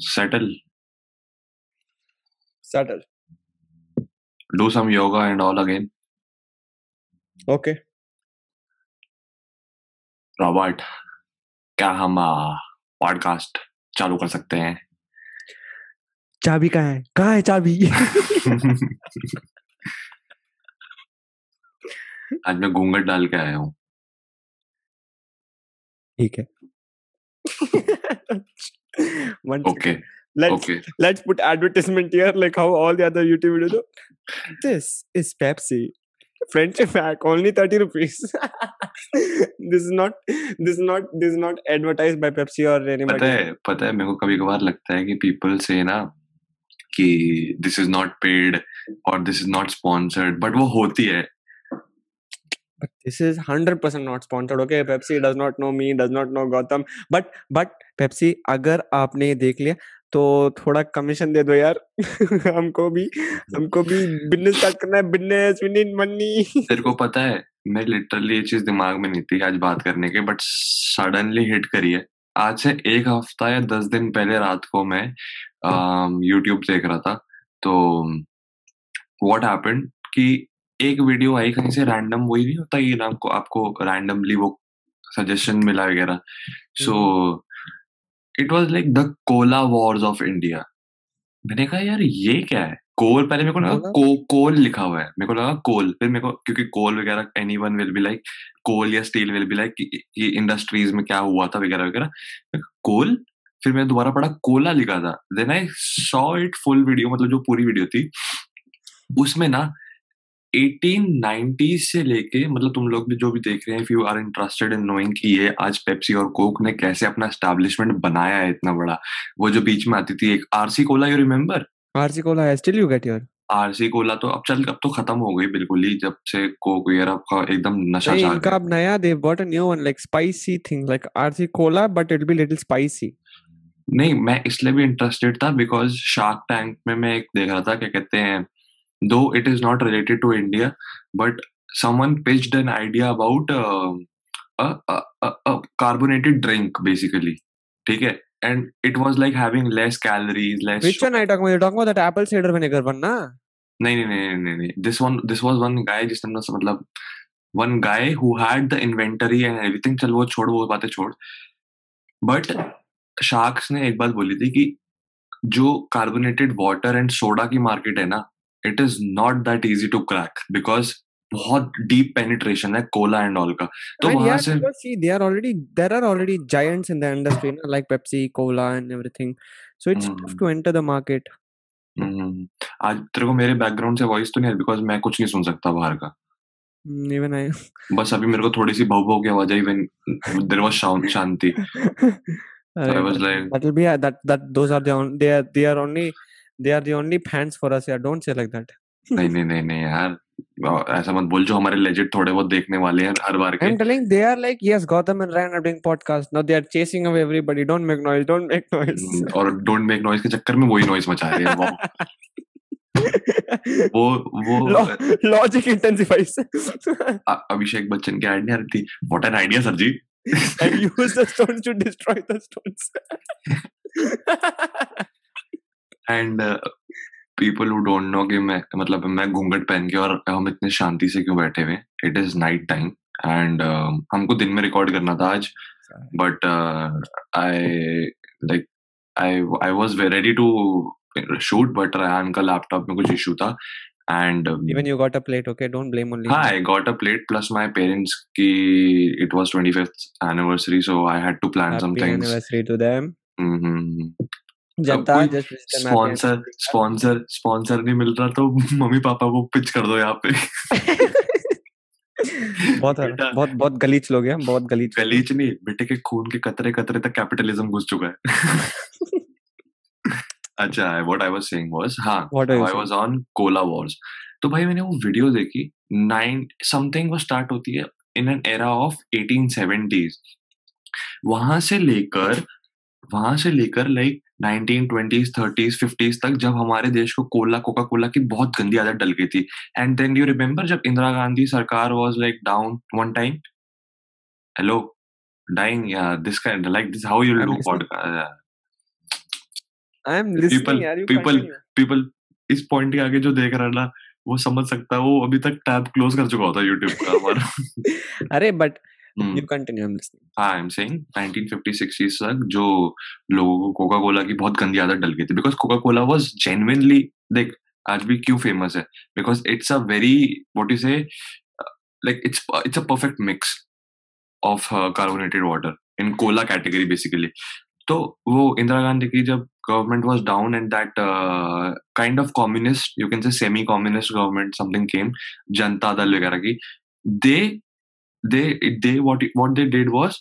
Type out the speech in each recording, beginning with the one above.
settle, settle. Do some yoga and all again. okay. Robert क्या हम podcast चालू कर सकते हैं? चाबी कहाँ है? कहाँ है चाबी? आज मैं घूंघट डाल के आया हूँ। ठीक है। One okay let's okay let's put advertisement here like how all the other youtube videos do. this is pepsi friendship pack only 30 rupees this is not this is not this is not advertised by pepsi or पता anybody है पता है मेरे को कभी कभार लगता है कि पीपल से ना कि दिस इज़ नॉट पेड और this is not sponsored but वो होती है but this is 100% not sponsored okay? Pepsi does not know me does not know gautam. But but pepsi अगर आपने ये देख लिया तो थोड़ा कमीशन दे दो यार। हमको भी हमको भी बिज़नेस स्टार्ट करना है। बिज़नेस वी नीड मनी तेरे को पता है मैं लिटरली ये चीज़ दिमाग में नहीं थी आज बात करने के बट सडनली हिट करी है। आज से एक हफ़्ता या दस दिन पहले रात को मैं यूट्यूब देख रहा था। तो व्हाट हैपेंड कि एक वीडियो आई कहीं से रैंडम वही नहीं होता ये ना आपको आपको रैंडमली वो सजेशन मिला वगैरह। So it was like the cola wars of India मैंने कहा यार ये क्या है? कोल पहले मेरे को लगा को, कोल लिखा हुआ है। मेरे को लगा कोल फिर मेरे को क्योंकि कोल वगैरह anyone will be like coal या स्टील विल बी लाइक ये इंडस्ट्रीज़ में क्या हुआ था वगैरह वगैरह। कोल फिर मैंने दोबारा पढ़ा कोला लिखा था। Then I saw it full video मतलब जो पूरी वीडियो थी उसमें ना 1890 से लेके मतलब तुम लोग भी जो भी देख रहे हैं if you are interested in knowing कि ये आज पेप्सी और कोक ने कैसे अपना एस्टैब्लिशमेंट बनाया है इतना बड़ा वो जो बीच में आती थी एक RC cola you remember RC cola है still you get your RC cola तो अब चल अब तो खत्म हो गई बिल्कुल ही जब से कोक वगैरह का एकदम नशा छा गया अब नया they got a new one like spicy thing like RC cola but it be little spicy नहीं मैं इसलिए भी इंटरेस्टेड था बिकॉज़ शार्क टैंक में मैं एक देख रहा था क्या कहते हैं though it is not related to India but someone pitched an idea about carbonated drink basically ठीक है and it was like having less calories less Which one are talking about? You're talking about that apple cider vinegar one, na? नहीं नहीं नहीं नहीं नहीं this one this was one guy जिसने मतलब मतलब one guy who had the inventory and everything चल वो छोड़ वो बातें छोड़ बट शार्क्स ने एक बात बोली थी कि जो कार्बोनेटेड वाटर एंड सोडा की मार्केट है ना it is not that easy to crack because बहुत डीप पेनिट्रेशन है कोला एंड ऑल का तो And वहाँ yeah, से are already there are already giants in the industry, na, like Pepsi, Cola, and everything. So it's tough hmm, to enter the market. हम्म, आज तेरे को मेरे बैकग्राउंड से वॉइस तो नहीं है बिकॉज़ मैं कुछ नहीं सुन सकता बाहर का Mm, even I. बस अभी मेरे को थोड़ी सी भाव भाव की आवाज़ आई when there was shanti So I Alright, was that, like, that'll be uh, that that those are the they are the fans for us यार डोंट से लाइक दैट नहीं नहीं नहीं नहीं यार। ऐसा मत बोल जो हमारे लेजेंड थोड़े बहुत देखने वाले हैं हर बार के। I am telling they are like yes Gautam and Ryan are doing podcast now they are chasing away everybody don't make noise don't make noise और डोंट मेक नॉइज़ के चक्कर में वही नॉइज़ मचा रहे हैं वो वो वो लॉजिक इंटेंसिफाइज अभिषेक बच्चन के आईडिया आ रही थी। What an idea sir ji. And use the stone to destroy the stones and people who don't know कि मैं मतलब मैं घूंघट पहन के और हम इतने शांति से क्यों बैठे हुए it is night time and हमको दिन में रिकॉर्ड करना था आज but I like I I was ready to shoot but Ryan का लैपटॉप में कुछ इशू था and even you got a plate okay don't blame only हाँ I got a plate plus my parents की it was 25th anniversary so I had to plan some things anniversary to them Happy sponsor sponsor sponsor नहीं मिल रहा तो mummy papa को pitch कर दो यहाँ पे। बहुत बहुत बहुत गलीच लोग हैं बहुत गलीच गलीच नहीं बेटे के खून के कतरे कतरे तक कैपिटलिज्म घुस चुका है। अच्छा what I was saying was हाँ I was on cola wars तो भाई मैंने वो वीडियो देखी नाइन समथिंग वो स्टार्ट होती है in an era of 1870s वहाँ से लेकर वहाँ से लेकर लाइक 1920s 30s 50s तक जब हमारे देश को कोला कोका कोला की बहुत गंदी आदत डल गई थी। एंड देन यू रिमेम्बर जब इंदिरा गांधी सरकार was like down one time hello dying या this kind like this how you do listening. Podcast I am People- listening people- people इस पॉइंट के आगे जो देख रहा है ना वो समझ सकता है वो अभी तक टैब क्लोज कर चुका होता है यूट्यूब का हमारा। अरे but hmm, you continue I am listening हाँ आई एम सेइंग 1950 तक जो लोगों को कोका कोला की बहुत गंदी आदत डल गई थी। Because Coca Cola was genuinely देख आज भी क्यों फ़ेमस है? Because it's a very what you say like it's it's a perfect mix of carbonated water in cola category basically तो वो इंदिरा गांधी की जब government was down and that kind of communist you can say semi communist government something came Janata Dal वगैरह की they they they what what they did was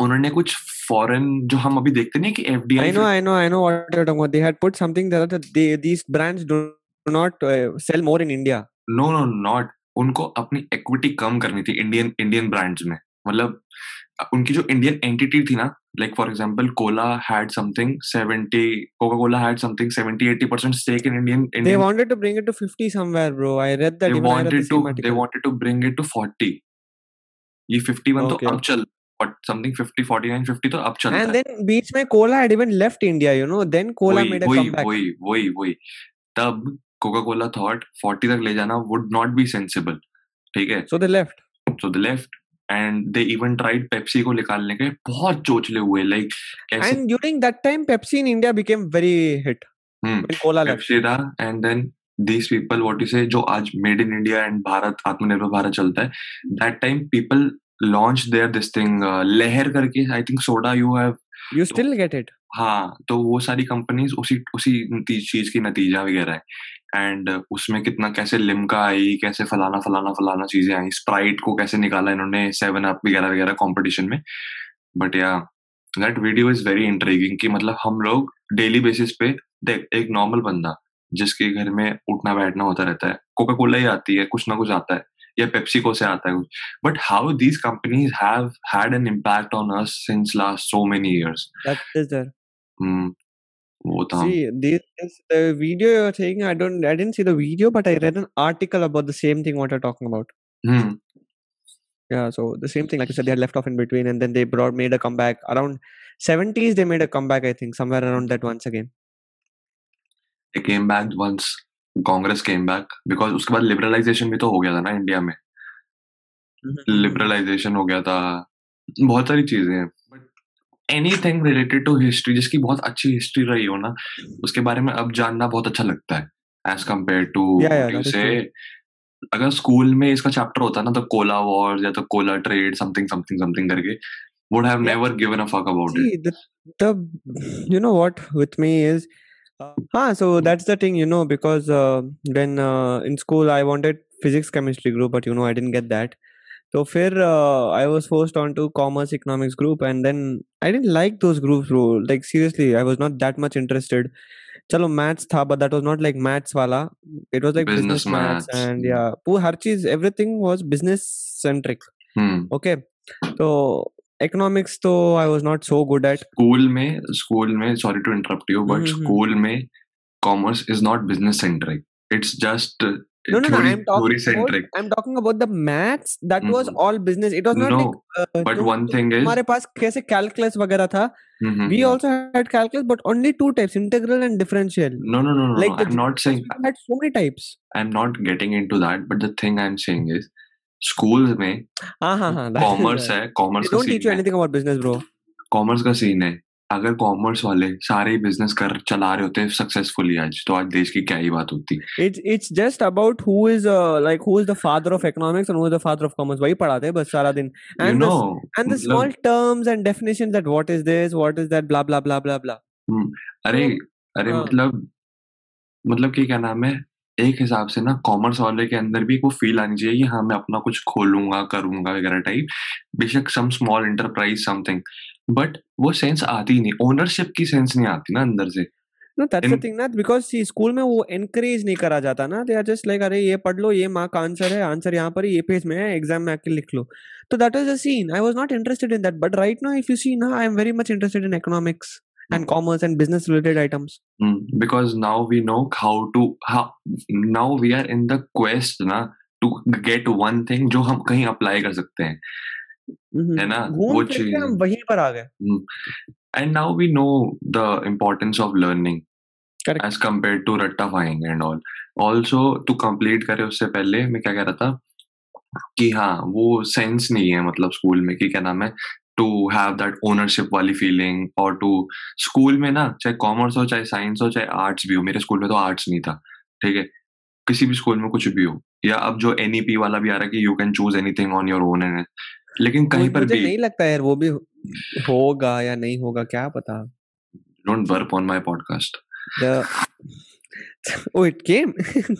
उन्होंने कुछ foreign जो हम अभी देखते नहीं कि I FDI know, I know, I know what you're talking about. They had put something there that they these brands do not uh, sell more in India. No no not उनको अपनी equity कम करनी थी Indian Indian brands में मतलब उनकी जो Indian entity थी ना like for example cola had something 70 Coca Cola had something 70 80% stake in Indian They Indian wanted to bring it to 50 somewhere, bro. I read that. they even I read the wanted to same they wanted to bring it to 40 ये 51 तो, तो अब चल but something 50 49 50 तो अब चल and then बीच में cola had even left India you know then cola made a comeback वही वही वही तब कोका कोला थॉट 40 तक ले जाना वुड नॉट बी सेंसिबल ठीक है? So they left so they left and they even tried Pepsi को निकालने के बहुत चोचले हुए like and during that time Pepsi in India became very hit cola left and then these people what you say जो आज made in India and Bharat आत्मनिर्भर भारत चलता है that time people launch their this thing Lehar करके I think soda you have You still get it. हाँ तो वो सारी कंपनीज़ उसी उसी चीज़ की नतीजा वगैरह है एंड उसमें कितना कैसे लिमका आई कैसे फलाना फलाना फलाना चीज़ें आई स्प्राइट को कैसे निकाला इन्होंने सेवन अप वगैरह वगैरह कंपटीशन में बट या that video is very intriguing कि मतलब हम लोग डेली बेसिस पे देख एक नॉर्मल बंदा जिसके घर में उठना बैठना होता रहता है कोका कोला ही आती है कुछ ना कुछ आता है या पेप्सिको से आता है कुछ but how these companies have had an impact on us since last so many years. Hmm, वो था See, this, this the video you're saying, I don't, I didn't see the video, but I read an article about the same thing what you're talking about. Hmm Yeah, so the same thing, like you said, they had left off in between, and then they brought made a comeback around 70s. They made a comeback, I think, somewhere around that once again. They came back once Congress came back because उसके बाद liberalisation भी तो हो गया था ना India में। Liberalisation हो गया था। बहुत सारी चीज़ें हैं। But anything related to history जिसकी बहुत अच्छी हिस्ट्री रही हो ना उसके बारे में अब जानना बहुत अच्छा लगता है एज कंपेयर टू से अगर स्कूल में इसका चैप्टर होता ना तो कोला वॉर्स या तो cola trade something something something करके would have Yeah. Never given a fuck about it See, the, the you know what with me is, uh, ah, so that's the thing, you know, because uh, when uh, in school I wanted physics chemistry group, but you know I didn't get that. So फिर uh, I was forced onto commerce economics group, and then I didn't like those groups, bro. Like seriously, I was not that much interested. चलो maths था, but that was not like maths वाला. It was like business, Business maths, maths, and mm. yeah, वो हर चीज everything was business centric. Hmm Okay, Economics तो I was not so good at. School में school में sorry to interrupt you but hmm, hmm. School में commerce is not business centric it's just No, no, no. theory I'm talking about. centric I'm talking about the maths. That mm-hmm. was Mhm. all business. It was not No, like. Uh, but one thing is हमारे पास कैसे calculus वगैरह था. Mhm, We mhm. also had calculus, but only two types: integral and differential. no no no no, like no. I'm not saying had so many types. I'm not getting into that but the thing I'm saying is schools में हाँ हाँ हाँ. Commerce. है commerce का scene है anything about business, bro. Commerce का scene है अगर कॉमर्स वाले सारे ही बिज़नेस कर चला रहे होते सक्सेसफुली आज तो आज देश की क्या ही बात होती it's just about who is uh, like who is the father of economics and who is the father of commerce. वही पढ़ाते हैं बस सारा दिन. and the मतलब small terms and definitions that what is this, what is that, blah blah blah blah blah. अरे तो, अरे हाँ। मतलब मतलब कि क्या नाम है एक हिसाब से ना कॉमर्स वाले के अंदर भी वो फील आनी चाहिए कि हाँ मैं अपना कुछ खोलूँगा करूँगा वगैरह टाइप बेशक some small enterprise something but वो सेंस आती नहीं। ओनरशिप की सेंस नहीं आती ना अंदर से। स्कूल में वो एनकरेज नहीं करा जाता ना। दे आर जस्ट अरे ये पढ़ लो ये मार्क आंसर है आंसर यहाँ पर ये पेज में है में आके लिख लो। तो that is a scene I was not interested in that but right no if you see ना I am very much interested in economics and commerce and business related items Hmm, because now we know how to how now we are in the quest ना to get one thing जो हम कहीं apply कर सकते हैं हम्म, है ना वो चीज़ हम वहीं पर आ गए and now we know the importance of learning Correct. as compared to rattafying and all also to complete करे उससे पहले मैं क्या कह रहा था कि हाँ वो सेंस नहीं है मतलब स्कूल में कि क्या नाम है टू हैव दैट ओनरशिप वाली फीलिंग और टू स्कूल में ना चाहे कॉमर्स हो चाहे साइंस हो चाहे आर्ट्स भी हो मेरे स्कूल में तो आर्ट्स नहीं था ठीक है? किसी भी स्कूल में कुछ भी हो या अब जो एनईपी वाला भी आ रहा है कि you can choose anything on your own and लेकिन कहीं पर भी नहीं लगता यार वो भी होगा या नहीं होगा क्या पता? Don't work on my podcast oh it came?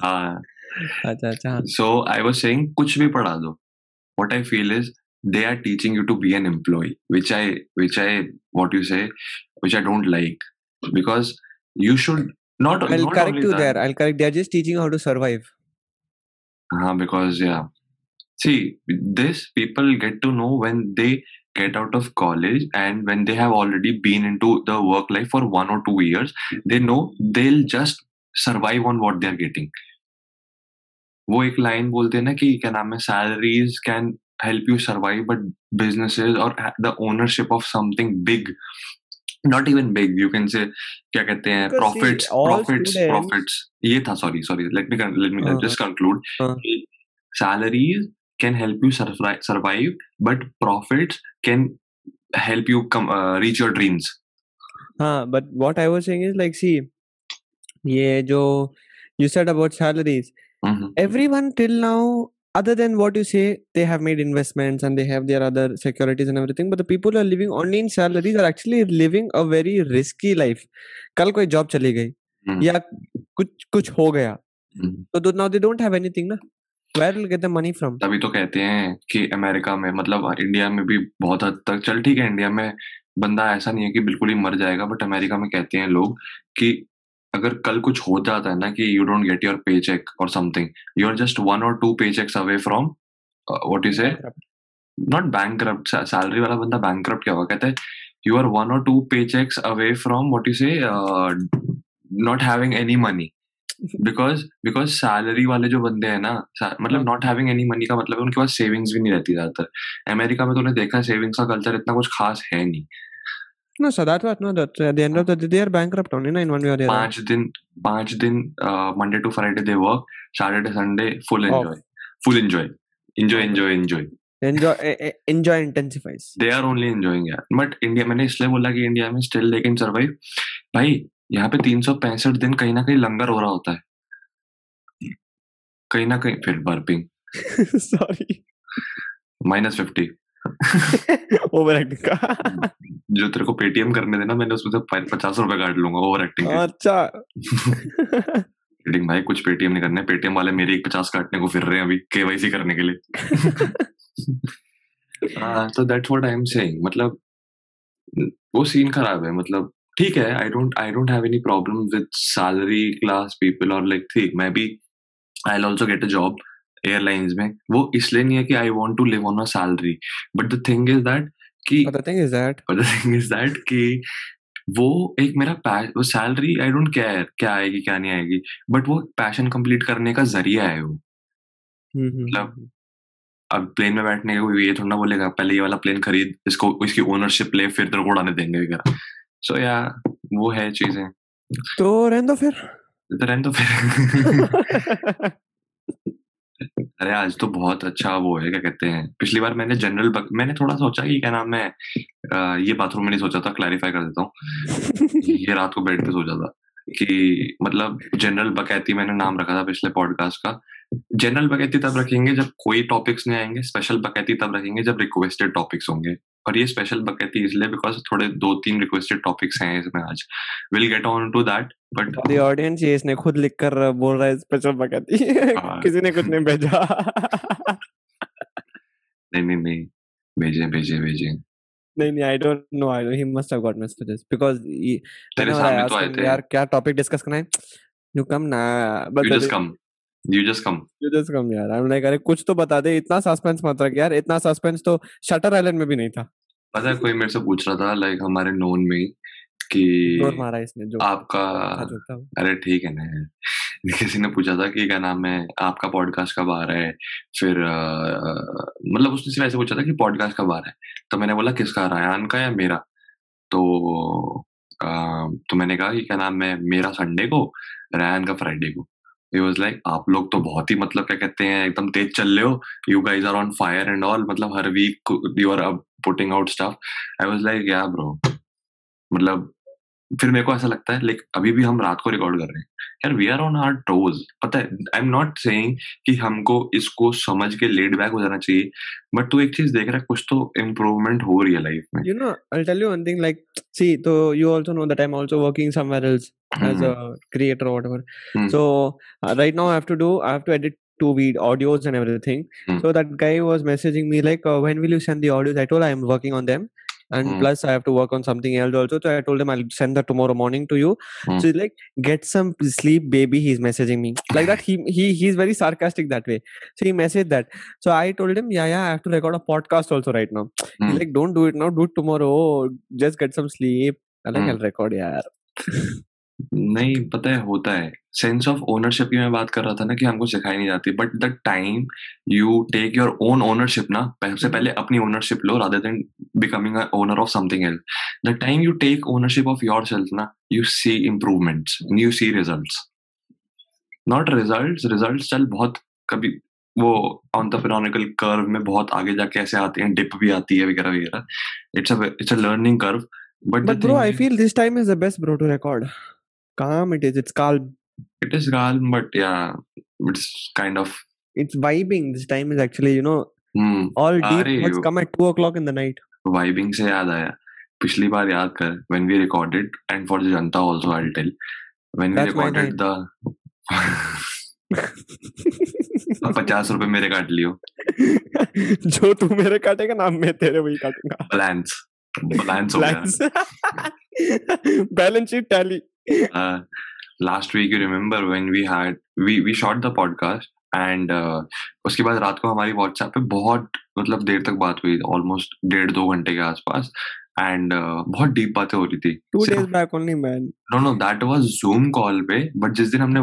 हाँ। अच्छा अच्छा। So I was saying कुछ भी पढ़ा दो। What I feel is they are teaching you to be an employee which I which I what you say which I don't like because you should not I'll not correct only you that, there I'll correct they're just teaching you how to survive Uh, because yeah see this people get to know when they get out of college and when they have already been into the work life for one or two years they know they'll just survive on what they're getting वो एक line बोलते हैं ना कि क्या नाम है salaries can help you survive but businesses और the ownership of something big not even big you can say क्या कहते हैं Because see, profits all profits students- profits ये था sorry sorry let me let me हाँ, just conclude हाँ. salaries can help you survive, survive but profits can help you come uh, reach your dreams हाँ but what I was saying is like see ये जो you said about salaries Mhm. everyone till now other than what you say they have made investments and they have their other securities and everything but the people who are living only in salaries are actually living a very risky life कल कोई job चली गई Mhm. या कुछ कुछ हो गया Mhm. तो now they don't have anything ना where will get the money from तभी तो कहते हैं कि अमेरिका में मतलब इंडिया में भी बहुत हद तक चल ठीक है इंडिया में बंदा ऐसा नहीं है कि बिल्कुल ही मर जाएगा बट अमेरिका में कहते हैं लोग कि अगर कल कुछ हो जाता है ना कि you don't get your pay check or something you are just one or two pay checks away from what is a not bank salary वाला बंदा बैंक क्या हुआ? कहता है you are one or two pay checks away from what you say not having any money because because salary वाले जो बंदे हैं ना मतलब। नॉट हैविंग एनी मनी का मतलब उनके पास सेविंग्स भी नहीं रहती ज़्यादातर। अमेरिका में तो उन्हें देखा सेविंग्स का कल्चर इतना कुछ खास है नहीं। No so that was no that at the end of the day they are bankrupt only no in one way or the other. पाँच दिन पाँच दिन Monday to Friday they work Saturday Sunday full enjoy full enjoy enjoy enjoy enjoy enjoy eh, eh, enjoy intensifies. They are only enjoying यार but India मैंने इसलिए बोला कि India में स्टिल दे कैन सर्वाइव भाई यहाँ पे तीन सौ पैंसठ दिन कहीं ना कहीं लंगर हो रहा होता है। कहीं ना कहीं फिर burping sorry. Minus fifty overacting का। जो तेरे को पेटीएम करने देना मैंने उसमें से पचास रुपए काट लूँगा ओवर एक्टिंग अच्छा। भाई कुछ पेटीएम नहीं करना। है पेटीएम वाले मेरे एक पचास काटने को फिर रहे हैं अभी केवाईसी करने के लिए। हाँ तो that's what I am saying मतलब वो सीन खराब है मतलब ठीक है I don't I don't have any problem with salary class people और लाइक ठीक मैं भी I also get a job airlines में वो इसलिए नहीं है कि I want to live on a salary but the thing is that कि that but the thing is that कि वो एक मेरा वो सैलरी आई डोंट केयर क्या आएगी क्या नहीं आएगी बट वो पैशन कंप्लीट करने का ज़रिया है वो। हम्म, हम्म, मतलब हम्म, अब प्लेन में बैठने का कोई ये थोड़ा ना बोलेगा पहले ये वाला प्लेन खरीद इसको इसकी ओनरशिप ले फिर तेरे को उड़ाने देंगे वगैरह। सो या वो है चीज़ें। तो रहने दो फिर। तो रहने तो फिर। अरे आज तो बहुत अच्छा वो है क्या कहते हैं पिछली बार मैंने जनरल बक, मैंने थोड़ा सोचा कि क्या नाम है ये बाथरूम में नहीं सोचा था क्लैरिफाई कर देता हूँ। ये रात को बेड पे सोचा था कि मतलब जनरल बकैती मैंने नाम रखा था पिछले पॉडकास्ट का जनरल बकैती तब रखेंगे जब कोई टॉपिक्स नहीं आएँगे स्पेशल बकैती तब रखेंगे जब रिक्वेस्टेड टॉपिक्स होंगे। और ये स्पेशल बकैती इसलिए बिकॉज़ थोड़े दो तीन रिक्वेस्टेड टॉपिक्स हैं इसमें आज। Will get on to that but the audience ये इसने खुद लिख कर बोल रहा है स्पेशल बकैती हाँ। किसी ने कुछ नहीं भेजा। नहीं नहीं नहीं। भेजे भेजे भेजे। नहीं नहीं I don't know I he must have got messages because तेरे सामने तो आए थे। यार क्या टॉपिक डिस्कस करना है? यू कम ना but you just come you just come you just come यार। आई एम लाइक अरे कुछ तो बता दे। इतना सस्पेंस मत रख यार। इतना सस्पेंस तो शटर आइलैंड में भी नहीं था। पता है कोई मेरे से पूछ रहा था लाइक हमारे नोन में कि मारा इसने जो आपका अरे ठीक है ना। किसी ने पूछा था कि क्या नाम है आपका पॉडकास्ट कब आ रहा है? फिर अ, मतलब उसने सिर्फ़ ऐसे पूछा था कि पॉडकास्ट कब आ रहा है। तो मैंने बोला किसका आ है? का या मेरा? तो अ, तो मैंने कहा कि क्या नाम है मेरा संडे को रैन का फ्राइडे को। ही वाज लाइक आप लोग तो बहुत ही मतलब क्या कहते हैं एकदम तेज चल रहे हो। You guys are on fire and all मतलब हर week you are putting out stuff I was like yeah bro मतलब फिर मेरे को ऐसा लगता है लाइक अभी भी हम रात को रिकॉर्ड कर रहे हैं। यार we are on our toes पता है आई एम नॉट सेइंग कि हमको इसको समझ के लेड बैक हो जाना चाहिए बट तू एक चीज़ देख रहा है कुछ तो इम्प्रूवमेंट हो रही है लाइफ में। You know, I'll tell you one thing. Like, see, so you also know that I'm also working somewhere mm. as mm-hmm. a creator or whatever. Mm. so uh, right now i have to do i have to edit two vid- audios and everything. Mm. So that guy was messaging me like uh, when will you send the audios? I told i'm working on them. And mm. plus i have to work on something else also. So i told him i'll send that tomorrow morning to you. Mm. so like get some sleep baby he's messaging me. Like that he he he's very sarcastic that way. So he messaged that. So i told him yeah yeah i have to record a podcast also right now. Mm. he's like don't do it now do it tomorrow. Just get some sleep. I'm like mm. i'll record yeah नहीं पता है होता है। Sense of ownership की मैं बात कर रहा था ना कि हमको सिखाई नहीं जाती but the time you take your own ownership ना सबसे पहले अपनी ownership low rather than becoming owner of something else the time you take ownership of yourself ना you see improvements you see results not results results चल बहुत कभी वो entrepreneurial curve में बहुत आगे जाके ऐसे आते हैं डिप भी आती है वगैरह वगैरह। It's it's a learning curve but But bro, I feel this time is the best, bro, to record. Calm it is. It's calm. it is calm but yeah it's kind of It's vibing. This time is actually, you know, hmm, all deep अरे thoughts वो- come at two o'clock in the night. Vibing से याद आया पिछली बार याद कर when we recorded and for the Janata also I tell when we That's my recorded the पचास रुपए मेरे काट लियो जो तू मेरे काटेगा ना मैं तेरे वही काटूंगा बैलेंस बैलेंस हो गया balance sheet tally last week you remember when we had we we shot the podcast and उसके बाद रात को हमारी व्हाट्सएप पे बहुत मतलब देर तक बात हुई ऑलमोस्ट डेढ़ दो घंटे के आसपास एंड बहुत डीप बातें हो रही थी। Two days back only man no no that was Zoom call पे बट जिस दिन हमने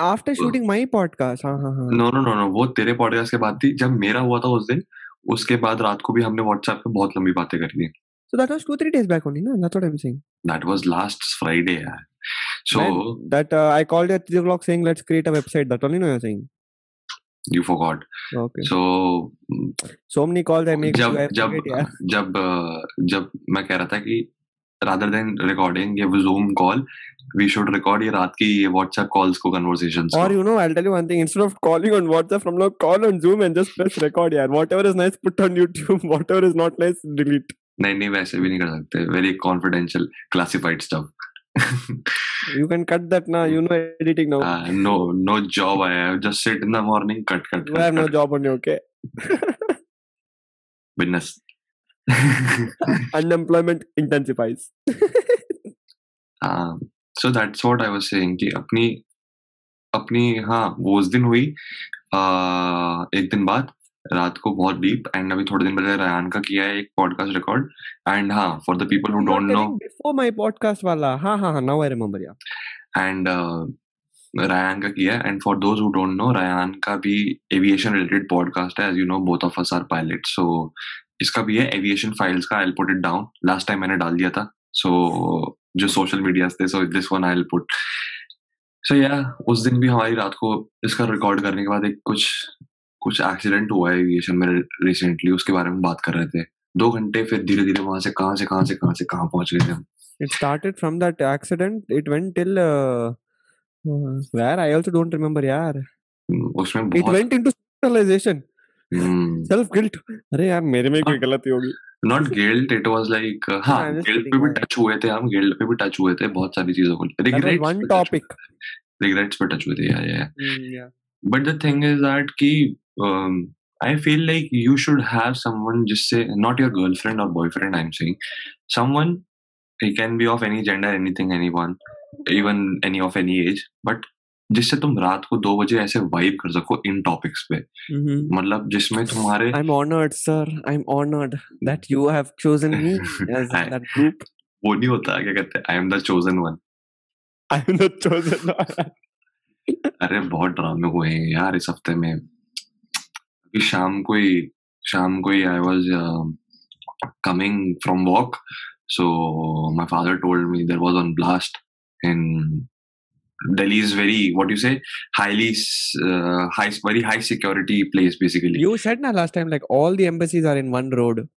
आफ्टर शूटिंग माय पॉडकास्ट हाँ हाँ हाँ। नो नो नो नो वो तेरे पॉडकास्ट के बाद थी जब मेरा हुआ था उस दिन उसके बाद रात को भी हमने व्हाट्सएप पे बहुत लंबी बातें करी थी। so that was two three days back only no that's what i'm saying that was last Friday यार so Man, that uh, i called you at three o'clock saying let's create a website that only no you're saying you forgot okay so so many calls i make जब sure I जब forget, yeah. जब अ, जब मैं कह रहा था कि rather than recording ये Zoom call we should record ये रात की व्हाट्सएप कॉल्स को कन्वर्सेशंस Or को you know, I'll tell you one thing. Instead of calling on WhatsApp from now, call on Zoom and just press record. Yeah, whatever is nice, put on YouTube. Whatever is not nice, delete. नहीं नहीं वैसे भी नहीं कर सकते very confidential classified stuff You can cut that now. You know editing now. No no job I have just sit in the morning cut cut you have no job on you, okay? Business Unemployment intensifies. So that's what I was saying कि अपनी अपनी हाँ वो उस दिन हुई uh, एक दिन बाद रात को बहुत डीप एंड अभी थोड़े दिन पहले रयान का किया है एक पॉडकास्ट रिकॉर्ड एंड हाँ for the people who don't know before my podcast wala. Ha ha ha. Now I remember. And Ryan का किया and for those who don't know Ryan का भी एविएशन रिलेटेड पॉडकास्ट है as you know both of us are pilot so इसका भी है aviation files का I put it down last time मैंने डाल दिया था सो जो सोशल मीडिया थे so this one I put so yeah उस दिन भी हमारी रात को इसका रिकॉर्ड करने के बाद एक कुछ कुछ एक्सीडेंट हुआ है एविएशन में रिसेंटली उसके बारे में बात कर रहे थे दो घंटे फिर धीरे धीरे वहाँ से कहाँ से कहाँ से कहाँ से कहाँ पहुँच गए थे हम It started from that accident. It went till uh, uh, where I also don't remember. Yeah. हम्म, उसमें It बहुत went into realization, self guilt. अरे यार मेरे में कोई गलती होगी. Not guilt it was like हाँ गिल्ट पे भी. टच हुए थे हम गिल्ट पे भी टच हुए थे बहुत सारी चीज़ों को रिग्रेट्स one topic. रिग्रेट्स पे टच हुए थे या या. But the thing is that कि I feel like you should have someone जिससे नॉट योर गर्लफ्रेंड और boyfriend I am saying someone he can be of any gender anything anyone even any of any age but जिससे तुम रात को दो बजे ऐसे वाइब कर सको इन टॉपिक्स पे Mm-hmm. मतलब जिसमें तुम्हारे I'm honored, sir. I'm honored that you have chosen me as I- that group. वो नहीं होता क्या कहते हैं I am the chosen one I'm the chosen one. अरे बहुत ड्रामे हुए हैं यार इस हफ़्ते में Shamkui, Shamkui, I was um, coming from walk. So my father told me there was on blast in Delhi is very what you say highly uh, high very high security place basically. You said na last time like all the embassies are in one road.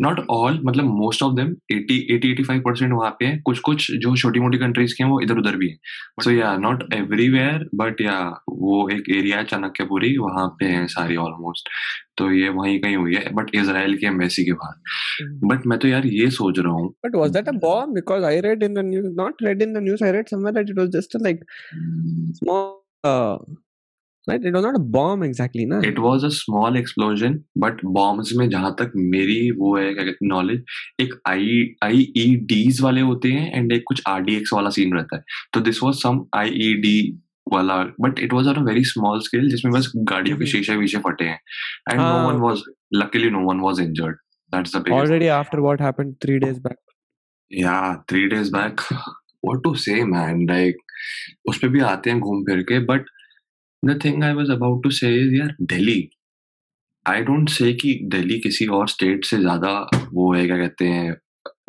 Not all मतलब most of them 80 80 85 percent वहाँ पे है। कुछ कुछ जो छोटी मोटी countries के हैं वो इधर उधर भी है। सो या नॉट एवरीवेयर बट या वो एक एरिया है चाणक्यपुरी वहाँ पे है सारी ऑलमोस्ट तो ये वहीं कहीं हुई है बट इसराइल की एम्बेसी के बाहर बट hmm. मैं तो यार ये सोच रहा हूँ। But was that a bomb because I read in the news not read in the news I read somewhere that it was just like small right? It was not a bomb exactly na? It was a small explosion but bombs में जहाँ तक मेरी वो है क्या कहते हैं knowledge एक आई आई ई डीज वाले होते हैं एंड एक कुछ आर डी एक्स वाला सीन रहता है। तो this was some I E D वाला but it was on a very small scale जिसमें बस गाड़ियों के शीशे वीशे फटे हैं। And no one was luckily no one was injured that's the biggest already after what happened 3 days back. Yeah 3 days back. What to say man? Like उस पे भी आते हैं घूम फिर के but the thing I was about to say is यार, Delhi. I don't say कि दिल्ली किसी और स्टेट से ज़्यादा वो है, क्या कहते हैं,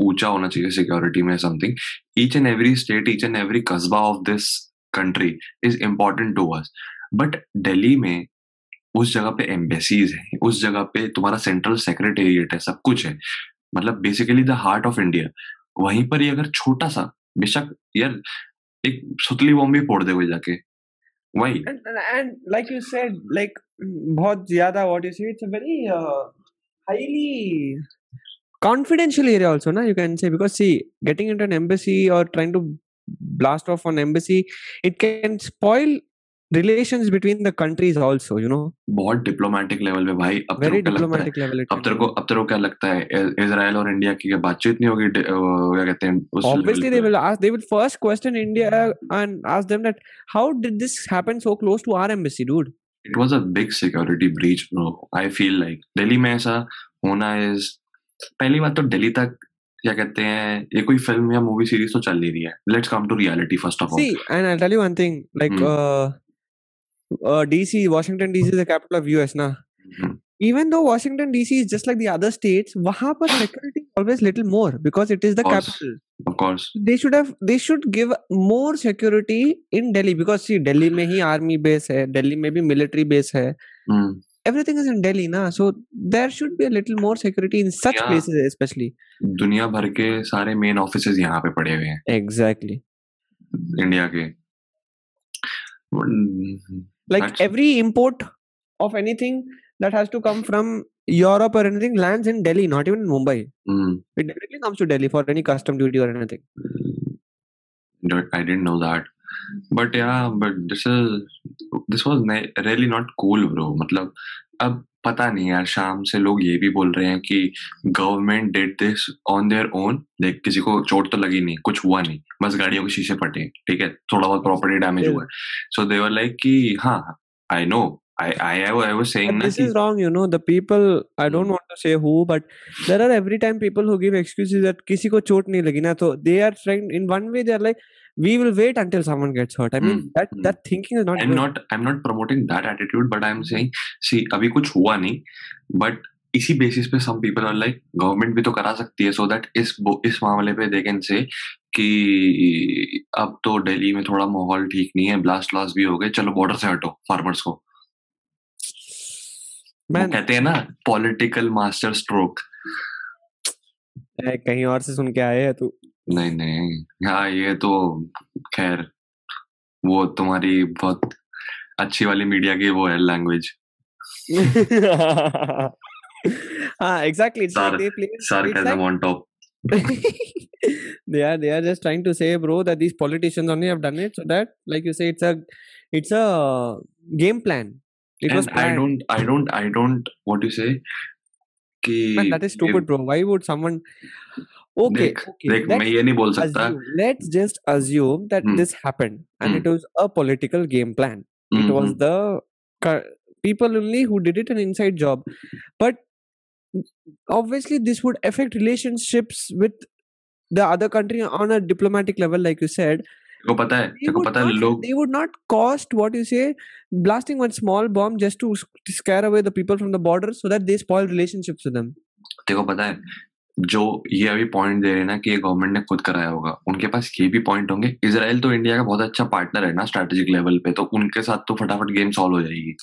ऊँचा होना चाहिए सिक्योरिटी में something each and every state each and every कस्बा of this country is important to us but Delhi में उस जगह पे एम्बेसीज है, उस जगह पे तुम्हारा सेंट्रल सेक्रेटेरिएट है, सब कुछ है। मतलब basically the heart of India वहीं पर ही अगर छोटा सा, बेशक, यार, एक सुतली बॉम्ब भी फोड़ दे कोई जाके। वही and like you said like बहुत ज्यादा what you say it's a very highly confidential area also na you can say because see getting into an embassy or trying to blast off an embassy it can spoil relations between the countries also you know बहुत diplomatic level पे भाई अब very diplomatic level अब तेरे को अब तेरे को क्या लगता है? इजराइल और इंडिया की बातचीत नहीं होगी क्या कहते हैं उस obviously they will ask they will first question India and ask them that how did this happen so close to our embassy dude it was a big security breach bro I feel like Delhi में ऐसा होना is पहली बात तो दिल्ली तक क्या कहते हैं ये कोई फ़िल्म या मूवी सीरीज़ तो चल नहीं रही है। Let's come to reality first of all see and I tell you one thing like DC Washington DC is the capital of US ना even though Washington DC is just like the other states वहाँ पर security always little more because it is the capital they should have they should give more security in Delhi because see Delhi में ही army base है दिल्ली में भी military base है. Everything is in Delhi ना so there should be a little more security in such places specially दुनिया भर के सारे मेन ऑफिसेस यहाँ पे पड़े हुए हैं. Exactly exactly. इंडिया के. Hmm. like That's... every import of anything that has to come from Europe or anything lands in Delhi, not even in Mumbai. Mm. It directly comes to Delhi for any custom duty or anything. I didn't know that. But yeah, but this is this was really not cool, bro. मतलब अब पता नहीं यार शाम से लोग ये भी बोल रहे हैं कि government did this on their own देख किसी को चोट तो लगी नहीं कुछ हुआ नहीं बस गाड़ियों के शीशे फटे ठीक है थोड़ा बहुत प्रॉपर्टी डैमेज हुआ सो दे वर लाइक कि हाँ I know I I I was saying but this is wrong, you know. The people I don't want to say who, but there are every time people who give excuses that किसी को चोट नहीं लगी ना तो they are trying in one way they are like we will wait until someone gets hurt i mean mm. that mm. that thinking is not i'm good. not i'm not promoting that attitude but i'm saying see अभी कुछ हुआ नहीं but इसी basis पे some people are like government भी तो करा सकती है सो दैट इस इस मामले पे दे कैन से कि अब तो दिल्ली में थोड़ा माहौल ठीक नहीं है ब्लास्ट लॉस भी हो गए चलो बॉर्डर से हटो फार्मर्स को मैं कहते हैं ना पॉलिटिकल मास्टर स्ट्रोक कहीं और से सुन के आए है तू नहीं नहीं हाँ ये तो खैर वो तुम्हारी बहुत अच्छी वाली मीडिया की वो है लैंग्वेज हाँ it's Sar- like they play sarcasm on top they are they are just trying to say bro that these politicians only have done it so that like you say it's a it's a game plan it and was planned. i don't i don't i don't what do you say कि Man, that is stupid bro why would someone okay देख, okay देख मैं ये नहीं बोल सकता assume, let's just assume that hmm. this happened and hmm. it was a political game plan hmm. it was the people only who did it an inside job but obviously this would affect relationships with the other country on a diplomatic level like you said को पता है तेरे को पता है लोग they would not cost what you say blasting one small bomb just to scare away the people from the border so that they spoil relationships with them तेरे को पता है जो ये अभी पॉइंट दे रहे हैं ना कि ये गवर्नमेंट ने खुद कराया होगा। उनके पास ये भी पॉइंट होंगे। इसराइल तो इंडिया का बहुत अच्छा पार्टनर है ना स्ट्रेटेजिक लेवल पे तो उनके साथ तो फटाफट गेम सॉल्व हो जाएगी।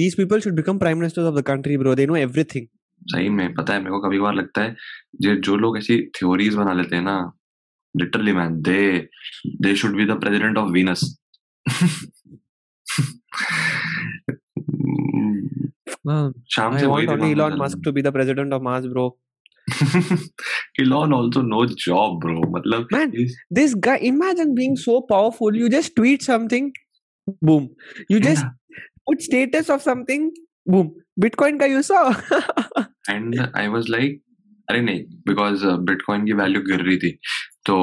These people should become prime ministers of the country bro. They know everything. सही में पता है मेरे को कभी कभार लगता है जो जो लोग ऐसी थ्योरीज बना लेते हैं ना literally man they they should be the president of Venus शाम से वही want only दिमाग में elon चल musk to be है Elon also knows job bro मतलब Man, this guy imagine being so powerful you just tweet something boom you just yeah. put status of something boom bitcoin का you saw and I was like अरे नहीं because bitcoin की value गिर रही थी तो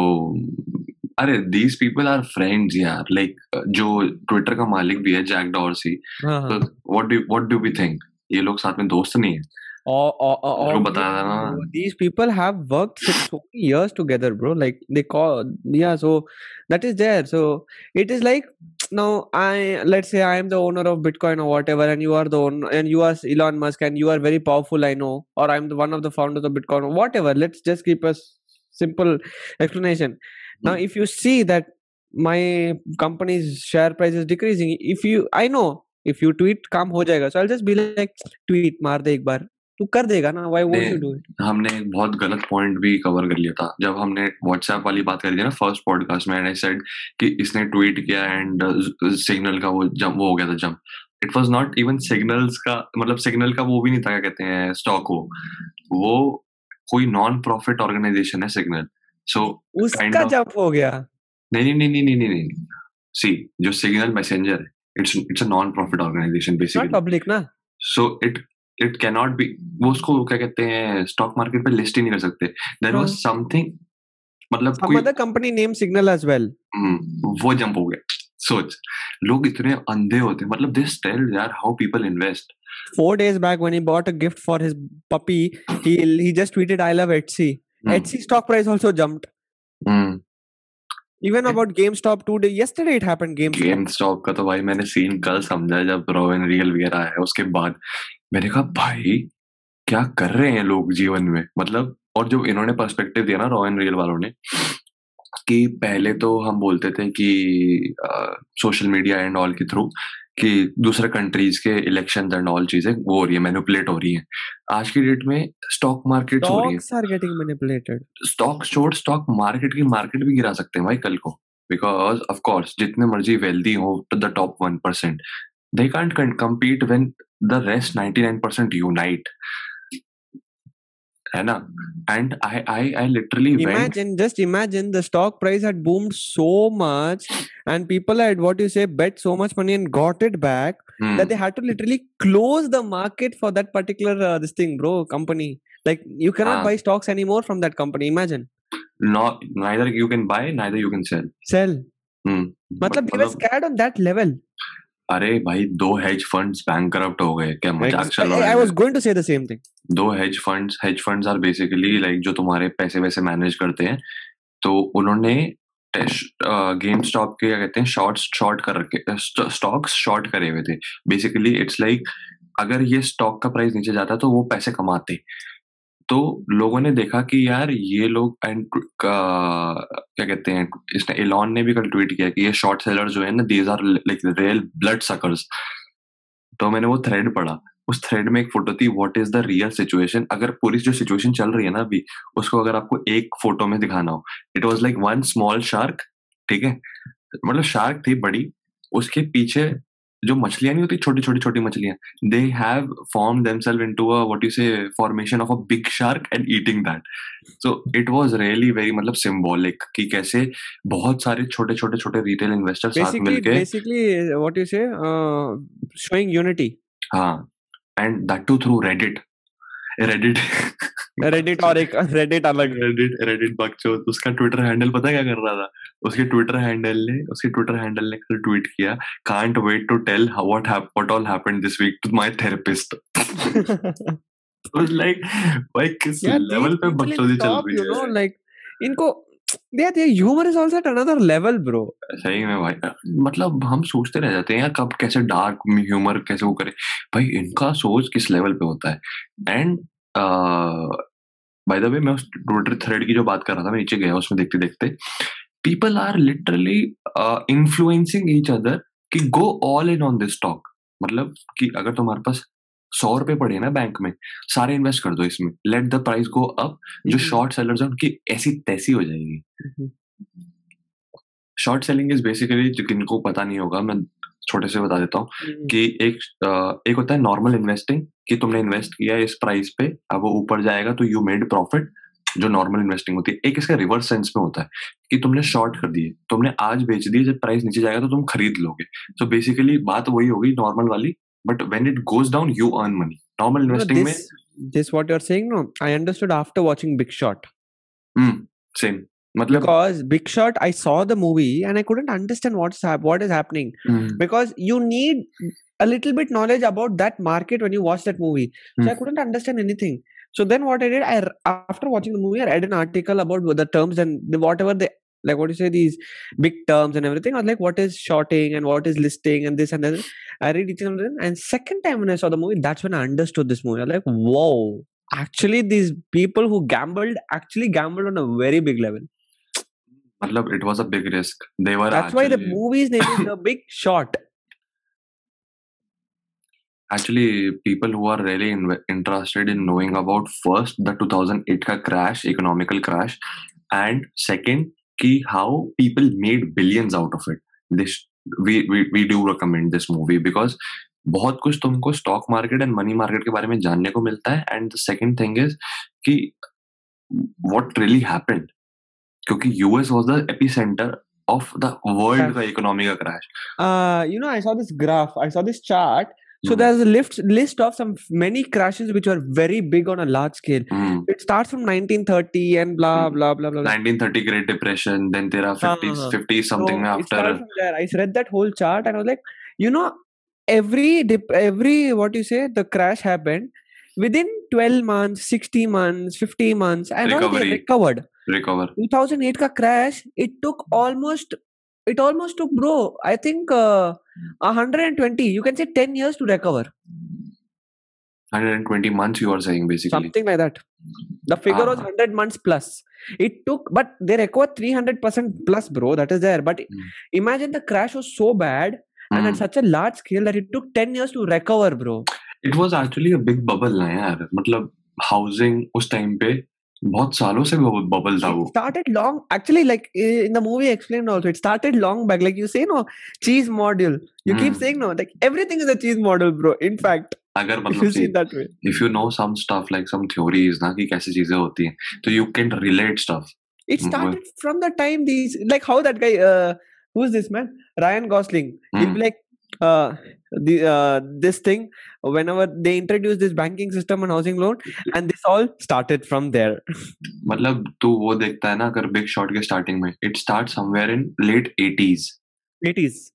अरे दीज पीपल आर फ्रेंड्स यार लाइक जो ट्विटर का मालिक भी है जैक डॉर्सी हाँ, तो what do what do we think ये लोग साथ में दोस्त नहीं है or, or, or, तेरे को or बताया था ना bro, these people have worked for so many years together bro like they call yeah so that is there so it is like now i let's say i am the owner of bitcoin or whatever and you are the owner and you are elon musk and you are very powerful i know or i'm the one of the founders of bitcoin or whatever let's just keep a s- simple explanation now Hmm. if you see that my company's share price is decreasing if you i know if you tweet काम हो जाएगा so i'll just be like tweet मार दे एक बार तू कर देगा ना won't नहीं, you do it? हमने एक बहुत गलत पॉइंट भी कवर कर लिया था। जब हमने व्हाट्सएप वाली बात करी थी ना फ़र्स्ट पॉडकास्ट में आई सेड कि इसने ट्वीट किया एंड सिग्नल का वो जंप वो हो गया था jump it was not even signals का मतलब सिग्नल का वो भी नहीं था क्या कहते हैं स्टॉक वो। वो कोई नॉन प्रॉफिट ऑर्गेनाइजेशन है सिग्नल सो उसका जंप हो गया। नहीं नहीं नहीं नहीं नहीं नहीं। सी जो सिग्नल मैसेंजर है it's it's a non profit organization basically public ना। So it it can not be वो उसको क्या कहते हैं स्टॉक मार्केट पे लिस्ट ही नहीं कर सकते देर वॉज़ समथिंग मतलब company name signal as well वो जंप हो गया सोच लोग इतने अंधे होते मतलब दिस टेल यार how people invest Four days back, when he bought a gift for his puppy, he he just tweeted, "I love Etsy." Mm. Etsy stock price also jumped. Mm. Yeah. about gamestop two days yesterday it happened gamestop GameStop का तो भाई मैंने scene कल समझा जब Rubin real वगैरह आया उसके बाद मैंने कहा भाई क्या कर रहे हैं लोग जीवन में मतलब और जो इन्होंने पर्सपेक्टिव दिया ना रोविन रियल वालों ने कि पहले तो हम बोलते थे कि सोशल मीडिया एंड ऑल के थ्रू कि दूसरे कंट्रीज़ के इलेक्शन एंड ऑल चीज़ें वो हो रही है मैनिपुलेट हो रही है। आज की डेट में स्टॉक मार्केट हो रही है। Stocks manipulated stock short stock market की मार्केट भी गिरा सकते हैं भाई कल को। बिकॉज़ ऑफ़ कोर्स जितने मर्ज़ी वेल्दी हो to the top one percent they can't compete when the rest 99% unite है ना and I I I literally went imagine just imagine the stock price had boomed so much and people had what you say bet so much money and got it back Hmm. that they had to literally close the market for that particular uh, this thing bro company like you cannot Ah. buy stocks anymore from that company imagine not neither you can buy neither you can sell sell Hmm. matlab they were मतलब scared on that level अरे भाई दो hedge funds bankrupt हो गए। क्या मज़ाक चल रहा I है? was going to say the same thing. दो hedge funds hedge funds are basically like जो तुम्हारे पैसे वैसे मैनेज करते हैं तो उन्होंने गेम स्टॉप के क्या कहते हैं शॉर्ट शॉर्ट कर रखे स्टॉक्स शॉर्ट करे हुए थे। बेसिकली इट्स लाइक अगर ये स्टॉक का प्राइस नीचे जाता तो वो पैसे कमाते। तो लोगों ने देखा कि यार ये लोग एंड क्या कहते हैं, इसने एलॉन ने भी कल ट्वीट किया कि ये शॉर्ट सेलर जो है ना these are like real blood suckers तो मैंने वो थ्रेड पढ़ा। उस थ्रेड में एक फ़ोटो थी what is the real situation अगर पूरी जो सिचुएशन चल रही है ना अभी, उसको अगर आपको एक फ़ोटो में दिखाना हो it was like one small shark ठीक है? मतलब शार्क थी बड़ी, उसके पीछे जो मछलियाँ नहीं होती छोटी छोटी छोटी मछलियाँ they have form themselves into a what you say formation of a big shark and eating that so it was really very मतलब सिंबॉलिक कि कैसे बहुत सारे छोटे छोटे छोटे रिटेल इन्वेस्टर्स साथ मिलके basically what you say showing unity हाँ हाँ and that too through Reddit Reddit Reddit और एक रेडिट अलग। रेडिट रेडिट बकचोद उसका ट्विटर हैंडल पता क्या कर रहा था? उसके ट्विटर हैंडल ने उसके ट्विटर हैंडल ने कल ट्वीट किया can't wait to tell what what all happened this week to my therapist like भाई किस लेवल पे बकचोदी चल रही है। लाइक इनको their their humor is also at another level, bro. सही में भाई। मतलब हम सोचते रह जाते हैं यार, कब कैसे डार्क ह्यूमर कैसे वो करे। भाई, इनका सोच किस लेवल पे होता है? एंड बाय द वे मैं उस ट्विटर थ्रेड की जो बात कर रहा था, मैं नीचे गया, उसमें देखते देखते। People are literally influencing each other कि go all in on this stock मतलब कि अगर तुम्हारे पास सौ रुपए पड़े ना बैंक में सारे इन्वेस्ट कर दो इसमें। Let the price go up जो शॉर्ट सेलर्स है उनकी ऐसी तैसी हो जाएगी। शॉर्ट सेलिंग इज़ बेसिकली जिनको पता नहीं होगा मैं छोटे से बता देता हूँ कि एक एक होता है नॉर्मल इन्वेस्टिंग कि तुमने इन्वेस्ट किया इस प्राइस पे अब वो ऊपर जाएगा तो यू मेड प्रॉफिट जो नॉर्मल इन्वेस्टिंग होती है। एक इसका रिवर्स सेंस में होता है कि तुमने शॉर्ट कर दिए तुमने आज बेच दिए जब प्राइस नीचे जाएगा तो तुम खरीद लोगे। तो बेसिकली बात वही होगी नॉर्मल वाली but when it goes down you earn money. Normal investing no, this, mein, this what you're saying no i understood after watching big shot. Mm, same. Matlab, because big shot i saw the movie and i couldn't understand what's hap- what is happening. Mm. because you need a little bit knowledge about that market when you watch that movie. So mm. i couldn't understand anything. So then what i did i after watching the movie i read an article about the terms and the, whatever the like what do you say these big terms and everything. I was like, what is shorting and what is listing and this and that. I read each and and second time when I saw the movie, that's when I understood this movie. I was like, wow, actually these people who gambled actually gambled on a very big level. Matlab, it was a big risk. They were. That's actually... why the movie's name is The Big Shot. Actually, people who are really in- interested in knowing about first the 2008 crash, economical crash, and second कि how people made billions out of it this we do recommend this movie because बहुत कुछ तुमको stock market and money market के बारे में जानने को मिलता है and the second thing is कि वॉट रियली हैपेंड क्योंकि US was the epicenter of the world का इकोनॉमी का crash you know I saw this graph I saw this chart So mm. there's a list list of some many crashes which were very big on a large scale. Mm. It starts from 1930 and hmm. blah blah blah blah. 1930 Great Depression. Then there are 50s, uh-huh. 50 something so after. I read that whole chart and I was like, you know, every dip, every what you say the crash happened within 12 months, 60 months, 50 months, and Recovery. they recovered. Recover. 2008 का crash. It took almost. It almost took bro. I think. Uh, 120 you can say 10 years to recover. 120 months you are saying basically. Something like that. The figure ah. was 100 months plus. It took but they require 300% plus bro. That is there. But mm. imagine the crash was so bad and at hmm. such a large scale that it took 10 years to recover bro. It was actually a big bubble Yeah. matlab housing us time pe बहुत सालों से bubble था वो started long, actually, like eh, in the movie explained also, it started long back. Like you say, no, cheese module. You keep Hmm. saying, no, like everything is a cheese model, bro. In fact, अगर मतलब if you know some stuff like some theories ना कि कैसे चीज़ें होती हैं तो stuff. It Mhm. started from the time these, like how that guy, uh, who's this man? Ryan Gosling. He'll Hmm. be like, uh, the uh, this thing whenever they introduce this banking system and housing loan, and this all started from there. मतलब तू वो देखता है ना अगर big shot के starting में it start somewhere in late 80s It is.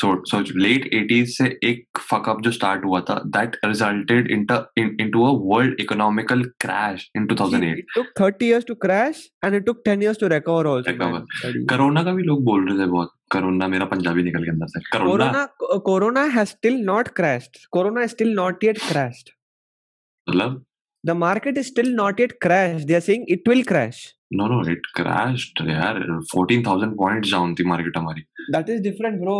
so so late 80s से एक फक अप जो स्टार्ट हुआ था that resulted into a world economical crash in 2008 It took 30 years to crash, and it took 10 years to recover also. Recover. man. Bloody- corona का भी लोग बोल रहे थे बहुत कोरोना मेरा पंजाबी निकल के अंदर से corona Corona has still not crashed. Corona is still not yet crashed. मतलब The market is still not yet crashed. They are saying it will crash. No no it crashed यार 14000 पॉइंट्स डाउन थी market हमारी That is different, bro.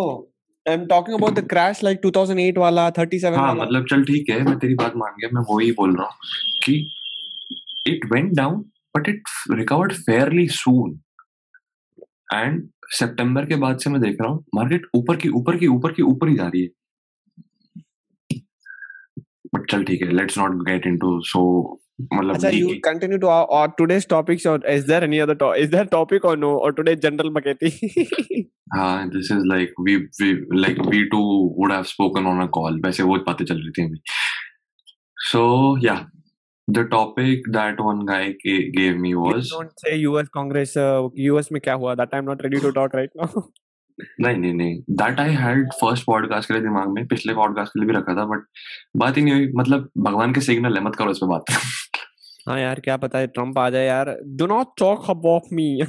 I'm talking about the crash like 2008 wala, 37 हाँ wala. मतलब चल ठीक है मैं तेरी बात मान गया मैं वही बोल रहा हूँ कि it went down but it recovered fairly soon and सितंबर के बाद से मैं देख रहा हूँ मार्केट ऊपर की ऊपर की ऊपर की ऊपर ही जा रही है चल ठीक है let's not get into so मतलब अच्छा you continue to our today's topics और is there any other topic is there topic और नो और टुडे जनरल मकेती हाँ this is like we we like we to would have spoken on a call वैसे वो बातें चल रही थी सो या the topic that one guy gave me was don't say US Congress US में क्या हुआ? That I am not ready to talk right now नहीं नहीं नहीं। That I had first podcast के लिए दिमाग में पिछले पॉडकास्ट के लिए भी रखा था बट बात ही नहीं हुई। मतलब भगवान के सिग्नल है मत करो इस पे बात। हाँ यार क्या पता है ट्रंप आ जाए यार। Do not talk about me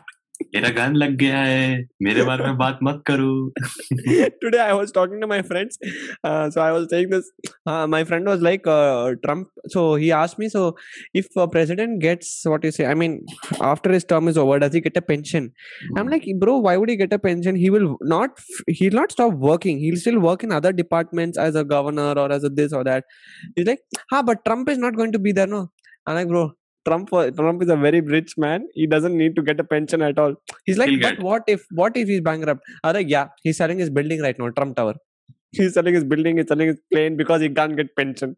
मेरा गन लग गया है मेरे बारे में बात मत करो। Today I was talking to my friends so I was saying this my friend was like Trump so he asked me so if president gets what you say I mean after his term is over does he get a pension I am like bro why would he get a pension he will not he will not stop working he will still work in other departments as a governor और as a this और that he like हाँ but Trump is not going to be there no I like bro Trump Trump is a very rich man. He doesn't need to get a pension at all. He's like, He'll but get- what if what if he's bankrupt? I'm like, yeah, he's selling his building right now, Trump Tower. He's selling his building, he's selling his plane because he can't get pension.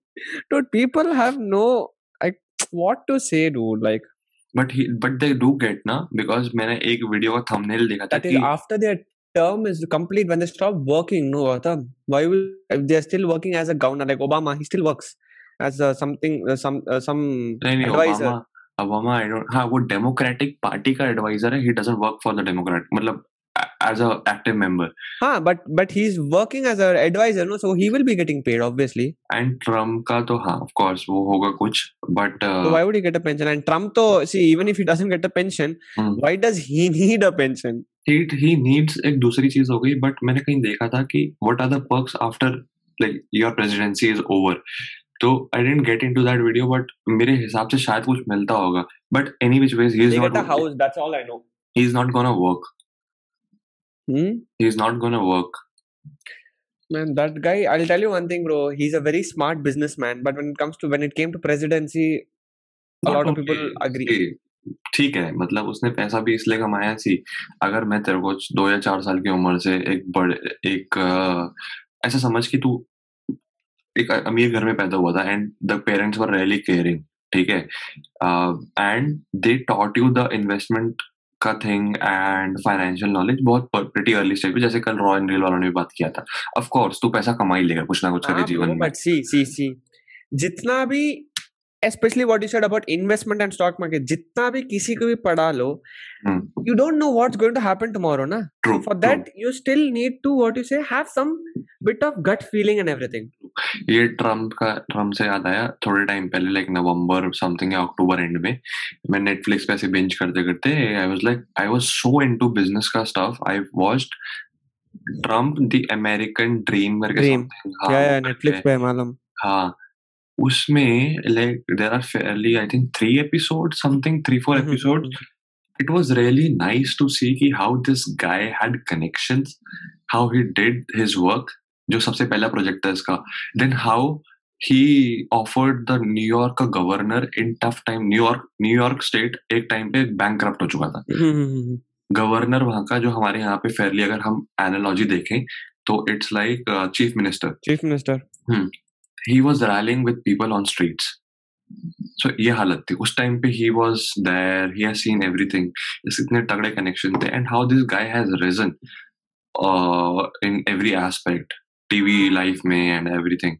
Dude, people have no like what to say, dude. Like but but they do get ना because मैंने एक video का thumbnail देखा था that is कि after their term is complete when they stop working. No, Gautam, why will if they're still working as a governor like Obama? He still works as uh, something uh, some uh, some नहीं नहीं advisor. Obama I don't हाँ वो democratic party का adviser है he doesn't work for the Democrat मतलब as a active member Huh, but but he's working as an advisor, no? So he will be getting paid, obviously. And Trump का तो हाँ of course वो होगा कुछ but So why would he get a pension? And Trump, though, see, even if he doesn't get a pension, Hmm. why does he need a pension? He he needs एक दूसरी चीज़ हो गई but मैंने कहीं देखा था कि what are the perks after like your presidency is over तो I didn't get into that video but मेरे हिसाब से शायद कुछ मिलता होगा but any which ways he is not get a house. That's all he is not gonna work Hmm? He is not gonna work Man, that guy. I'll tell you one thing, bro. He's a very smart businessman. But when it comes to when it came to presidency, a lot of people agree. ठीक है मतलब उसने पैसा भी इसलिए कमाया सी अगर मैं तेरे को दो या चार साल की उम्र से एक बड़े एक अ, ऐसा समझ कि तू एक अमीर घर में पैदा हुआ था and the parents were really caring ठीक है? And they taught you the investment का थिंग एंड फाइनेंशियल नॉलेज बहुत प्रिटी अर्ली स्टेज पे जैसे कल रॉयल एंड वालों ने भी बात किया था। ऑफ़ कोर्स तू पैसा कमा ही लेगा कुछ ना कुछ करके हाँ, जीवन में। बट सी सी सी जितना भी especially what you said about investment and stock market जितना भी किसी को भी पढ़ा लो हम्म। you don't know what's going to happen tomorrow ना for that you still need to what you say have some bit of gut feeling and everything ये ट्रंप का ट्रंप से याद आया थोड़े टाइम पहले लाइक नवंबर समथिंग या October end में मैं नेटफ्लिक्स पे ऐसे बिंज करते करते I was like I was so into business का stuff I watched Trump the American dream करके Dream. Something yeah yeah netflix पे है मालूम हाँ उसमें like there are fairly I think three episode something three four episode it was really nice to see की how this guy had connection how he did his work जो सबसे पहला project था इसका. Then how he offered the New York का governor in tough time New York New York state एक time पे bank corrupt हो चुका था. हम्म, हम्म, हम्म, गवर्नर वहाँ का जो हमारे यहाँ पे फेयरली अगर हम एनोलॉजी देखें तो it's like chief minister chief minister he was rallying with people on street so ये हालत थी उस टाइम पे he was there he seen every thing इतने तगड़े कनेक्शन थे and how this guy has reign in every aspect TV life में and every thing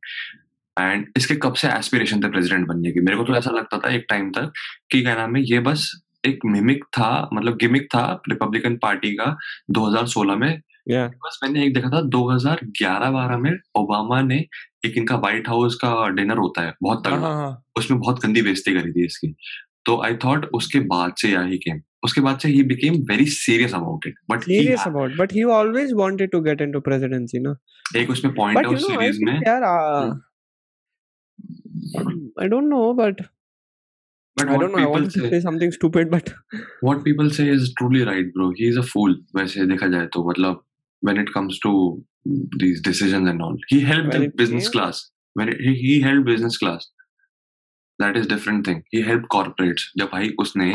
and इसके कब से एस्पिरेशन थे प्रेजिडेंट बनने की मेरे को तो ऐसा लगता था एक टाइम तक कि क्या नाम है ये बस एक मिमिक था मतलब गिमिक था रिपब्लिकन पार्टी का 2016 में yeah. बस मैंने एक देखा था 2011-12 में ओबामा ने एक इनका व्हाइट हाउस का डिनर होता है बहुत हाँ, तगड़ा। हाँ, हाँ. उसमें बहुत गंदी बेइज्जती करी थी इसकी। तो आई थॉट उसके बाद से या ही केम उसके बाद से he became very serious about it but serious about but he always wanted to get into presidency no एक उसमें पॉइंट है उस सीरीज़ में। yaar uh, i don't know but but i don't know i people wanted to say say something stupid but what people say is truly right bro he is a fool वैसे देखा जाए तो मतलब when it comes to these decisions and all he helped When the business came- class when it, he, he helped business class that is different thing he helped corporates जब भाई उसने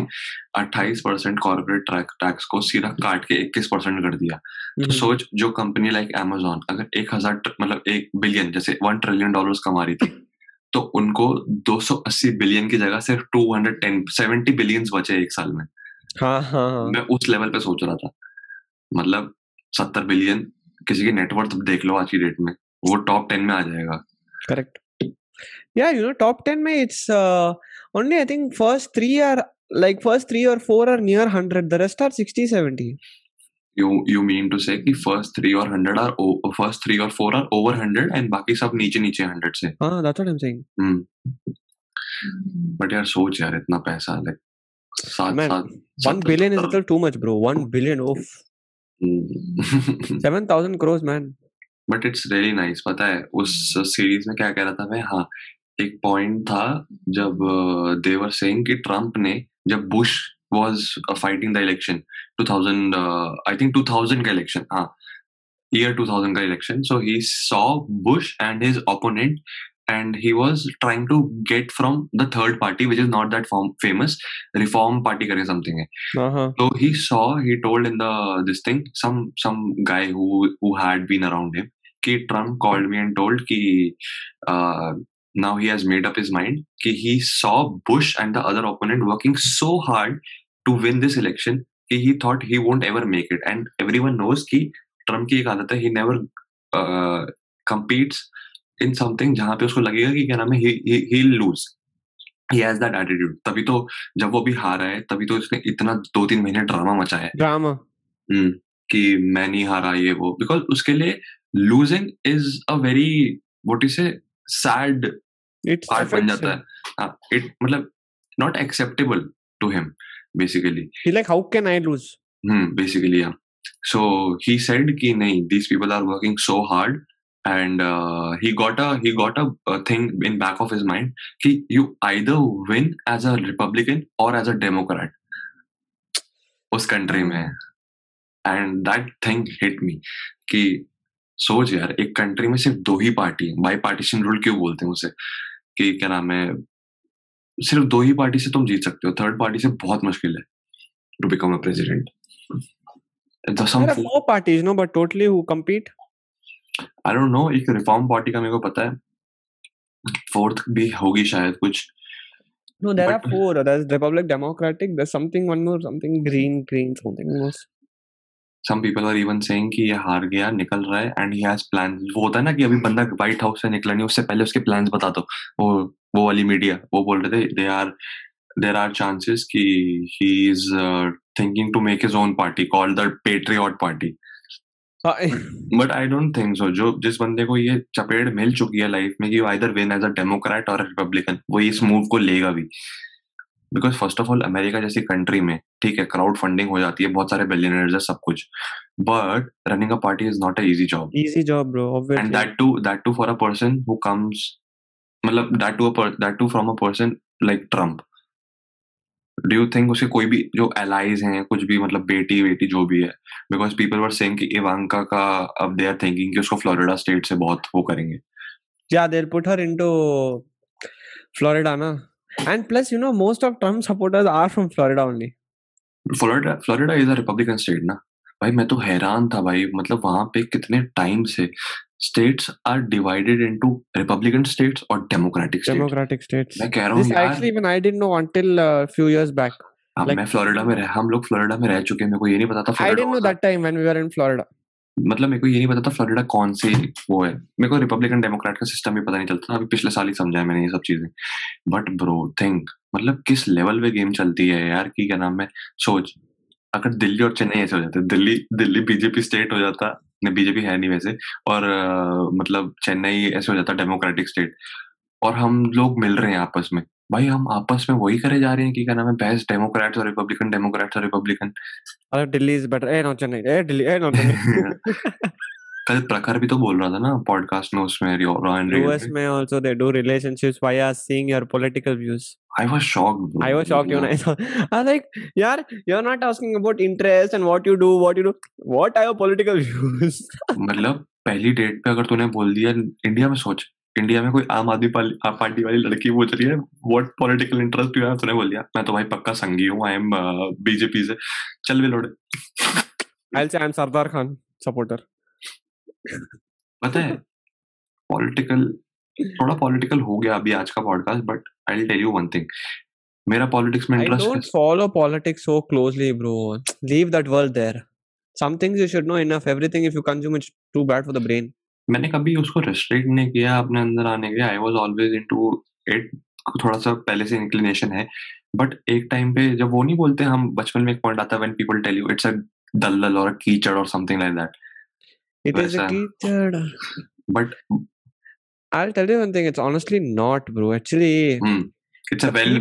28 percent corporate tax को सीधा काट के 21 percent कर दिया तो Mhm. सोच जो कंपनी लाइक Amazon अगर एक हज़ार मतलब एक बिलियन जैसे वन ट्रिलियन डॉलर्स कमा रही थी तो उनको 280 बिलियन की जगह सिर्फ़ 210 70 बिलियंस बचे एक साल में हाँ हाँ हाँ मैं उस लेवल पे सोच रहा था मतलब सत्तर बिलियन किसी की नेटवर्थ देख लो आज की डेट में वो टॉप टेन में आ जाएगा correct yeah you know top 10 may it's uh, only i think first three are like first three or four are near 100 the rest are 60 70 you you mean to say कि first three और hundred are first three और four are over hundred and बाकी सब नीचे नीचे hundred से ah that's what i'm saying but यार सोच यार इतना पैसा लाइक सात Man, सात One billion is सत्तर- still too much, bro. One billion. Oh, hmm. seven thousand crores, man. But it's really nice पता है उस सीरीज़ में क्या कह रहा था मैं हाँ एक पॉइंट था जब देवर सेइंग कि ट्रंप ने जब Bush was fighting the election 2000 I think 2000 का इलेक्शन हाँ year 2000 का election so he saw Bush and his opponent and he was trying to get from the third party which is not that form, famous reform party or something uh-huh. so he saw he told in the this thing some some guy who who had been around him ki trump called me and told ki uh, now he has made up his mind ki he saw bush and the other opponent working so hard to win this election ki he thought he won't ever make it and everyone knows ki trump ki ek hai, he never uh, competes in something जहाँ पे उसको लगेगा कि क्या नाम है he he he'll lose. He has तभी तो जब वो भी हारा है तभी तो इसने इतना दो तीन महीने ड्रामा मचाया है। ड्रामा हम्म, कि मैं नहीं हारा ये वो। बिकॉज़ उसके लिए losing is a very vote is a sad part बन जाता है। हाँ इट मतलब not acceptable to him basically like, how can I lose? Hmm basically हाँ सो ही सेड कि नहीं these people are working so hard and he got a he got a thing in back of his mind कि you either win as a Republican और as a Democrat उस country में। And that thing hit me कि सोच यार एक country में सिर्फ़ दो ही पार्टी है। बाई पार्टीशन रूल क्यों बोलते हैं उसे? कि क्या नाम है सिर्फ़ दो ही पार्टी से तुम जीत सकते हो। थर्ड पार्टी से बहुत मुश्किल है to become a president There are four parties, no, but totally who compete. I don't know एक रिफॉर्म पार्टी का मेरे को पता है फोर्थ भी होगी शायद कुछ No, there But- are four. There's Republic, Democratic. There's something one more, something green, green, something more. Some people are even saying कि ये हार गया निकल रहा है एंड ही हैज़ प्लान वो होता है ना कि अभी बंदा व्हाइट हाउस से निकला नहीं उससे पहले उसके प्लान्स बता दो वो वो वाली मीडिया वो बोल रहे थे they are there are chances कि he is thinking to make his own party called the patriot party but I don't think so जो जिस बंदे को ये चपेट मिल चुकी है लाइफ में कि वो either win as a Democrat और रिपब्लिकन वो इस मूव को लेगा भी। Because first of all America जैसी कंट्री में ठीक है क्राउड फंडिंग हो जाती है बहुत सारे बिलियनर्स है सब कुछ। But running a party is not a easy job easy job, bro. And that too that too for a person who comes मतलब that too that too from a person like Trump do you think उसके कोई भी जो allies हैं कुछ भी मतलब बेटी बेटी जो भी है बिकॉज़ पीपल वर सेइंग कि इवांका का अब दे आर थिंकिंग कि उसको फ्लोरिडा स्टेट से बहुत वो करेंगे Yeah, they'll put her into Florida, na. And plus, you know, most of Trump supporters are from Florida only. Florida Florida is a Republican state ना भाई मैं तो हैरान था भाई मतलब वहाँ पे कितने टाइम से states are divided into Republican states और डेमोक्रेटिक स्टेट्स Democratic states. मैं कह रहा हूँ This actually even I didn't know until a few years back. हाँ, like- मैं फ्लोरिडा में रह हम लोग फ्लोरिडा में रह चुके हैं मेरे को ये नहीं पता था I Florida didn't know was a- that time when we were in Florida. मतलब मेरे को ये नहीं पता था फ्लोरिडा कौन से वो है मेरे को रिपब्लिकन डेमोक्रेट का सिस्टम भी पता नहीं चलता था अभी पिछले साल ही समझा है मैंने ये सब चीज़ें बट ब्रो थिंक मतलब किस लेवल पे गेम चलती है यार की क्या नाम है सोच अगर दिल्ली और चेन्नई ऐसे हो जाते दिल्ली दिल्ली बीजेपी स्टेट हो जाता नहीं बीजेपी है नहीं वैसे और आ, मतलब चेन्नई ऐसे हो जाता डेमोक्रेटिक स्टेट और हम लोग मिल रहे हैं आपस में भाई हम आपस में वही करे जा रहे हैं कि क्या नाम है बेस्ट डेमोक्रेट्स और रिपब्लिकन डेमोक्रेट्स और रिपब्लिकन अरे Delhi is better A no Chennai A Delhi A no Chennai. कल प्रखर भी तो बोल रहा था ना पॉडकास्ट में उसमें रॉयन रेड यूएस में। Also they do relationships why are seeing your political views I was shocked I was shocked you know I was like यार you are not asking about interest and what you do what you do what are your political views मतलब पहली date पे अगर तूने बोल दिया India में सोच। इंडिया में कोई आम आदमी पार्टी वाली लड़की पूछ रही है what political interest you have तूने बोल दिया मैं तो भाई पक्का संगी हूँ आई एम बीजेपी से। चल भी load I will say I am Sardar Khan supporter पता है पॉलिटिकल थोड़ा पॉलिटिकल हो गया अभी आज का podcast but I will tell you one thing मेरा पॉलिटिक्स में I don't interest follow politics so closely, bro. Leave that world there. Some things you should know enough. Everything, if you consume, it's too bad for the brain. मैंने कभी उसको restrict नहीं किया अपने अंदर आने के I was always into it थोड़ा सा पहले से इंक्लिनेशन है बट एक टाइम पे जब वो नहीं बोलते हम बचपन में एक पॉइंट आता है when people tell you it's a दलदल और कीचड़ और something like that It is a Vasa. keychad. But I'll tell you one thing. It's honestly not, bro. Actually, it's a well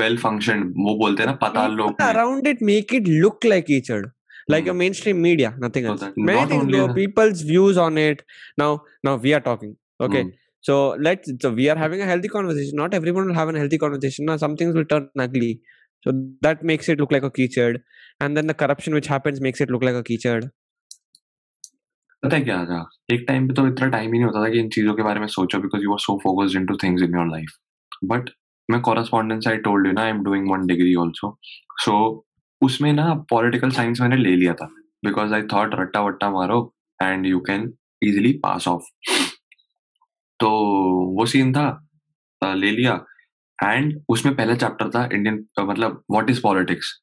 well function वो बोलते हैं ना पताल लोग people around it make it look like each other like your mainstream media nothing So else that- many not things only bro, that- people's views on it now now we are talking okay Hmm. so let's so we are having a healthy conversation not everyone will have a healthy conversation now some things will turn ugly so that makes it look like a keychain and then the corruption which happens makes it look like a keychain पता है क्या था? एक time पे तो इतना time ही नहीं होता था कि इन चीज़ों के बारे में सोचो because you are so focused into things in your life but मैं कॉरेस्पॉन्डेंस आई टोल्ड यू ना I am doing one degree also so उसमें ना पॉलिटिकल साइंस मैंने ले लिया था बिकॉज़ आई थॉट रट्टा वट्टा मारो and you can easily pass off तो वो सीन था ले लिया एंड उसमें पहला चैप्टर था इंडियन मतलब व्हाट इज़ पॉलिटिक्स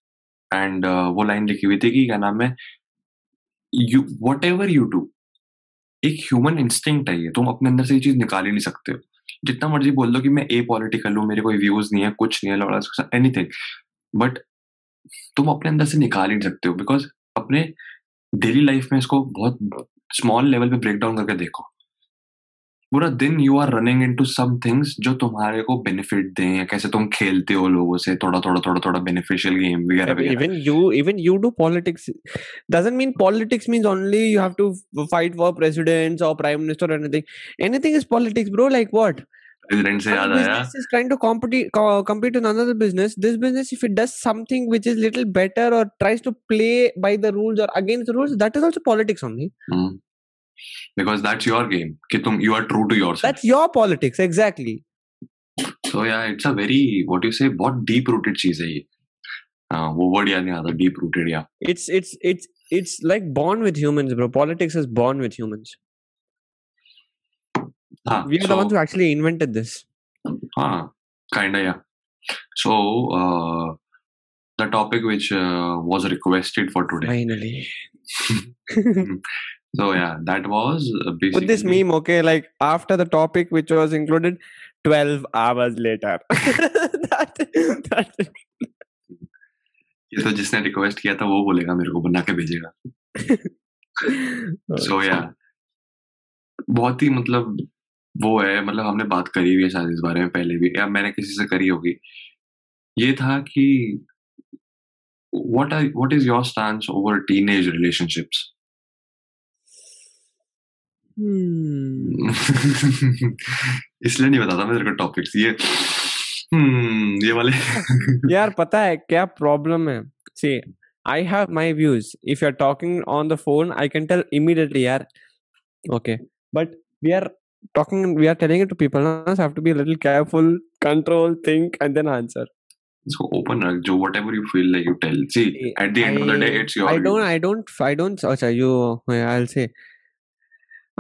एंड वो लाइन लिखी हुई थी कि क्या नाम है? You whatever you do एक ह्यूमन इंस्टिंक्ट है ये। तुम अपने अंदर से ये चीज़ निकाल ही नहीं सकते हो। जितना मर्ज़ी बोल दो कि मैं ए पॉलिटिकल हूँ, मेरे कोई व्यूज़ नहीं है, कुछ नहीं है लड़ा एनीथिंग बट तुम अपने अंदर से निकाल ही नहीं सकते हो बिकॉज़ अपने डेली लाइफ में इसको बहुत स्मॉल लेवल पे ब्रेक डाउन करके देखो। पूरा दिन you are running into some जो तुम्हारे को बेनिफिट दें या कैसे तुम खेलते हो लोगों से थोड़ा थोड़ा थोड़ा थोड़ा बेनिफिशियल गेम वगैरह even you even you do politics doesn't mean politics means only you have to fight for presidents और prime minister anything anything is politics bro like what rules against rules that is also politics only that's your game कि तुम you are true to your that's your politics exactly so yeah it's a very what you say बहुत deep rooted चीज है ये हाँ वो word याद नहीं आता डीप रूटेड या it's it's it's it's like born with humans bro politics is born with humans हाँ we are the so- ones who actually invented this हाँ kind of yeah so uh, the topic which uh, was requested for today finally So yeah that was uh, basically Put this meme, okay? Like after the topic which was included, 12 hours later. that, that, ये तो जिसने request किया था वो बोलेगा मेरे को बना के भेजेगा सो या बहुत ही मतलब वो है मतलब हमने बात करी हुई है शायद इस बारे में पहले भी या मैंने किसी से करी होगी ये था कि what are what is your stance over teenage relationships Hmm. इसलिए नहीं बताता मैं तेरे को टॉपिक्स ये hmm, ये वाले यार पता है क्या प्रॉब्लम है see I have my views if you are talking on the phone I can tell immediately यार okay but we are talking we are telling it to people now so have to be a little careful control think and then answer इसको open रख जो whatever you feel like you tell see at the end of the day it's your I view. don't, I don't, I don't. Acha, you, I'll say.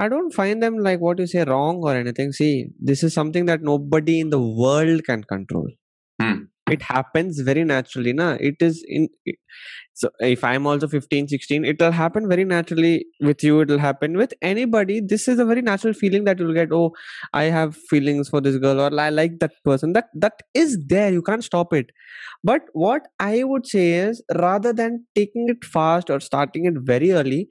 I don't find them like what you say wrong or anything. See, this is something that nobody in the world can control. Hmm. It happens very naturally, na. It is in. It, so if I'm also 15, 16, it will happen very naturally with you. It will happen with anybody. This is a very natural feeling that you'll get. Oh, I have feelings for this girl, or I like that person. That that is there. You can't stop it. But what I would say is rather than taking it fast or starting it very early,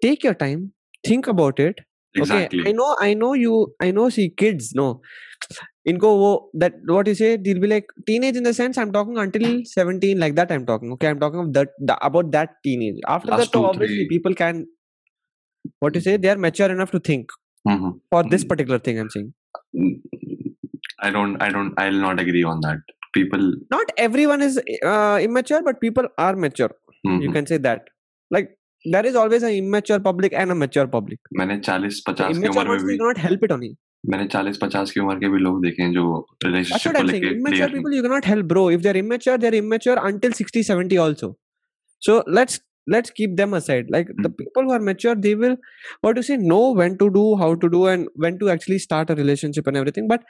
take your time, think about it. Exactly Okay, I know, I know you, I know, see, kids, no. Inko wo, that what you say, they'll be like teenage in the sense I'm talking until 17, like that I'm talking. Okay, I'm talking of that, the, about that teenage. After Last that, two, obviously three. people can, what you say, they are mature enough to think Mhm. for this Mhm. particular thing I'm saying. I don't I don't I'll not agree on that people Not everyone is uh, immature, but people are mature. you Mhm. can say that like there is always an immature public and a mature public मैंने 40 the 50 की उम्र में भी cannot help it only मैंने 40 50 की उम्र के भी लोग देखे हैं जो रिलेशनशिप को i'm saying लेके immature clear people you cannot help bro if they're immature they're immature until 60 70 also so let's let's keep them aside like the Mm. people who are mature they will what to say know when to do how to do and when to actually start a relationship and everything but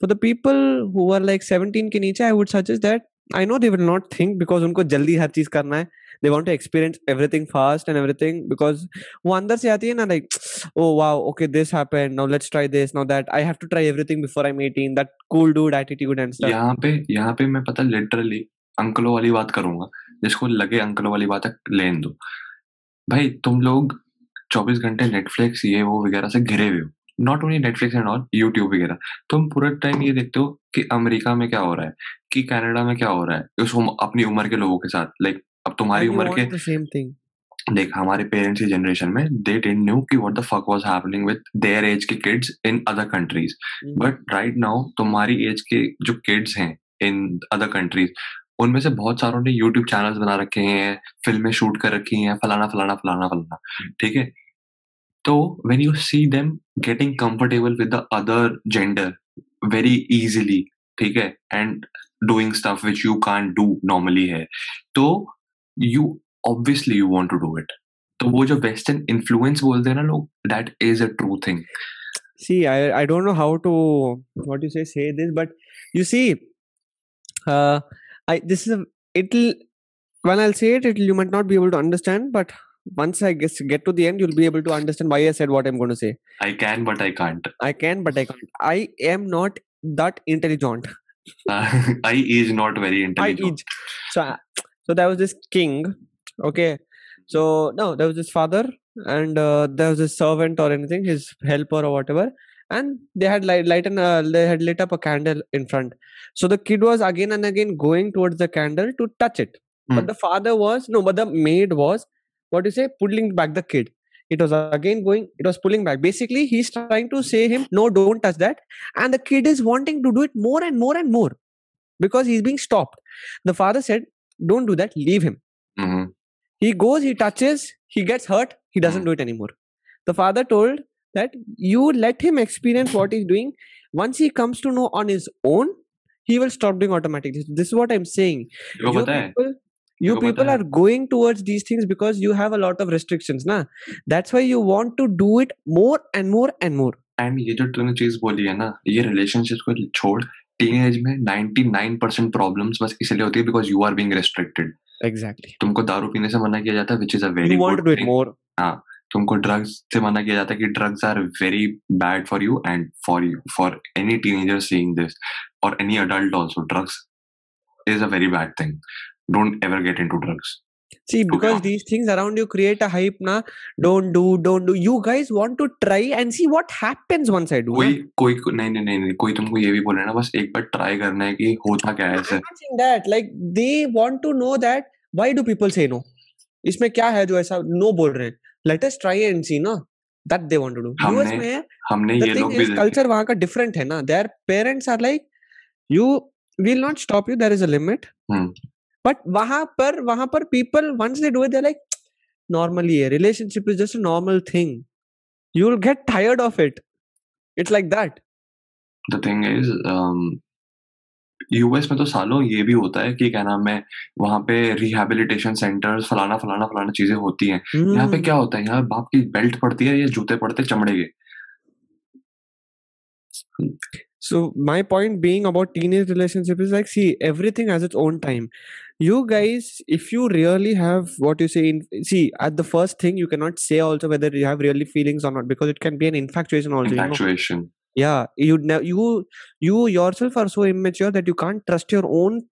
for the people who are like 17 ke niche i would suggest that i know they will not think because उनको जल्दी हर चीज़ करना है they want to experience everything fast and everything because वो अंदर से आती है ना like oh wow okay this happened now let's try this now that i have to try everything before i'm 18 that cool dude attitude and stuff यहाँ पे यहाँ पे मैं पता लिटरली अंकलों वाली बात करूँगा जिसको लगे अंकलों वाली बात है लेन दो भाई तुम लोग 24 घंटे नेटफ्लिक्स ये वो वगैरह से घिरे हुए हो not only Netflix and all YouTube वगैरह। तुम पूरा टाइम ये देखते हो कि अमेरिका में क्या हो रहा है कि कनाडा में क्या हो रहा है उस अपनी उम्र के लोगों के साथ। लाइक like, अब तुम्हारी उम्र के same thing. देख हमारे पेरेंट्स की जनरेशन में दे डिडंट न्यू कि what the fuck was happening with their age के kids in other countries. But right now तुम्हारी एज के जो किड्स हैं इन अदर कंट्रीज़ उनमें से बहुत सारों ने यूट्यूब चैनल्स बना रखे हैं फ़िल्में शूट कर रखी हैं फलाना फलाना फलाना फलाना। ठीक है? तो when you see them getting comfortable with the other gender very easily ठीक है and doing stuff which you can't do normally है तो you obviously you want to do it तो वो जो वेस्टर्न इन्फ्लुएंस बोलते हैं ना लोग that is a true thing See, I I don't know how to what you say say this, but you see, uh, I this is a it'll when I'll say it, it'll you might not be able to understand, but once I guess get to the end, you'll be able to understand why I said what I'm going to say. I can, but I can't. I can, but I can't. I am not that intelligent. Uh, I is not very intelligent. So, uh, so there was this king. Okay, so no, there was this father, and uh, there was a servant or anything, his helper or whatever. And they had light, light and uh, they had lit up a candle in front. So the kid was again and again going towards the candle to touch it. Mm. But hmm. the father was no, but the maid was what do you say, pulling back the kid. It was again going, it was pulling back. Basically, he's trying to say him, no, don't touch that. And the kid is wanting to do it more and more and more because he's being stopped. The father said, don't do that, leave him. Mm-hmm. He goes, he touches, he gets hurt, he doesn't mm-hmm. do it anymore. The father told that you let him experience what he's doing. Once he comes to know on his own, he will stop doing automatically. This is what I'm saying. You people, you people are going towards these things because you have a lot of restrictions. Na? That's why you want to do it more and more and more. And ये जो तूने चीज़ बोली है ना ये relationship को छोड़ teenage में 99% प्रॉब्लम्स बस इसलिए होती है because you are being restricted Exactly. तुमको दारू पीने से मना किया जाता है which is a very You want to good do it thing more. तुमको ड्रग्स से मना किया जाता है कि drugs are very bad for you and for you for any teenager seeing this और any adult also drugs is a very bad thing don't ever get into drugs See, because these things around you create a hype, na. Don't do, don't do. You guys want to try and see what happens once I do. कोई na. कोई नहीं नहीं नहीं कोई तुमको ये भी बोले ना बस एक बार ट्राई करना है कि होता क्या है ऐसे that. Like they want to know that why do people say no? इसमें क्या है जो ऐसा no बोल रहे हैं? Let us try and see, ना. That they want to do. US हमने में हमने the ये लोग भी is culture वहाँ का different है ना. Their parents are like, you will not stop you. There is a limit. Hmm but वहाँ पर वहाँ पर people once they do it like normally relationship is just normal thing you will get tired of it it's like that the thing is US में तो सालों ये भी होता है कि क्या नाम है वहाँ पे रिहेबिलिटेशन सेंटर्स फलाना फलाना फलाना चीज़ें होती हैं। mm. यहाँ पे क्या होता है यहाँ बाप की बेल्ट पड़ती है या जूते पड़ते चमड़े के। So my point being about teenage relationship is like see everything its own time You guys, if you really have what you say, in, see, at the first thing, you cannot say also whether you have really feelings or not because it can be an infatuation also. You know? infatuation Yeah, you you you yourself are so immature that you can't trust your own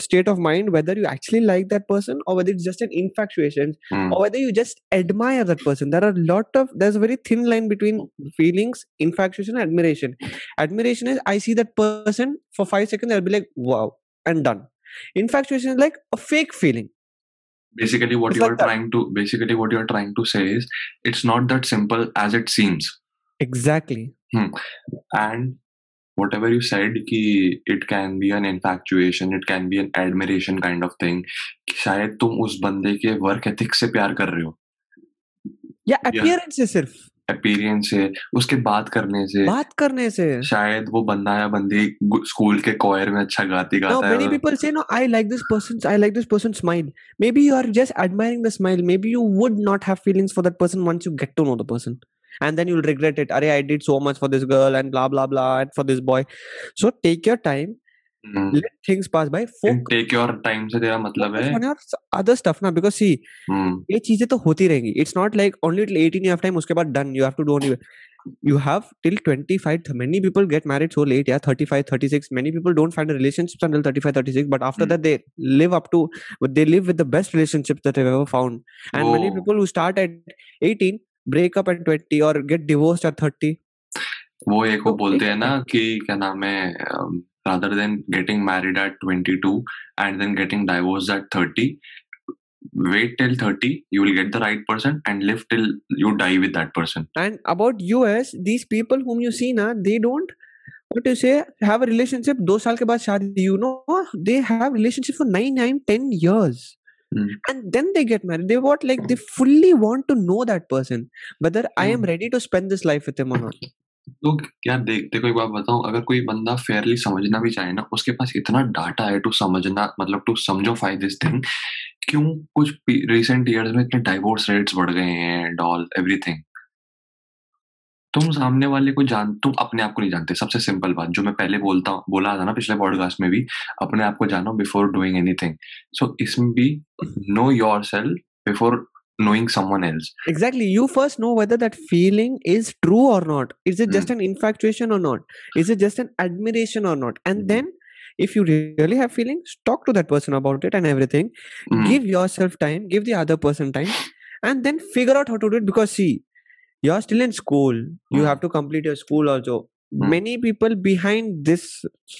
state of mind whether you actually like that person or whether it's just an infatuation Hmm. or whether you just admire that person there are a lot of there's a very thin line between feelings infatuation and admiration admiration is i see that person for 5 seconds i'll be like wow and done infatuation is like a fake feeling basically what It's you like are that. trying to basically what you are trying to say is it's not that simple as it seems exactly hmm. and whatever you said कि it can be an infatuation it can be an admiration kind of thing कि शायद तुम उस बंदे के work ethics से प्यार कर रहे हो yeah appearance is सिर्फ़ अपीरियंस से उसके बात करने से बात करने से शायद वो बंदा या बंदी स्कूल के कोयर में अच्छा गाती गाता many है people say, "No, I like this person's. I like this person's smile." Maybe you are just admiring the smile. Maybe you would not have feelings for that person once you get to know the person, and then you'll regret it. Arey, I did so much for this girl and blah blah blah and for this boy. So take your time. Let things pass by. Focus take your time से तेरा मतलब है stuff now because see हम्म, ये चीज़ें तो होती रहेंगी it's not like only till 18 you have time उसके बाद done you have to do only you have till 25 many people get married so late yeah 35 36 many people don't find a relationship until 35 36 but after Hmm. that they live up to they live with the best relationships that they've ever found and oh. many people who start at 18 break up at 20 or get divorced at 30 वो एक वो तो बोलते हैं ना कि क्या नाम है rather than getting married at 22 and then getting divorced at 30 wait till 30 you will get the right person and live till you die with that person. And about us these people whom you see now they don't what you say have a relationship those saal ke baad shadi you know they have relationship for 9 9 10 years. Mm. and then they get married. They want like they fully want to know that person whether mm. i am hmm. ready to spend this life with him or not. तो यार देख देखो एक बात बताऊँ अगर कोई बंदा फेयरली समझना भी चाहे ना उसके पास इतना डाटा है टू समझना मतलब टू समझोफाई दिस थिंग क्यों कुछ रिसेंट इयर्स में इतने डाइवोर्स रेट्स बढ़ गए हैं एंड ऑल एवरीथिंग तुम सामने वाले को जान तुम अपने आप को नहीं जानते सबसे सिंपल बात जो मैं पहले बोलता हूँ बोला था ना पिछले पॉडकास्ट में भी अपने आप को जानो बिफोर डूइंग एनीथिंग सो इसमें भी know yourself before knowing someone else exactly you first know whether that feeling is true or not is it just Hmm. an infatuation or not is it just an admiration or not and Mhm. then if you really have feelings talk to that person about it and everything Hmm. give yourself time give the other person time and then figure out how to do it because see you're still in school you Hmm. have to complete your school also Hmm. many people behind this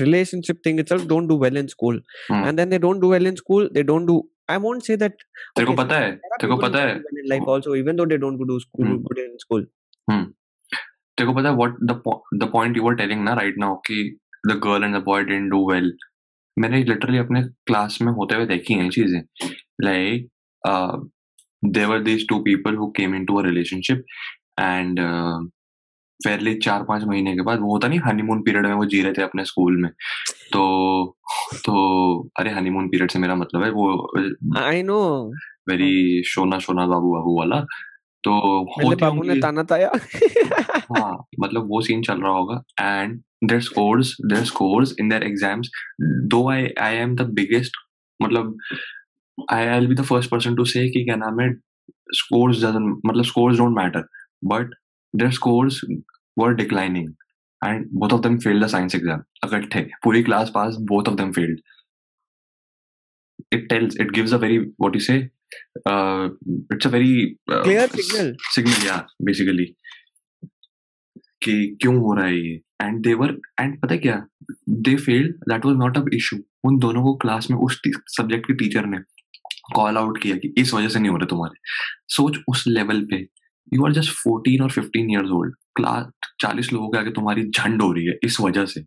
relationship thing itself don't do well in school Hmm. and then they don't do well in school they don't do i won't say that तेरे को पता है तेरे को पता है do well life also even though they don't go to school Hmm. good in school. तेरे को पता है what the the point you were telling ना राइट नाउ कि the girl and the boy didn't do well मैंने literally अपने class में होते हुए देखी हैं चीज़ें। Like there these two people who came into a relationship and fairly चार पाँच महीने के बाद वो होता नहीं हनीमून पीरियड में वो जी रहे थे अपने स्कूल में। तो तो अरे हनीमून पीरियड से मेरा मतलब है वो i know वेरी शोना शोना बाबू बाबू वाला। तो बाबू ने ताना ताया। हाँ मतलब वो सीन चल रहा होगा। And their scores their scores in their exams though I I am the biggest मतलब I I be the first person to say कि क्या नाम है स्कोर्स मतलब scores don't matter but their scores were declining and both of them failed the science exam इकट्ठे पूरी class pass both of them failed it tells it gives a very what you say uh, it's a very uh, clear signal. Signal या basically कि क्यों हो रहा है ये? And they were and पता है क्या? They failed that was not a issue उन दोनों को क्लास में उस सब्जेक्ट के टीचर ने कॉल आउट किया कि इस वजह से नहीं हो रहे तुम्हारे। सोच उस लेवल पे। यू आर जस्ट फोर्टीन और फिफ्टीन ईयर्स ओल्ड क्लास चालीस लोगों के आगे तुम्हारी झंड हो रही है इस वजह से।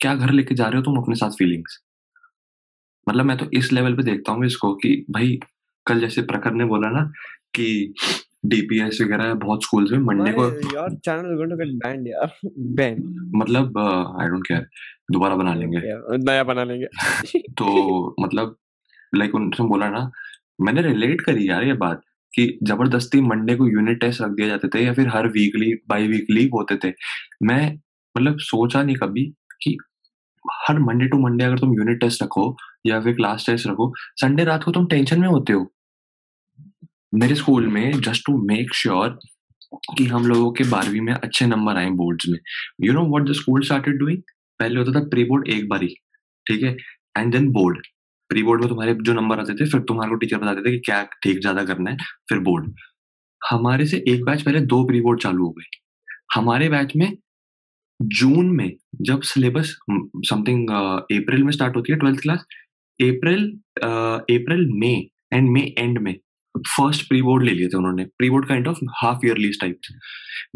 क्या घर लेके जा रहे हो तुम अपने साथ फीलिंग्स मतलब मैं तो इस लेवल पे देखता हूँ इसको कि भाई कल जैसे प्रखर ने बोला ना कि डीपीएस वगैरह बहुत स्कूल्स में मंडे को channel is going to get banned यार ban मतलब आई डोंट केयर दोबारा बना लेंगे। नया बना लेंगे। तो मतलब लाइक उनसे बोला ना मैंने रिलेट करी यार ये बात कि ज़बरदस्ती मंडे को यूनिट टेस्ट रख दिए जाते थे या फिर हर वीकली बाई वीकली होते थे। मैं मतलब सोचा नहीं कभी कि हर मंडे टू मंडे अगर तुम यूनिट टेस्ट रखो या फिर क्लास टेस्ट रखो संडे रात को तुम टेंशन में होते हो। मेरे स्कूल में जस्ट टू मेक श्योर कि हम लोगों के बारहवीं में अच्छे नंबर आए बोर्ड्स में। You know what the school started doing पहले होता था प्री बोर्ड एक बारी, ठीक है? And then board pre board में तुम्हारे जो नंबर आते थे, फिर तुम्हारे को टीचर बताते थे कि क्या ठीक ज़्यादा करना है, फिर बोर्ड हमारे से एक बैच पहले दो प्री बोर्ड चालू हो गए हमारे बैच में जून में जब सिलेबस समथिंग अप्रैल में स्टार्ट होती है ट्वेल्थ क्लास अप्रैल अप्रैल मई एंड मई एंड में फ़र्स्ट प्री बोर्ड ले लिए थे उन्होंने। Pre board kind of half yearlies type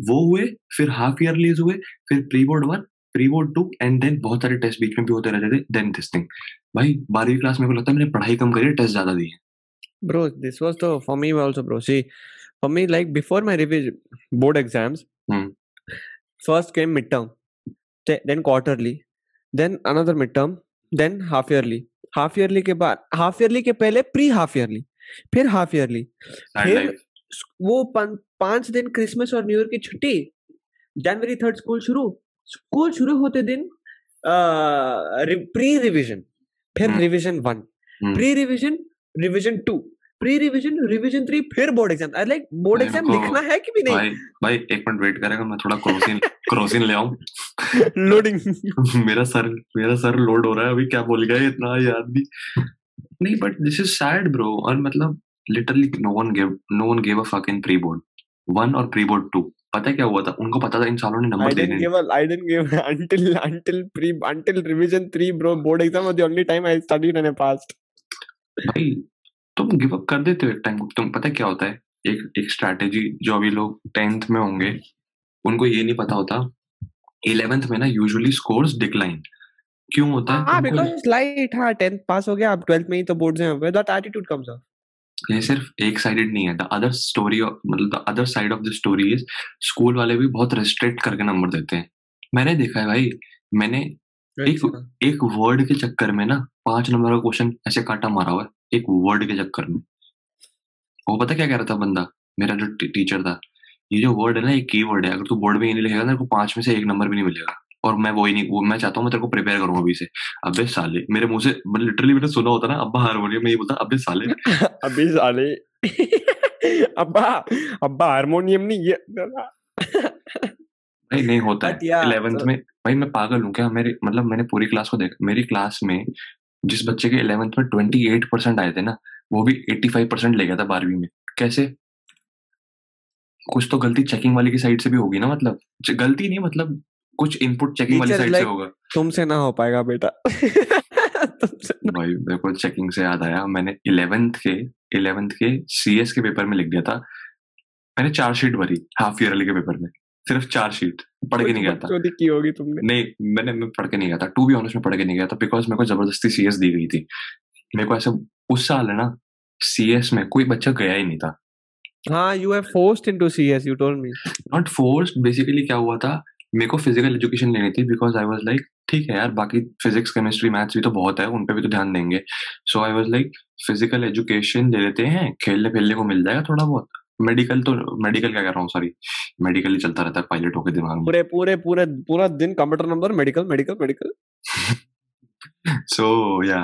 वो हुए, फिर हाफ़ ईयरलीज हुए, फिर pre board one pre two and then बहुत सारे टेस्ट बीच में भी होते रहते थे देन दिस थिंग भाई बारहवीं क्लास में को लगता है मैंने पढ़ाई कम करी टेस्ट ज़्यादा दिए। Bro this was the for me also bro see for me like before my revise board exams first came mid term then quarterly then another mid term then half yearly half yearly के बाद half yearly के पहले pre half yearly फिर half yearly फिर वो पाँच दिन Christmas और न्यू ईयर की छुट्टी जनवरी थर्ड स्कूल शुरू स्कूल शुरू होते दिन प्री रिवीजन फिर। Revision one. Pre revision revision two pre revision revision three फिर board exam I like board exam लिखना है कि भी नहीं? भाई भाई एक मिनट वेट करेगा मैं थोड़ा क्रोसिन क्रोसिन ले आऊँ। लोडिंग मेरा सर मेरा सर लोड हो रहा है अभी क्या बोल गया ये इतना याद भी। नहीं but this is sad bro और मतलब literally no one give no one give a fuck in pre board one और प्री बोर्ड टू पता क्या हुआ था? उनको पता था इन सालों ने नंबर देने give I didn't give until until pre until revision 3 bro board exam was the only time I studied and I passed भाई तुम गिव अप कर देते हो एक टाइम तुम पता क्या होता है? एक एक स्ट्रेटजी जो अभी लोग 10th में होंगे उनको ये नहीं पता होता 11th में ना यूजुअली स्कोर्स डिक्लाइन क्यों होता है? हाँ बिकॉज़ लाइट हाँ 10th पास हो गया अब 12th में ही तो बोर्ड्स हैं वेदर एटीट्यूड कम्स ऑफ़ ये सिर्फ़ एक साइडेड नहीं है. द अदर स्टोरी मतलब the other side of the story is school वाले भी बहुत रिस्ट्रिक्ट करके नंबर देते हैं. मैंने देखा है भाई मैंने एक एक वर्ड के चक्कर में ना पाँच नंबर का क्वेश्चन ऐसे काटा मारा हुआ है एक वर्ड के चक्कर में. वो पता क्या कह रहा था बंदा? मेरा जो टीचर था. ये जो वर्ड है ना एक की वर्ड है. अगर तू बोर्ड में ये नहीं लिखेगा ना पाँच में से एक नंबर भी नहीं मिलेगा. और मैं वो ही नहीं वो मैं चाहता हूँ मैं तेरे को प्रिपेयर करूँ अभी से। अबे साले मेरे मुँह से लिटरली मैंने सुना होता ना अब्बा हारमोनियम में ये बोलता अबे साले। अभी साले। अब्बा अब्बा हारमोनियम नहीं ये नहीं नहीं होता है। इलेवेंथ में भाई मैं पागल हूँ क्या? मेरे मतलब मैंने पूरी क्लास को देखा मेरी क्लास में जिस बच्चे के इलेवेंथ में ट्वेंटी एट परसेंट आए थे ना वो भी एट्टी फाइव परसेंट ले गया था बारहवीं में। कैसे? कुछ तो गलती चेकिंग वाले की साइड से भी होगी ना मतलब। गलती नहीं मतलब कुछ इनपुट चेकिंग वाली साइड से होगा। तुमसे ना हो पाएगा बेटा। भाई मेरे को चेकिंग से याद आया। मैंने इलेवेंथ के इलेवेंथ के सीएस के पेपर में लिख दिया था। मैंने चार शीट भरी हाफ़ ईयरली के पेपर में। सिर्फ़ चार शीट पढ़ के नहीं गया था। की होगी तुमने। नहीं मैंने मैं पढ़ के नहीं गया था। टू बी ऑनेस्ट में पढ़ के नहीं गया था बिकॉज़ मेरे को ज़बरदस्ती सीएस दी गई थी। मेरे को ऐसे उस साल है ना सीएस में कोई बच्चा गया ही नहीं था। हाँ you have forced into CS you told me not forced basically क्या हुआ था? मेरे को फ़िज़िकल एजुकेशन लेनी थी बिकॉज़ आई वाज लाइक ठीक है यार बाकी फिजिक्स केमिस्ट्री मैथ्स भी तो बहुत है उन पे भी तो ध्यान देंगे। So I was like physical education ले लेते हैं खेलने खेलने को मिल जाएगा थोड़ा बहुत। मेडिकल तो मेडिकल क्या कह रहा हूँ सॉरी मेडिकल ही चलता रहता है पायलट होके दिमाग में। पूरे पूरे पूरे पूरा दिन computer number medical medical medical so या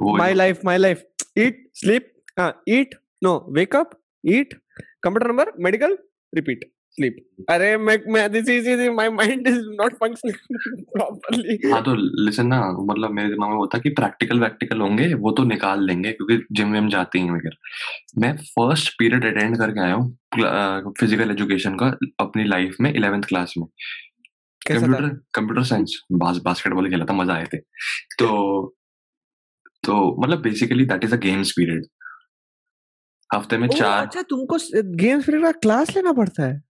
वो my life my life eat sleep uh, eat no wake up eat computer number medical repeat sleep. अरे मैं मैं this is is- my mind is not functioning properly. हाँ तो listen ना मतलब मेरे दिमाग में वो था कि प्रैक्टिकल वैक्टिकल होंगे वो तो निकाल लेंगे क्योंकि जिम विम जाते हैं वगैरह। मैं फ़र्स्ट पीरियड अटेंड करके आया हूँ फ़िज़िकल एजुकेशन का अपनी लाइफ में इलेवेंथ क्लास में। कंप्यूटर कंप्यूटर साइंस बास बास्केटबॉल खेला था मज़ा आए थे। तो तो मतलब basically that is a games period हफ़्ते में चार अच्छा तुमको गेम्स पीरियड का क्लास लेना पड़ता है?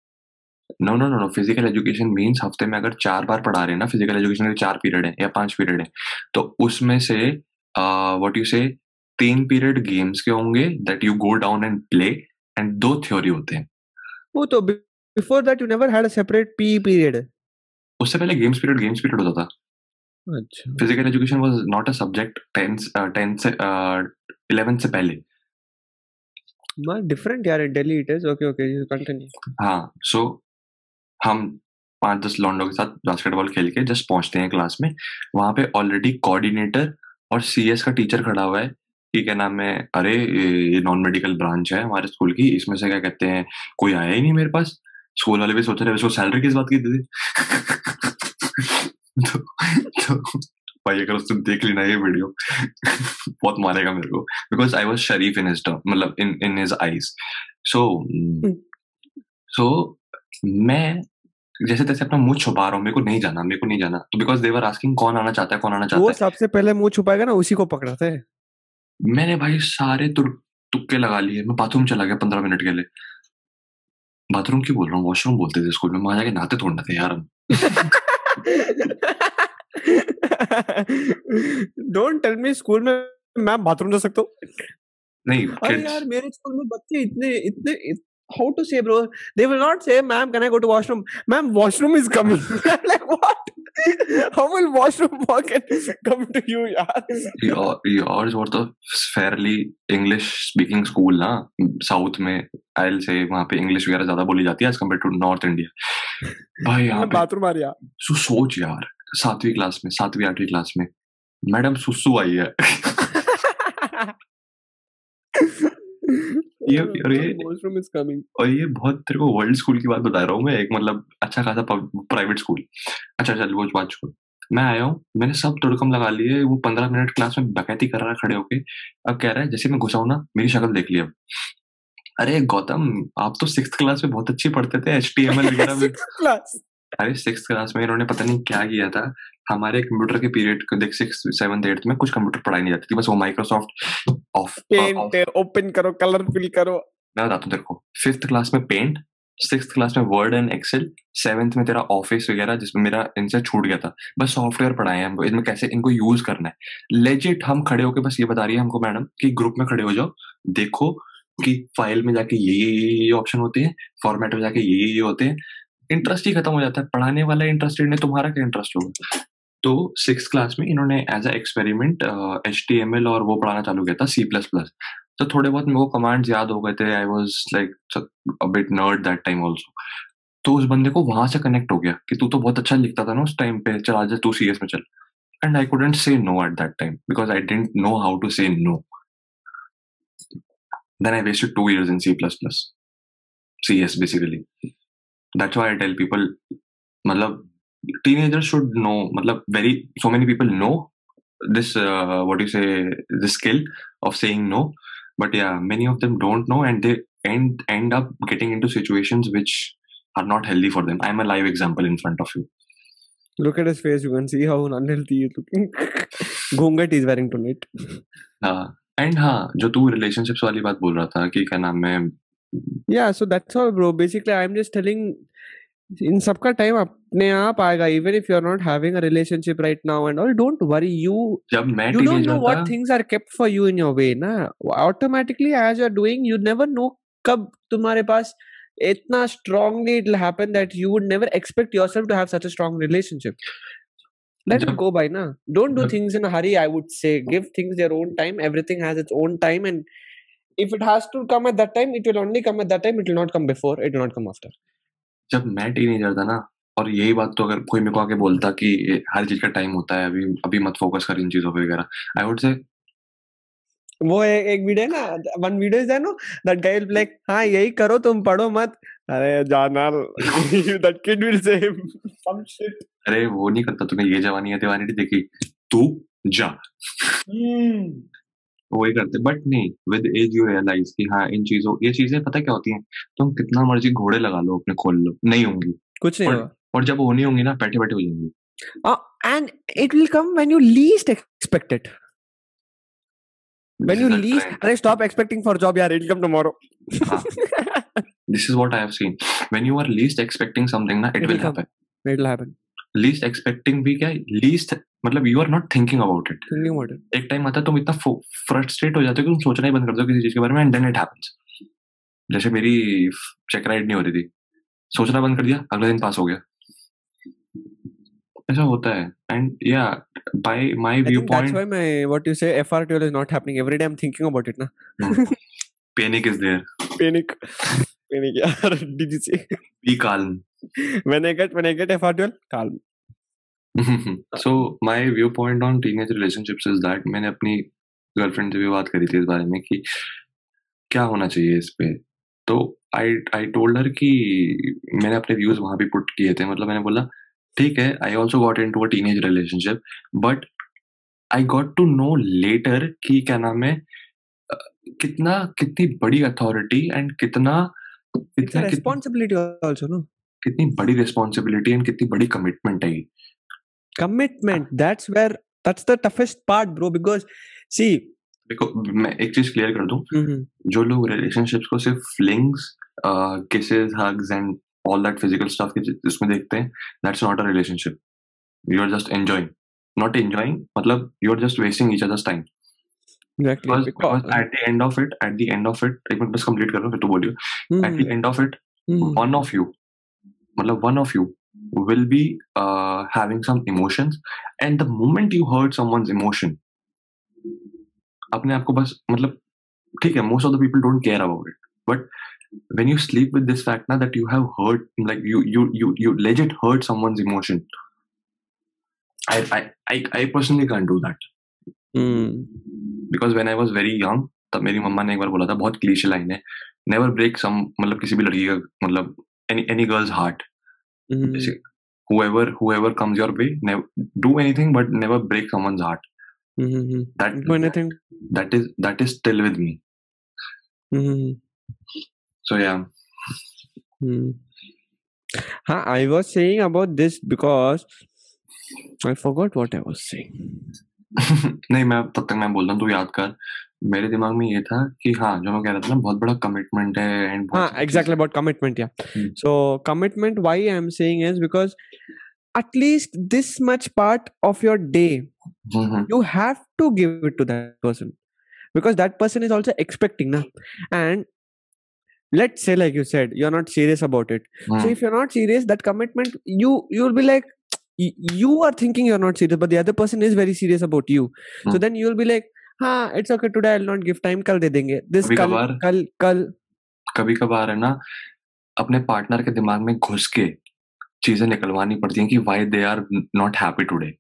No no no no physical education means हफ़्ते में अगर चार बार पढ़ा रहे हैं ना फ़िज़िकल एजुकेशन के चार पीरियड है या पाँच पीरियड है तो उसमें से व्हाट यू से तीन पीरियड गेम्स के होंगे that you go down and play and दो थ्योरी होते हैं। वो तो before that you never had a separate P period उससे पहले गेम्स पीरियड गेम्स पीरियड होता था। अच्छा। Physical education was not a subject tenth tenth से इलेवेंथ से पहले। डिफरेंट यार Delhi it is okay okay you continue हाँ सो हम पाँच दस लॉन्डो के साथ बास्केटबॉल खेल के जस्ट पहुँचते हैं क्लास में। वहाँ पे ऑलरेडी कोऑर्डिनेटर और सीएस का टीचर खड़ा हुआ है कि क्या नाम है अरे ये नॉन मेडिकल ब्रांच है हमारे स्कूल की इसमें से क्या कहते हैं कोई आया ही नहीं मेरे पास? स्कूल वाले भी सोच रहे उसको सैलरी किस बात की दे तो, तो भाई अगर उसने देख लेना ये वीडियो बहुत मारेगा मेरे को। बिकॉज़ आई वॉज़ शरीफ इन हिज मतलब in in his eyes so सो मैं जैसे तैसे अपना मुँह छुपा रहा हूँ मेरे को नहीं जाना मेरे को नहीं जाना। तो बिकॉज़ देवर आस्किंग कौन आना चाहता है कौन आना चाहता वो है। सबसे पहले मुँह छुपाएगा ना उसी को पकड़ते हैं। मैंने भाई सारे तुक्के लगा लिए मैं बाथरूम चला गया पंद्रह मिनट के लिए। बाथरूम क्यों बोल रहा हूँ? वॉशरूम बोलते थे स्कूल में वहाँ जाके नहाते थोड़ना थे यार हम। डोंट टेल मी स्कूल में मैं बाथरूम जा सकता हूँ। नहीं अरे यार मेरे स्कूल में बच्चे इतने इतने how to say bro they will not say ma'am can I go to washroom ma'am washroom is coming like what how will washroom walk and come to you यार your- yours was the fairly English speaking school ना south में I से वहाँ पे English वगैरह ज़्यादा बोली जाती है as compare to North India भाई यहाँ पे बाथरूम आ रहा सो सोच यार सातवीं क्लास में सातवीं आठवीं क्लास में मैडम सुसु आई है। ये और ये वॉशरूम इज़ कमिंग। और ये बहुत तेरे को वर्ल्ड स्कूल की बात बता रहा हूँ मैं एक मतलब अच्छा खासा प्राइवेट स्कूल। अच्छा चल वो बात छोड़। मैं आया हूँ मैंने सब तुड़कम लगा लिए वो पंद्रह मिनट क्लास में बकैती कर रहा है खड़े होके। अब कह रहा है जैसे मैं घुसा हूँ ना मेरी शक्ल देख ली अब। अरे गौतम आप तो सिक्स क्लास में बहुत अच्छी पढ़ते थे एच टी एम एल वगैरह में। क्लास अरे सिक्स क्लास में इन्होंने पता नहीं क्या किया था। हमारे कंप्यूटर के पीरियड को देख सिक्स सेवंथ एट्थ में कुछ कंप्यूटर पढ़ाई नहीं जाती थी बस वो माइक्रोसॉफ्ट ऑफ़ पेंट ओपन करो कलर फिल करो। मैं बताता हूँ तेरे को फिफ्थ क्लास में पेंट सिक्स क्लास में वर्ड एंड एक्सेल सेवंथ में तेरा ऑफ़िस वगैरह जिसमें मेरा इनसे छूट गया था। बस सॉफ्टवेयर पढ़ाए हैं हमको इनमें कैसे इनको यूज़ करना है। लेजिट हम खड़े होके बस ये बता रही है हमको मैडम कि ग्रुप में खड़े हो जाओ देखो कि फ़ाइल में जाके ये ये ये ऑप्शन होते हैं फॉर्मेट में जाके ये ये होते हैं। इंटरेस्ट ही खत्म हो जाता है पढ़ाने वाला इंटरेस्टेड नहीं तुम्हारा क्या इंटरेस्ट होगा? तो सिक्स क्लास में इन्होंने as a experiment H T M L और वो पढ़ाना चालू किया था सी प्लस प्लस तो थोड़े बहुत मेरे को कमांड्स याद हो गए थे I was like bit nerd that time also तो उस बंदे को वहाँ से कनेक्ट हो गया कि तू तो बहुत अच्छा लिखता था ना उस टाइम पे चल आज तू सी एस में चल. And I couldn't say no at that time because I didn't know how to say no then I wasted two years in C++, CS basically. That's why I tell people, matlab, teenagers should know, matlab, very, so many people know this, uh, what do you say, the skill of saying no. But yeah, many of them don't know and they end, end up getting into situations which are not healthy for them. I'm a live example in front of you. Look at his face, you can see how unhealthy he is looking. Ghungat is wearing tonight. Uh, and हाँ जो तू relationships वाली बात बोल रहा था कि क्या नाम है yeah so that's all bro basically I am just telling इन सबका टाइम अपने आप आएगा even if you are not having a relationship right now and all don't worry you you don't know what things are kept for you in your way ना? Automatically as you are doing you never know कब तुम्हारे पास इतना strongly it will happen that you would never expect yourself to have such a strong relationship let it go by ना? Don't do things in a hurry I would say give things their own time everything has its own time and if it has to come at that time it will only come at that time it will not come before it will not come after जब मैं teenager था ना और यही बात तो अगर कोई मेरे को आके बोलता कि हर चीज़ का टाइम होता है अभी अभी मत फोकस कर इन चीज़ों पे वगैरह। आई वुड से वो एक, एक वीडियो ना one video is no that guy will like हाँ यही करो तुम पढ़ो मत। अरे जाना that kid will say some shit अरे वो नहीं करता तूने ये जवानी है दीवानी देखी। तू जा। हम्म। वही करते बट नहीं विद एज यू रियलाइज़ कि हाँ इन चीज़ों ये चीज़ें पता क्या होती हैं तुम कितना मर्ज़ी घोड़े लगा लो अपने खोल लो नहीं होंगी कुछ नहीं और, और जब होनी होंगी ना बैठे बैठे हो जाएँगी and it will come when you least expect it when you least अरे stop expecting for job यार it'll come tomorrow this is what i have seen when you are least expecting something na it, it will, will happen it will happen least expecting भी क्या least मतलब you are not thinking about it thinking about it एक time आता है तुम इतना frustrate हो जाते हो कि तुम सोचना ही बंद कर दो किसी चीज़ के बारे में एंड देन इट हैपेंस जैसे मेरी चेक राइड नहीं हो रही थी। सोचना बंद कर दिया अगले दिन पास हो गया। ऐसा होता है। एंड या by my view point that's why my what you say FRTL is not happening every day I am thinking about it ना panic is there panic panic यार did you say be calm. When I get when I get FRTL, calm. so my viewpoint on teenage relationships is that मैंने अपनी girlfriend से भी बात करी थी इस बारे में कि क्या होना चाहिए इस पे। तो आई आई टोल्ड हर कि मैंने अपने व्यूज़ वहाँ भी पुट किए थे। मतलब मैंने बोला ठीक है I also got in to a teenage relationship but I got to know later कि क्या नाम है कितना कितनी बड़ी अथॉरिटी एंड कितना कितना रिस्पॉन्सिबिलिटी आल्सो नो कितनी बड़ी रिस्पॉन्सिबिलिटी एंड कितनी बड़ी कमिटमेंट है commitment that's where that's the toughest part bro because see देखो मैं एक चीज़ क्लियर कर दूँ। जो लोग रिलेशनशिप्स को सिर्फ़ flings kisses hugs and all that physical stuff के इसमें देखते हैं that's not a relationship you are just enjoying not enjoying मतलब you are just wasting each others time exactly because, because at the end of it at the end of it एक minute बस complete कर फिर तो बोलियो। At the end of it one of you मतलब one of you will be uh, having some emotions and the moment you hurt someone's emotion अपने आप को बस मतलब ठीक है most of the people don't care about it but when you sleep with this fact now that you have hurt like you you you you legit hurt someone's emotion I I I, I personally can't do that because when I was very young तब मेरी मम्मा ने एक बार बोला था बहुत क्लीश line है never break some मतलब किसी भी लड़की का मतलब any any girl's heart whoever whoever comes your way never do anything but never break someone's heart mm-hmm. that do anything that is that is still with me mm-hmm. so yeah Hmm. Huh, I was saying about this because I forgot what I was saying. नहीं मैं तब तक मैं बोल रहा हूँ तू याद कर मेरे दिमाग में ये था कि हाँ जो मैं कह रहा था ना बहुत बड़ा कमिटमेंट है and Huh, exactly about commitment, yeah. Hmm. So commitment, why I'm saying is because at least this much part of your day hmm you have to give it to that person because that person is also expecting na? and let's say like you said you're not serious about it so if you're not serious that commitment you you'll be like y- you are thinking you're not serious but the other person is very serious about you so Hmm. then you'll be like ha it's okay today i'll not give time kal de denge this kal कभी-कभार- kal kal कभी कभार है ना अपने partner के दिमाग में घुस के चीज़ें निकलवानी पड़ती हैं कि why they are not happy today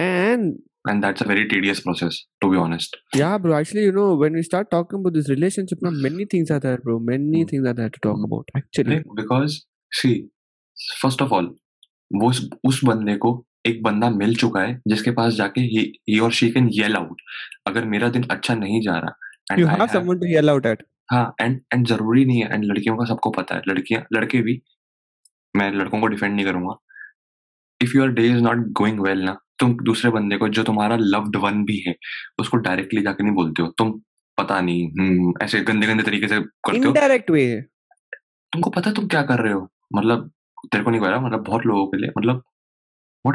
and and that's a very tedious process to be honest yeah bro actually you know when we start talking about this relationship now many things are there bro many Hmm. things are there to talk Hmm. about actually because see first of all वो उस, उस बंदे को एक बंदा मिल चुका है जिसके पास जाके ही और शी कैन येल आउट अगर मेरा दिन अच्छा नहीं जा रहा you I have have- someone to yell हाँ एंड एंड ज़रूरी नहीं है एंड लड़कियों का सबको पता है। लड़कियाँ लड़के भी मैं लड़कों को डिफेंड नहीं करूँगा। If your day is not going well ना तुम दूसरे बंदे को जो तुम्हारा लव्ड वन भी है उसको डायरेक्टली जाके नहीं बोलते हो। तुम पता नहीं हम्म, ऐसे गंदे गंदे तरीके से करते हो। Indirect way तुमको पता है तुम क्या कर रहे हो? मतलब तेरे को नहीं कह रहा मतलब बहुत लोगों के लिए मतलब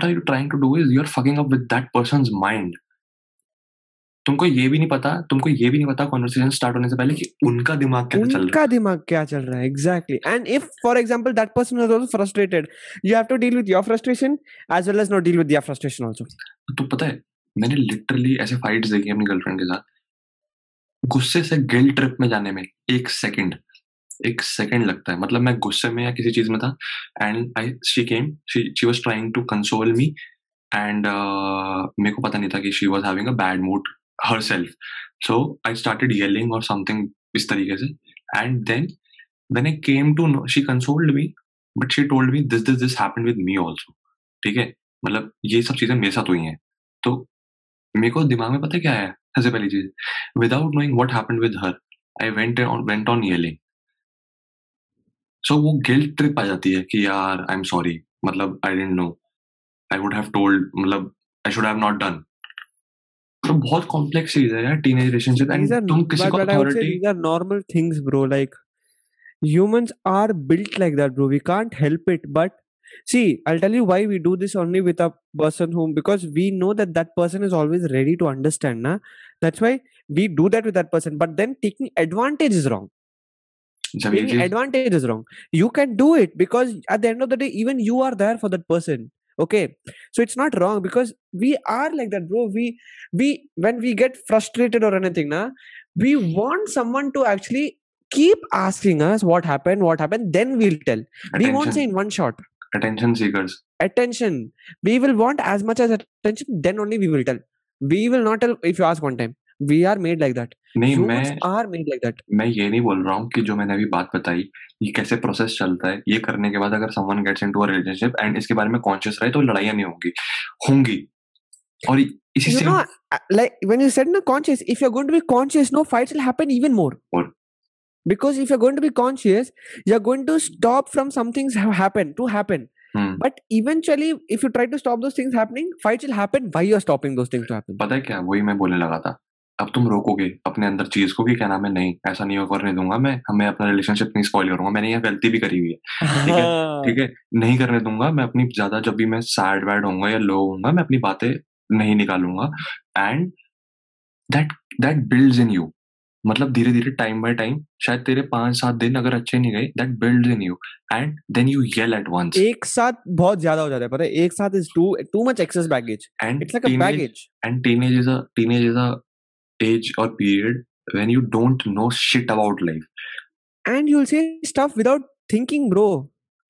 are you trying to do is you are fucking up with that person's mind तुमको ये भी नहीं पता तुमको ये भी नहीं पता कॉन्वर्सेशन स्टार्ट होने से पहले कि उनका दिमाग कैसे चल रहा उनका दिमाग क्या चल रहा है exactly. And if for example that person is also frustrated you have to deal with your frustration as well as not deal with their frustration also. है तो पता है मैंने लिटरली ऐसे फाइट्स देखी अपनी गर्लफ्रेंड के साथ। गुस्से से गिल ट्रिप में जाने में एक सेकंड एक सेकंड लगता है। मतलब मैं गुस्से में या किसी चीज़ में था and I she came she she was trying to console me and मेरे को पता नहीं था कि she was having a bad mood herself. So, i started yelling और समथिंग इस तरीके से and then when i came to know, she consoled me, but she told me this this this happened with me also. ठीक है? मतलब ये सब चीज़ें मेरे साथ हुई हैं। तो मेरे को दिमाग में पता क्या है? सबसे पहली चीज़ without knowing what happened with her I went on went on yelling so वो गिल्ट ट्रिप आ जाती है कि यार आई एम सॉरी मतलब I didn't know I would have told मतलब I should have not done तो बहुत कॉम्प्लेक्स चीज़ है यार टीनेज रिलेशनशिप एंड तुम किसी को authority these are normal things bro like humans are built like that bro we can't help it but see I'll tell you why we do this only with a person whom because we know that that person is always ready to understand na that's why we do that with that person but then taking advantage is wrong Being advantage is wrong. You can do it because at the end of the day, even you are there for that person. Okay, so it's not wrong because we are like that, bro. We we when we get frustrated or anything, na, we want someone to actually keep asking us what happened, what happened. Then we'll tell. Attention. We won't say in one shot. Attention seekers. Attention. We will want as much as attention. Then only we will tell. We will not tell if you ask one time we are made like that नहीं मैं are made like that मैं ये नहीं बोल रहा हूँ कि जो मैंने अभी बात बताई ये कैसे प्रोसेस चलता है ये करने के बाद अगर someone gets into a relationship and इसके बारे में कॉन्शियस रहे तो लड़ाइयाँ नहीं होंगी होंगी और इसी से uh, like when you said no conscious if you're going to be conscious no fights will happen even more More. because if you're going to be conscious you're going to stop from some things have happen to happen hmm, but eventually if you try to stop those things happening fights will happen why you're stopping those things to happen पता है क्या वही मैं बोलने लगा था अब तुम रोकोगे? अपने अंदर चीज़ को कि क्या नाम है? नहीं ऐसा नहीं करने दूँगा मैं। हमें अपना रिलेशनशिप नहीं स्पॉइल करूँगा मैंने यहाँ गलती भी करी हुई है। ठीक है? ठीक है? नहीं करने दूँगा मैं अपनी ज़्यादा जब भी मैं सैड वैड होऊँगा या लो होऊँगा मैं अपनी बातें नहीं निकालूँगा। And that that builds in you मतलब धीरे धीरे टाइम बाय टाइम शायद तेरे पाँच सात दिन अगर अच्छे नहीं गए that builds in you and then you yell at once एक साथ बहुत ज़्यादा हो जाता है पता है? एक साथ is too too much excess baggage and it's like a baggage. and teenage is a teenage is a age or period when you don't know shit about life. And you'll say stuff without thinking bro.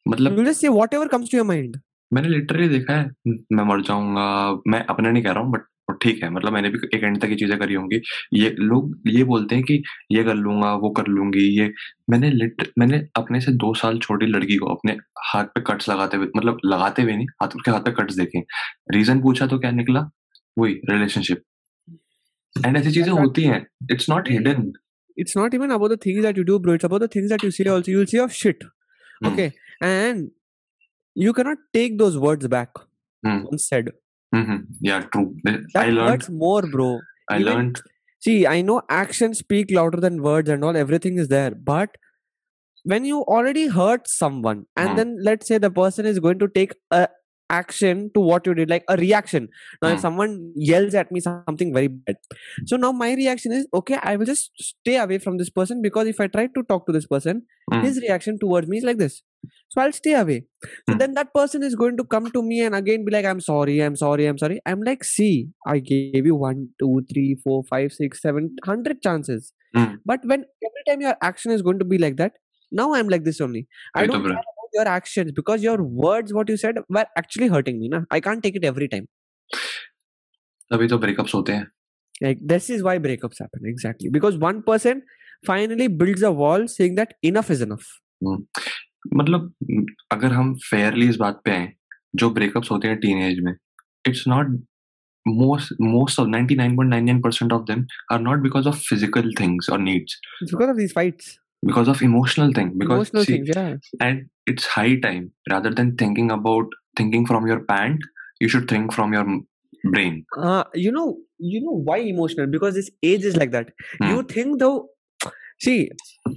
मतलब you'll just say whatever comes to your mind. मैंने literally देखा है मैं मर जाऊँगा मैं अपने नहीं कह रहा हूँ बट ठीक है मतलब मैंने भी एक एंड तक ये चीज़ें करी होंगी। ये लोग ये बोलते हैं कि ये कर लूँगा वो कर लूँगी ये। मैंने लिट मैंने अपने से दो साल छोटी लड़की को अपने हाथ पे कट्स लगाते हुए मतलब लगाते हुए नहीं हाथ उसके हाथ पे कट्स देखे। रीजन पूछा तो क्या निकला? वही रिलेशनशिप एंड ऐसी चीजें That's not- होती हैं it's not hidden it's not even about the things that you do, bro. It's about the things that you say. Also, you'll say of shit. Hmm. Okay, and you cannot take those words back. Hmm. Once said. Yeah true That I learn hurts more, bro. I even- learn See, I know actions speak louder than words and all. Everything is there, but when you already hurt someone, and Hmm. then let's say the person is going to take a action to what you did, like a reaction. Now, if hmm. someone yells at me something very bad, so now my reaction is okay, I will just stay away from this person because if I try to talk to this person, mm. his reaction towards me is like this. So I'll stay away. So mm. then that person is going to come to me and again be like, I'm sorry, I'm sorry, I'm sorry. I'm like, see, I gave you one, two, three, four, five, six, seven, hundred chances. Mm. But when every time your action is going to be like that, now I'm like this only. I don't your actions because your words, what you said, were actually hurting me. Na? I can't take it every time. तभी तो breakups होते हैं Like this is why breakups happen exactly because one person finally builds a wall saying that enough is enough. मतलब अगर हम Fairlie इस बात पे आए जो ब्रेकअप्स होते हैं टीन एज में it's not most most of 99.99% of them are not because of physical things or needs It's because of these fights, because of emotional thing because emotional see, things. Yeah. and it's high time rather than thinking about thinking from your pant you should think from your brain uh, you know you know why emotional because this age is like that Hmm. you think though see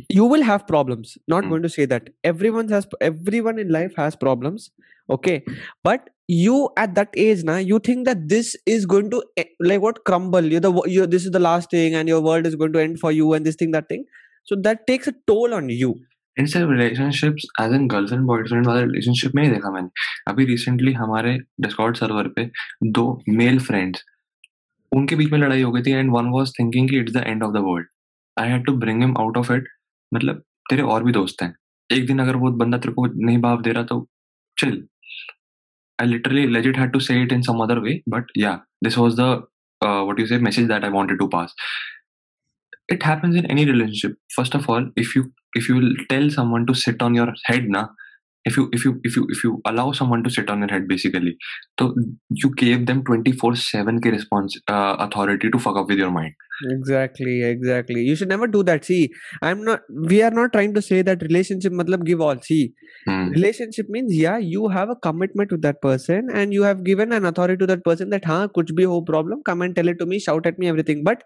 you will have problems not Hmm. going to say that everyone has everyone in life has problems okay but you at that age now you think that this is going to e- like what crumble you the you this is the last thing and your world is going to end for you and this thing that thing so that takes a toll on you. इन सिर्फ़ relationships as an girlfriend boyfriend वाले relationship में ही देखा मैंने। अभी recently हमारे Discord server पे दो मेल फ्रेंड्स उनके बीच में लड़ाई हो गई थी एंड वन वाज थिंकिंग कि it's the end of the world I had to bring him out of it मतलब तेरे और भी दोस्त हैं। एक दिन अगर वो बंदा तेरे को नहीं भाव दे रहा तो chill literally legit had to say it in some other way, but yeah, this was the uh, what you say message that I wanted to pass. it happens in any relationship. First of all if you if you tell someone to sit on your head na if you if you if you if you allow someone to sit on your head basically so you gave them 24 7 k response uh, authority to fuck up with your mind. Exactly exactly. You should never do that. See i'm not we are not trying to say that relationship matlab give all. See hmm. relationship means yeah you have a commitment to that person and you have given an authority to that person that ha kuch bhi ho problem come and tell it to me shout at me everything. But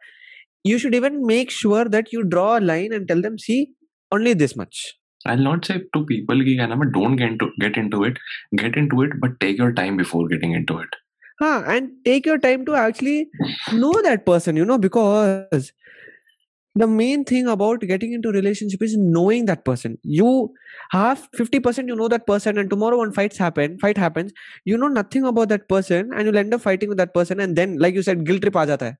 you should even make sure that you draw a line and tell them see only this much. I'll not say to people ki don't get into, get into it. Get into it but take your time before getting into it. Huh, and take your time to actually know that person you know because the main thing about getting into relationship is knowing that person. You have 50% you know that person and tomorrow when fights happen fight happens you know nothing about that person and you'll end up fighting with that person and then like you said guilt trip aa jata hai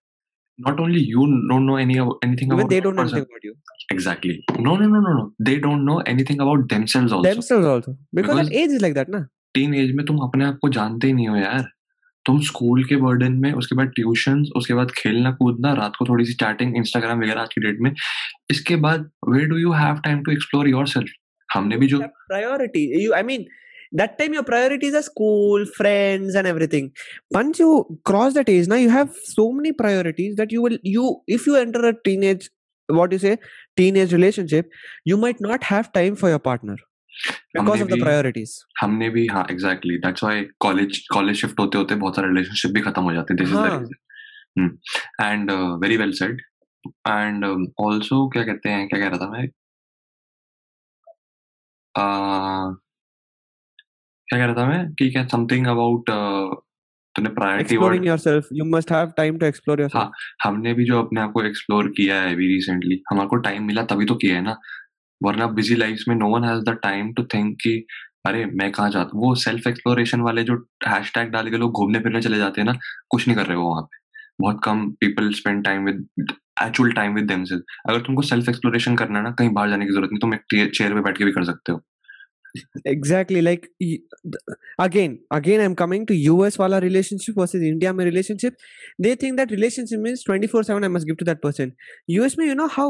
Not only you don't know any anything even about they don't know anything about you Exactly. No, no, no, no, no. They don't know anything about themselves also. themselves also because, Because- age is like that na teenage में तुम अपने आप को जानते ही नहीं हो यार तुम स्कूल के बर्डन में उसके बाद ट्यूशन उसके बाद खेलना कूदना रात को थोड़ी सी चैटिंग इंस्टाग्राम वगैरह आज की डेट में इसके बाद way do you have time to explore your हमने भी जो priority you i mean that time your priorities are school friends and everything once you cross that age now you have so many priorities that you will you if you enter a teenage what you say teenage relationship you might not have time for your partner because of the भी- priorities हमने भी हाँ exactly that's why college college shift होते होते बहुत सारे relationship भी खत्म हो जाते हैं दिस इज द हाँ। Reason and very well said and also क्या कहते हैं क्या कह रहा था मैं uh, क्या कह रहा था मैं? कि क्या समथिंग अबाउट तूने priority exploring word yourself. You must have time to explore yourself. हमने भी जो अपने आप को एक्सप्लोर किया है अभी रिसेंटली हमारे को टाइम मिला तभी तो किया है ना। वरना बिज़ी लाइफ में no one has the time to think कि अरे मैं कहाँ जाता हूँ? वो सेल्फ एक्सप्लोरेशन वाले जो हैशटैग डाल के लोग घूमने फिरने चले जाते हैं ना कुछ नहीं कर रहे वो वहाँ पे। बहुत कम people spend time with actual time with themselves अगर तुमको सेल्फ एक्सप्लोरेशन करना है ना कहीं बाहर जाने की ज़रूरत नहीं तुम एक चेयर पे बैठ के भी कर सकते हो। Exactly like y- th- again again i'm coming to us wala relationship versus india mein relationship they think that relationship means 24 7 i must give to that person us mein you know how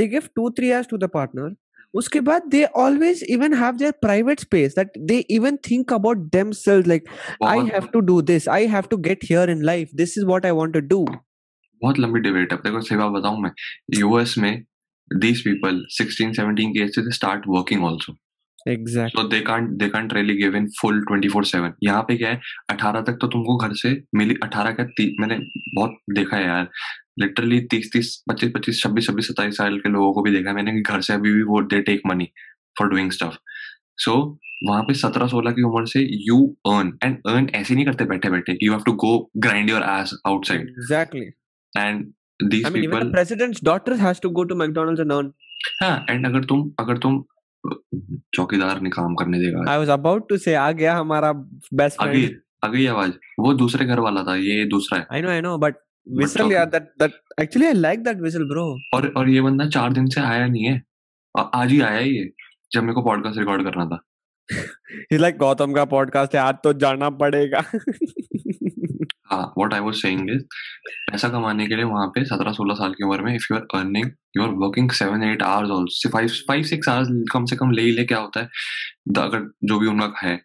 they give 2 3 hours to the partner uske baad they always even have their private space that they even think about themselves like i बहुत have to do this i have to get here in life this is what i want to do बहुत लंबी debate है देखो सही बात बताऊँ मैं US में these people 16 17 की एज से start working also exact so they can't they can't really give in full 24/7 यहाँ पे क्या है 18 तक तो तुमको घर से मिली 18 का ती- मैंने बहुत देखा है यार। लिटरली 30 30 25 25 26 26 27 साल के लोगों को भी देखा है मैंने घर से अभी भी वो they take money for doing stuff so वहाँ पे 17 16 की उम्र से यू अर्न एंड अर्न ऐसे नहीं करते बैठे बैठे you have to go grind your ass outside exactly and these I mean, even people the president's daughter has to go to McDonald's and earn. हाँ एंड अगर तुम अगर तुम चौकीदार ने काम करने देगा। आई वाज अबाउट टू से आ गया हमारा बेस्ट फ्रेंड आ आवाज़। वो दूसरे घर वाला था ये दूसरा है। I know I know but whistle यार that that actually I like that whistle bro और और ये बंदा चार दिन से आया नहीं है। आज ही आया ही है जब मेरे को पॉडकास्ट रिकॉर्ड करना था। ही लाइक गौतम का पॉडकास्ट है आज तो जाना पड़ेगा. What I was saying is पैसा कमाने के लिए वहाँ पे सत्रह सोलह साल की उम्र में if you are earning you are working seven eight hours also five five six hours कम से कम ले ही ले क्या होता है? अगर जो भी उनका है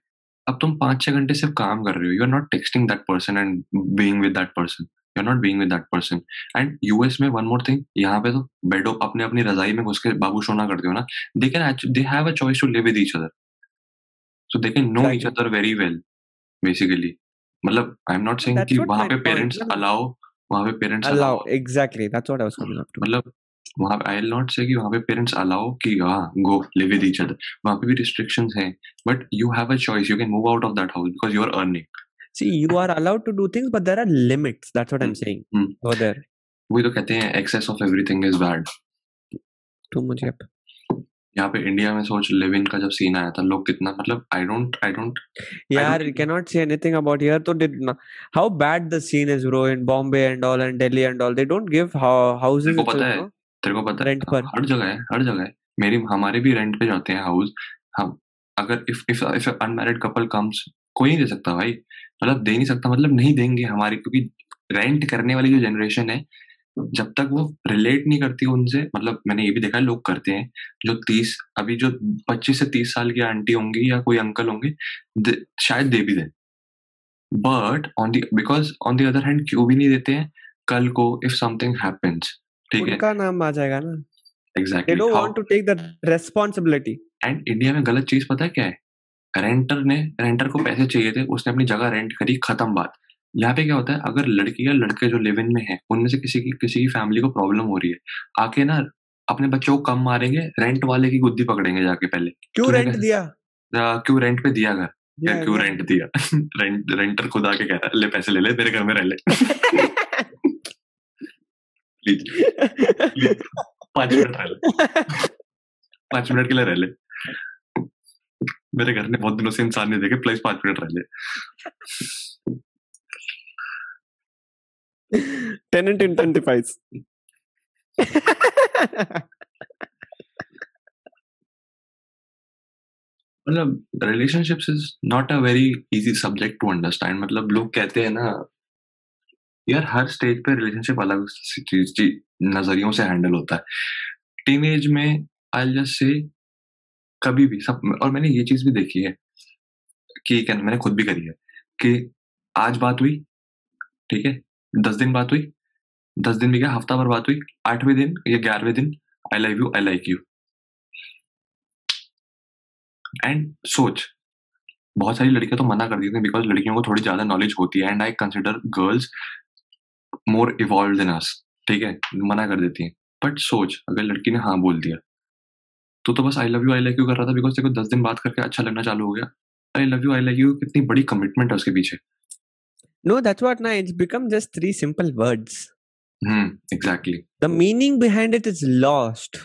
अब तुम पाँच छह घंटे सिर्फ़ काम कर रहे हो you are not texting that person and being with that person you are not being with that person and US में वन मोर थिंग यहाँ पे तो बेडो अपने अपनी रजाई में घुस के बाबू सोना करते हो ना they can they have a choice to live with each other so they can know each other very well basically मतलब आई एम नॉट सेइंग कि वहाँ पे पेरेंट्स अलाउ वहाँ पे parents allow exactly. That's what I was coming up to. मतलब वहाँ आई not से कि वहाँ पे पेरेंट्स अलाउ कि हाँ go live with each other वहाँ पे भी रिस्ट्रिक्शंस हैं but you have a choice you can move out of that house because you are earning See, you are allowed to do things, but there are limits. That's what I'm saying. Hmm. Over there. वही तो कहते हैं excess of everything is bad Too much. यहाँ पे India में सोच live in का जब सीन आया था लोग कितना मतलब I don't I don't cannot say anything about here. So did na- how bad the scene is, bro, in Bombay and all and Delhi and all. They don't give ho- houses. तेरे को पता है तेरे को पता है पर. हर जगह है हर जगह है मेरी हमारे भी रेंट पे जाते हैं हाउस हम अगर if if if unmarried couple comes कोई नहीं दे सकता भाई मतलब दे नहीं सकता मतलब नहीं देंगे हमारी क्योंकि रेंट करने वाली जो जनरेशन है जब तक वो रिलेट नहीं करती उनसे मतलब मैंने ये भी देखा है लोग करते हैं जो तीस अभी जो पच्चीस से तीस साल की आंटी होंगी या कोई अंकल होंगे शायद दे भी दें। But on the because on the other hand क्यों भी नहीं देते हैं कल को इफ़ समथिंग हैपेंस ठीक है? उनका नाम आ जाएगा ना। They exactly don't want to take the responsibility. And India में गलत चीज़ पता है क्या है? रेंटर ने रेंटर को पैसे चाहिए थे उसने अपनी जगह रेंट करी खत्म बात। यहाँ पे क्या होता है अगर लड़की या लड़के जो लिव इन में है उनमें से किसी की किसी की फैमिली को प्रॉब्लम हो रही है आके ना अपने बच्चों को कम मारेंगे रेंट वाले की गुद्दी पकड़ेंगे जाके पहले। क्यों रेंट दिया? क्यों रेंट पे दिया घर? क्यों रेंट दिया? रेंट रेंटर खुद आके कह रहा है ले पैसे ले ले मेरे घर में रह ले। पाँच मिनट रह ले। पाँच मिनट के लिए रह ले। मेरे घर ने बहुत दिनों से इंसान नहीं देखे प्लीज़ पाँच मिनट रह ले। Tenant intensifies. मतलब relationships is not a very easy subject to understand मतलब लोग कहते हैं ना, यार, हर स्टेज पे रिलेशनशिप अलग चीज़ नजरियों से हैंडल होता है. टीनेज में आई जस्ट से कभी भी, सब, और मैंने ये चीज़ भी देखी है, कि क्या, मैंने खुद भी करी है, कि आज बात हुई, ठीक है? दस दिन बात हुई। दस दिन भी क्या हफ़्ता भर बात हुई। आठवें दिन या ग्यारहवें दिन I love you I like you and सोच। बहुत सारी लड़कियाँ तो मना कर देती हैं बिकॉज़ लड़कियों को थोड़ी ज़्यादा नॉलेज होती है। And I consider girls more evolve than us ठीक है? मना कर देती हैं। बट सोच, अगर लड़की ने हाँ बोल दिया। तो तो बस I love you I like you कर रहा था बिकॉज़ को दस दिन बात करके अच्छा लगना चालू हो गया। I love you I like you कितनी बड़ी कमिटमेंट है उसके पीछे। No, that's what now it's become just three simple words. Hmm exactly The meaning behind it is lost.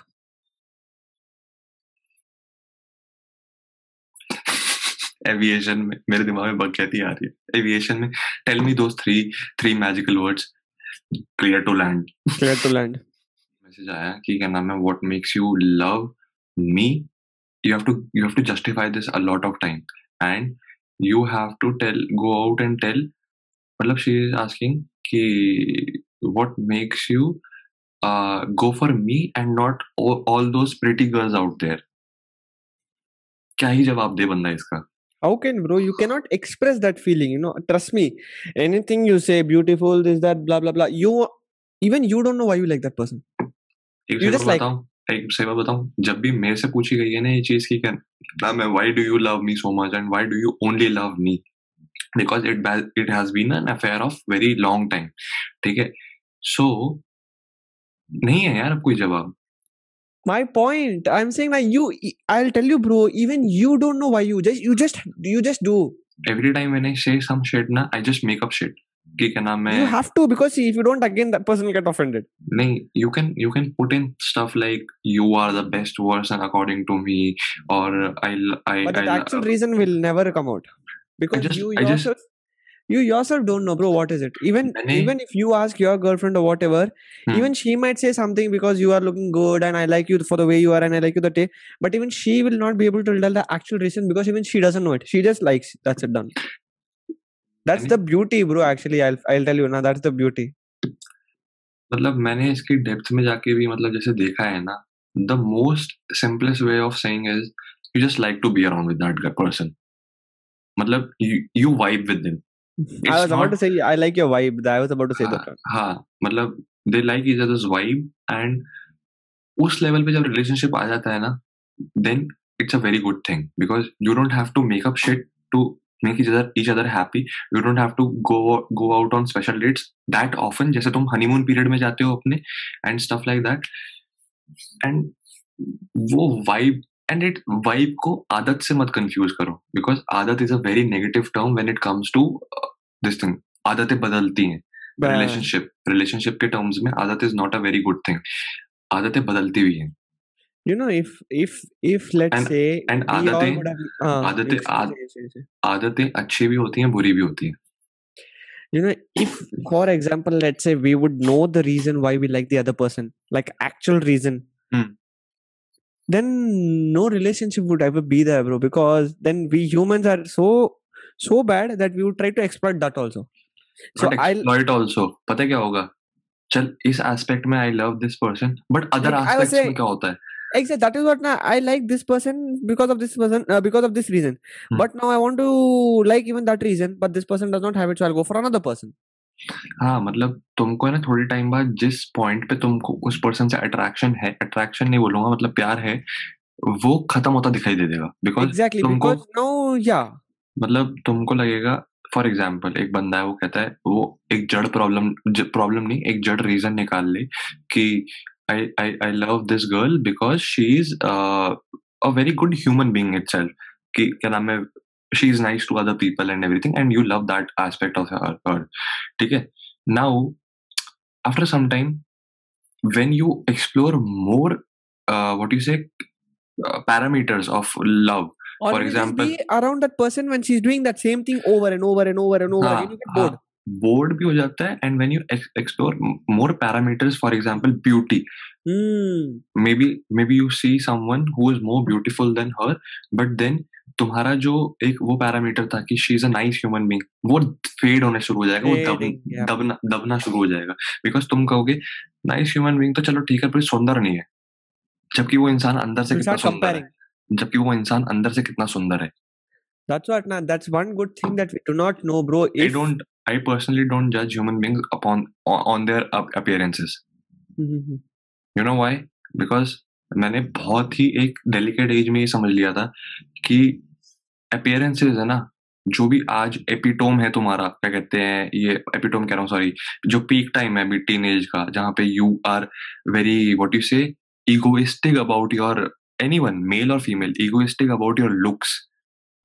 Aviation में मेरे दिमाग में बकैती आ रही है एविएशन में tell me those three three magical words clear to land Clear to land. Message आया कि क्या नाम है what makes you love me you have to you have to justify this a lot of time and you have to tell go out and tell मतलब she is asking कि what makes you go for me and not all those pretty girls out there क्या ही जवाब दे बंदा इसका How can, bro? You cannot express that feeling. You know, trust me. Anything you say, beautiful, this, that, blah, blah, blah. You even you don't know why you like that person You just like- एक सेवा बताऊँ जब भी मेरे से पूछी गई है ना ये चीज़ की क्या है why do you love me so much and why do you only love me because it it has been an affair of very long time ठीक है सो नहीं है यार अब कोई जवाब my point i'm saying that you i'll tell you bro even you don't know why you just you just you just do every time when I say some shit ना I just make up shit कि क्या नाम you है have to because see if you don't again that person will get offended नहीं you can you can put in stuff like you are the best person according to me or I I but the I actual reason will never come out because just- you I just- yourself you yourself don't know bro what is it even मैंने- even if you ask your girlfriend or whatever Hmm. even she might say something because you are looking good and i like you for the way you are and i like you the day but even she will not be able to tell the actual reason because even she doesn't know it she just likes it. that's it done that's mean- the beauty bro actually i'll i'll tell you now that's the beauty मतलब मैंने इसकी depth में जाके भी मतलब जैसे देखा है ना the most simplest way of saying is you just like to be around with that person मतलब you vibe with them I was about to say I like your vibe I was about to say that हाँ मतलब they like is others vibe and उस level पे जब relationship आ जाता है ना then it's a very good thing because you don't have to make up shit to make each other each other happy you don't have to go go out on special dates that often जैसे तुम honeymoon period में जाते हो अपने and stuff like that and वो vibe and vibe को आदत से मत कंफ्यूज करो बिकॉज़ आदत is a very negative term when it comes to this thing आदतें बदलती हैं। रिलेशनशिप रिलेशनशिप के टर्म्स में आदत is not a very good thing आदतें बदलती हुई हैं। You know if if if let's say and आदतें आदतें आदतें अच्छी भी होती है बुरी भी होती हैं। You know if for example let's say we would know the reason why we like the other person like actual reason then no relationship would ever be there bro because then we humans are so so bad that we would try to exploit that also so not i'll exploit also पता है क्या होगा चल इस aspect में I love this person but other Like, I was aspects में saying- क्या होता है exactly that is what now i like this person because of this person uh, because of this reason Hmm. but now i want to like even that reason but this person does not have it so i'll go for another person हाँ मतलब तुमको है ना थोड़ी time बाद जिस point पे तुमको उस पर्सन से अट्रैक्शन है अट्रैक्शन नहीं बोलूँगा मतलब प्यार है वो खत्म होता दिखाई दे देगा। बिकॉज़ exactly तुमको because now yeah. मतलब तुमको लगेगा फॉर एग्ज़ाम्पल एक बंदा है वो कहता है वो एक जड़ प्रॉब्लम प्रॉब्लम नहीं एक जड़ रीजन निकाल ले कि I I I love this girl because she is a very good human being itself कि क्या नाम है She is nice to other people and everything and you love that aspect of her ठीक है now after some time when you explore more uh, what do you say uh, parameters of love or For you just example- be around that person when she's doing that same thing over and over and over and over हाँ, again you get bored bored भी हो जाता है and when you explore more parameters for example beauty Hmm. maybe maybe you see someone who is more beautiful than her but then तुम्हारा जो एक वो parameter था कि she is a nice human being वो फेड होने शुरू हो जाएगा वो दब, दबना दबना शुरू हो जाएगा बिकॉज़ तुम कहोगे नाइस ह्यूमन बीइंग तो चलो ठीक है पर सुंदर नहीं है जबकि वो इंसान अंदर से कितना सुंदर है जबकि वो इंसान अंदर से कितना सुंदर है That's what now. That's one good thing that we do not know, bro. I don't I personally don't judge human beings upon on on their ap- appearances Mhm. You know why because मैंने बहुत ही एक delicate as में ये समझ लिया था कि appearances है ना जो भी आज एपिटोम है तुम्हारा क्या कहते हैं ये एपिटोम कह रहा हूँ सॉरी जो पीक टाइम है अभी टीन एज का जहाँ पे you are very what you say egoistic about your any one male और female egoistic about your looks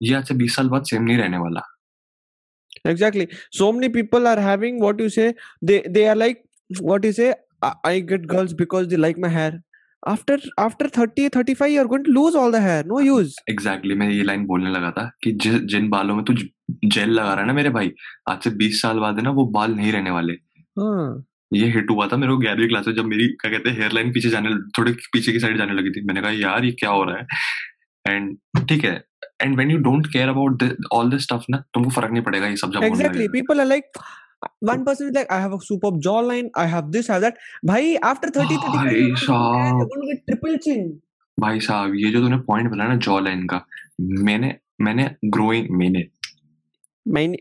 ये आज से बीस साल बाद सेम नहीं रहने वाला exactly. So many people are having what you say. They they are like what you say. I, I get girls because they like my hair. After after 30, 35, you're going to lose all the hair. No use. Exactly exactly, मैं ये line बोलने लगा था कि जि, जिन बालों में तू जेल लगा रहा है ना मेरे भाई आज से बीस साल बाद है ना वो बाल नहीं रहने वाले Huh. ये हिट हुआ था मेरे को ग्यारहवीं क्लास में जब मेरी क्या कहते हैं हेयर लाइन पीछे जाने थोड़े पीछे की साइड जाने लगी थी मैंने कहा यार ये क्या हो रहा है एंड ठीक है and when you don't care about all this stuff ना तुमको फ़र्क नहीं पड़ेगा ये सब जब. लगेगा People are like, one person is like, I have a superb jawline. I have this, I have that. Bhai, after 30, 35, भाई you're going to साहब। triple chin. भाई साहब ये जो तूने पॉइंट बोला ना जॉ लाइन का मैंने मैंने ग्रोइंग मैंने मैंने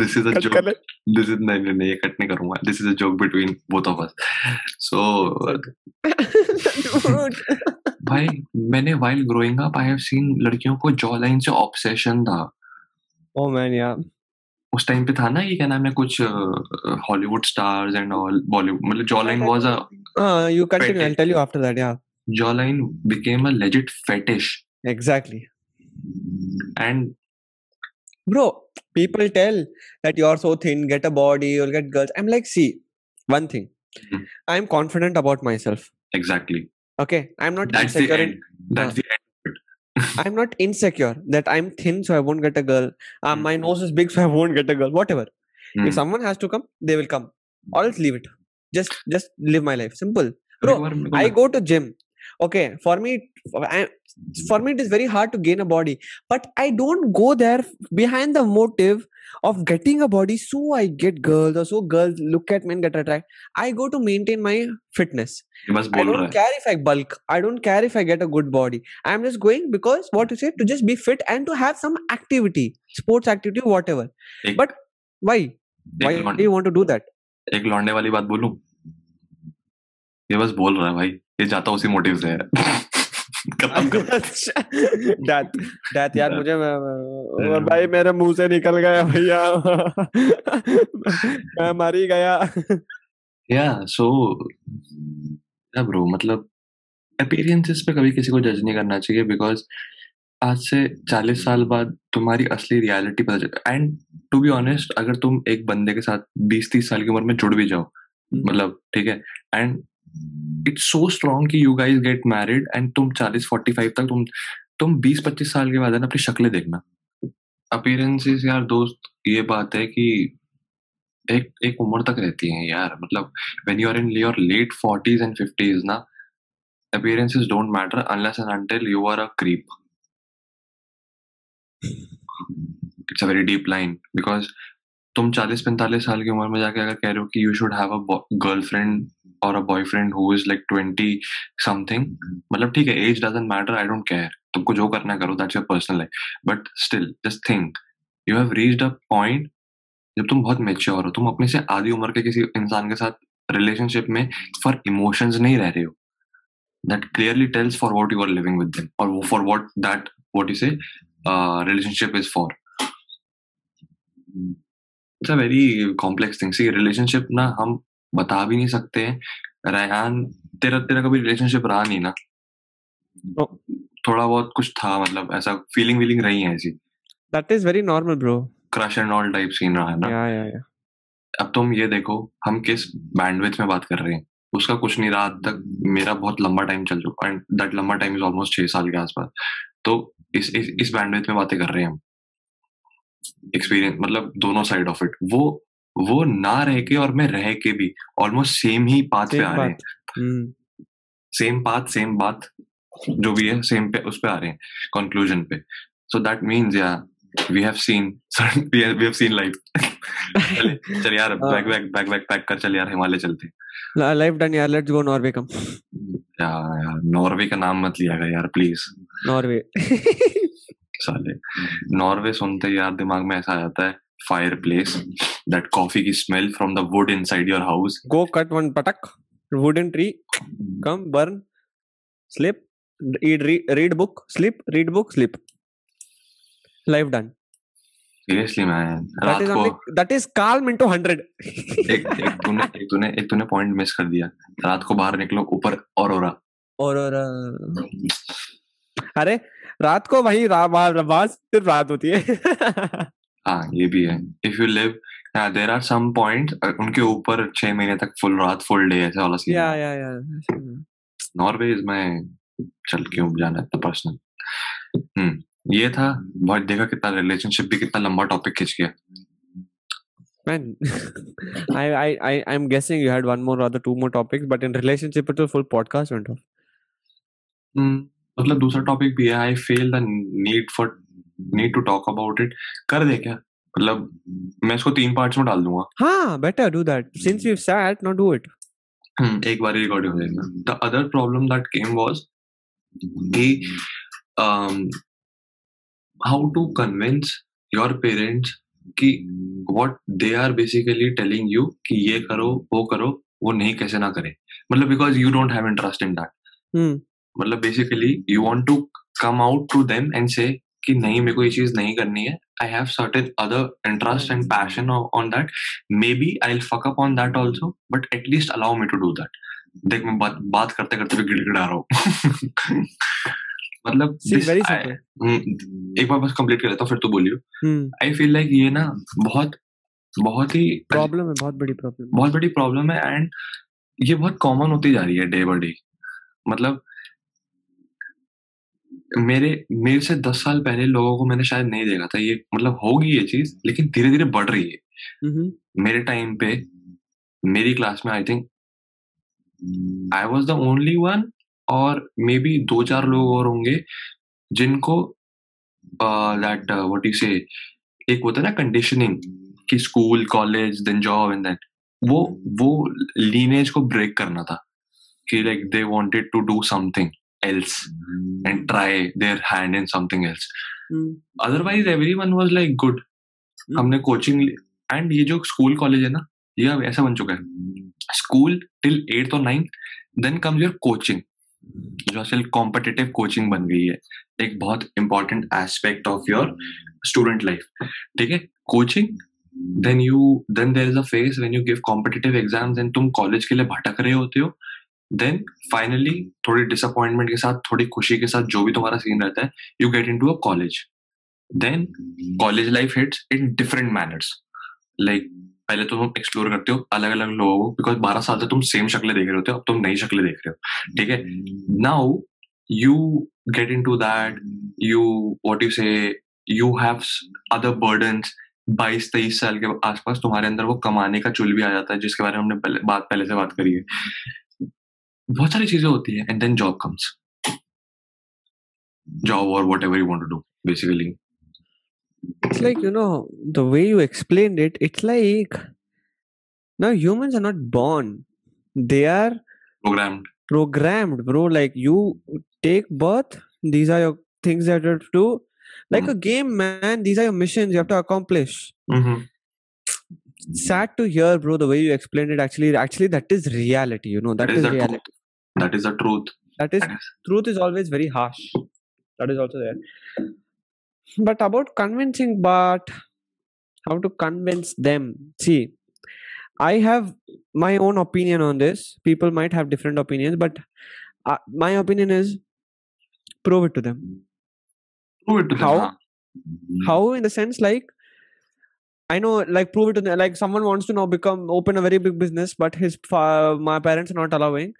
this is a joke this is नहीं नहीं नहीं ये कट नहीं करूँगा this is a joke between both of us so. भाई मैंने while growing up I have seen लड़कियों को लाइन से ऑब्सेशन था oh man yeah उस टाइम पे था ना ये क्या नाम है कुछ Hollywood stars and all Bollywood मतलब jawline was a uh, you continue i'll Fetish. tell you after that yeah jawline became a legit fetish exactly and bro people tell that you're so thin get a body you'll get girls i'm like see one thing Mhm. i'm confident about myself exactly okay i'm not that's the insecure in, end that's the end I'm not insecure that I'm thin, so I won't get a girl. Mm. My nose is big, so I won't get a girl. Whatever. Mm. If someone has to come, they will come. Or else leave it. Just just live my life. Simple. Bro, I go to gym. Okay, for me, I, for me it is very hard to gain a body, but I don't go there behind the motive of getting a body so I get girls or so girls look at me and get attracted. I go to maintain my fitness. ये बस I don't care if I bulk. I don't care if I get a good body. I'm just going because what you say to just be fit and to have some activity, sports activity, whatever. एक- But why? Why एक do you want to do that? एक लौंडे वाली बात बोलूँ ये बस बोल रहा है भाई ये जाता उसी मोटिव से है डेथ डेथ यार मुझे मैं- मैं- Yeah. भाई मेरे मुँह से निकल गया भैया। मैं मर ही गया। या सो या ब्रो मतलब अपीयरेंसेस पे कभी किसी को जज नहीं करना चाहिए बिकॉज़ आज से चालीस साल बाद तुम्हारी असली रियलिटी पता चल एंड टू बी ऑनेस्ट अगर तुम एक बंदे के साथ बीस तीस साल की उम्र में जुड़ भी जाओ मतलब ठीक है? एंड इट्स सो स्ट्रॉन्ग कि you guys get married and तुम चालीस फोर्टी फाइव तक तुम तुम बीस पच्चीस साल के बाद है ना अपनी शक्लें देखना। अपीयरेंसेस यार दोस्त, ये बात है कि एक एक उम्र तक रहती हैं यार। मतलब when you are in your late 40s and 50s ना, appearances don't matter unless and until you are a creep. It's a very deep line because तुम 40 45 साल की उम्र में जाके अगर कह रहे हो कि you should have a girlfriend और a boyfriend who is like 20 something मतलब ठीक है age doesn't matter I don't care तुमको जो करना करो that's your personal life but still just think you have reached a point जब तुम बहुत मेच्योर हो तुम अपने से आधी उम्र के किसी इंसान के साथ रिलेशनशिप में फॉर इमोशंस नहीं रह रहे हो. That clearly tells for what you are living with them और for what that what you say relationship is for it's a very complex thing see relationship ना हम बता भी नहीं सकते। हैं रैन तेरा तेरा कभी रिलेशनशिप रहा नहीं ना? Oh. थोड़ा बहुत कुछ था मतलब ऐसा फीलिंग वीलिंग रही है ऐसी। That is very normal bro crush and all type scene रहा है ना? या या या अब तुम ये देखो हम किस बैंडविथ में बात कर रहे हैं? उसका कुछ नहीं रहा तक मेरा बहुत लंबा टाइम चल चुका एंड दैट लंबा टाइम इज़ ऑलमोस्ट छह साल के आसपास। तो इस इस, इस बैंडविथ में बातें कर रहे हैं हम। एक्सपीरियंस मतलब दोनों साइड ऑफ़ इट वो वो ना रह के और मैं रह के भी ऑलमोस्ट सेम ही पाथ पे आ रहे हैं। सेम पाथ सेम बात जो भी है सेम पे उस पे आ रहे हैं कंक्लूजन पे। So that means yeah we have seen we have seen life चल यार हाँ। Bag bag bag bag pack कर चल यार हिमालय चलते लाइफ डन यार लेट्स गो नॉर्वे कम यार यार नॉर्वे का नाम मत लिया यार प्लीज़ नॉर्वे साले नॉर्वे सुनते ही यार दिमाग में ऐसा आ जाता है। दैट कॉफ़ी की smell from the wood inside your house go cut one patak wooden tree come burn sleep read read, read book sleep read book sleep life done. Seriously man रात को only that is calm 100 एक एक तूने एक तूने एक तूने point miss कर दिया। रात को बाहर निकलो ऊपर और अ, अरे रात को वही रा, वहाँ वहाँ सिर्फ़ रात होती है। हाँ ये भी है। If you live there are some point उनके ऊपर छह महीने तक फुल रात फुल डे ऐसे वाला सीन या या या नॉर्वे इज़ में चल क्यों जाना इतना पर्सनल हम्म ये था बहुत देखा कितना रिलेशनशिप भी कितना लंबा टॉपिक खिंच गया। Man I, I i i'm guessing you had one more or other two more topics but in relationship it was full podcast went off. हम्म, मतलब दूसरा टॉपिक भी है I feel the need for need to talk about it कर दे क्या? मतलब मैं इसको तीन पार्ट्स में डाल दूँगा। हाँ better do that. Since we've sat now do it. हम्म, एक बार रिकॉर्ड हो जाएगा। The other problem that came was कि how to convince your parents कि what they are basically telling you कि ये करो वो करो वो नहीं कैसे ना करें। मतलब because you don't have interest in that मतलब basically you want to come out to them and say कि नहीं मेरे को ये चीज़ नहीं करनी है। I have certain other interest and passion on that maybe I will fuck up on that also but at least allow me to do that देख मैं बात बात करते करते भी गिड़गिड़ा रहा हूँ। मतलब this- I- हम्म, एक बार बस कंप्लीट कर लेता हूँ फिर तो बोलियो। आई फील लाइक ये ना बहुत बहुत ही प्रॉब्लम है बहुत बड़ी प्रॉब्लम बहुत बड़ी प्रॉब्लम है एंड ये बहुत कॉमन होती जा रही है डे बाय डे मतलब मेरे मेरे से दस साल पहले लोगों को मैंने शायद नहीं देखा था ये मतलब होगी ये चीज़ लेकिन धीरे धीरे बढ़ रही है। मेरे टाइम पे मेरी क्लास में I think I was the only one और मे बी दो चार लोग और होंगे जिनको दैट व्हाट यू से एक होता है ना कंडीशनिंग कि school college then job and that वो वो लीनेज को ब्रेक करना था कि like they wanted to do something else and try their hand in something else hmm otherwise everyone was like good हमने कोचिंग एंड ये जो स्कूल कॉलेज है ना ये अब ऐसा बन चुका है। स्कूल टिल एट्थ और ninth then comes your coaching जो असल कॉम्पिटिटिव कोचिंग बन गई है। एक बहुत important aspect of your student life ठीक है? Coaching then you then there is a phase when you give competitive exams and तुम कॉलेज के लिए भटक रहे होते हो। देन फाइनली थोड़ी डिसअपॉइंटमेंट के साथ, थोड़ी खुशी के साथ, जो भी तुम्हारा सीन रहता है you get into a college then college life hits in different manners like पहले तो तुम एक्सप्लोर करते हो अलग अलग लोगों को बिकॉज़ बारह साल से तुम सेम शक्लें देख रहे होते हो, अब तुम नई शक्लें देख रहे हो, ठीक है? Now you get into that you what you say you have other burden बाईस तेईस साल के आसपास तुम्हारे अंदर वो कमाने का चुल भी आ जाता है, जिसके बारे में हमने पहले, बात पहले से बात करी है। बहुत सारी चीज़ें होती है and then job comes job और whatever you want to do basically It's like, you know, the way you explained it, it's like now humans are not born. They are programmed programmed, bro. Like you take birth, these are your things that you have to do. Like mm-hmm. a game, man. These are your missions you have to accomplish. Mm-hmm Sad to hear, bro, the way you explained it. Actually, actually, that is reality, you know. That that is is, reality. That is the truth That is truth is always very harsh. That is also there. But about convincing, but how to convince them? See, I have my own opinion on this. People might have different opinions, but uh, my opinion is prove it to them. prove it to them How? How, in the sense, like, I know, like, prove it to them. Like, someone wants to now become open a very big business, but his fa- my parents are not allowing.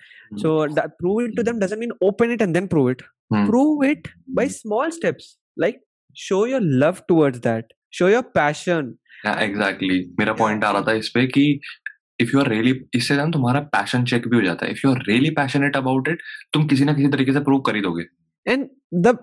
So that prove it to them doesn't mean open it and then prove it. Hmm. Prove it by small steps. Like show your love towards that. Show your passion. Exactly मेरा point आ रहा था इस पे कि if you are really इससे ना तुम्हारा passion check भी हो जाता है if you are really passionate about it तुम किसी ना किसी तरीके से प्रूव कर ही दोगे And the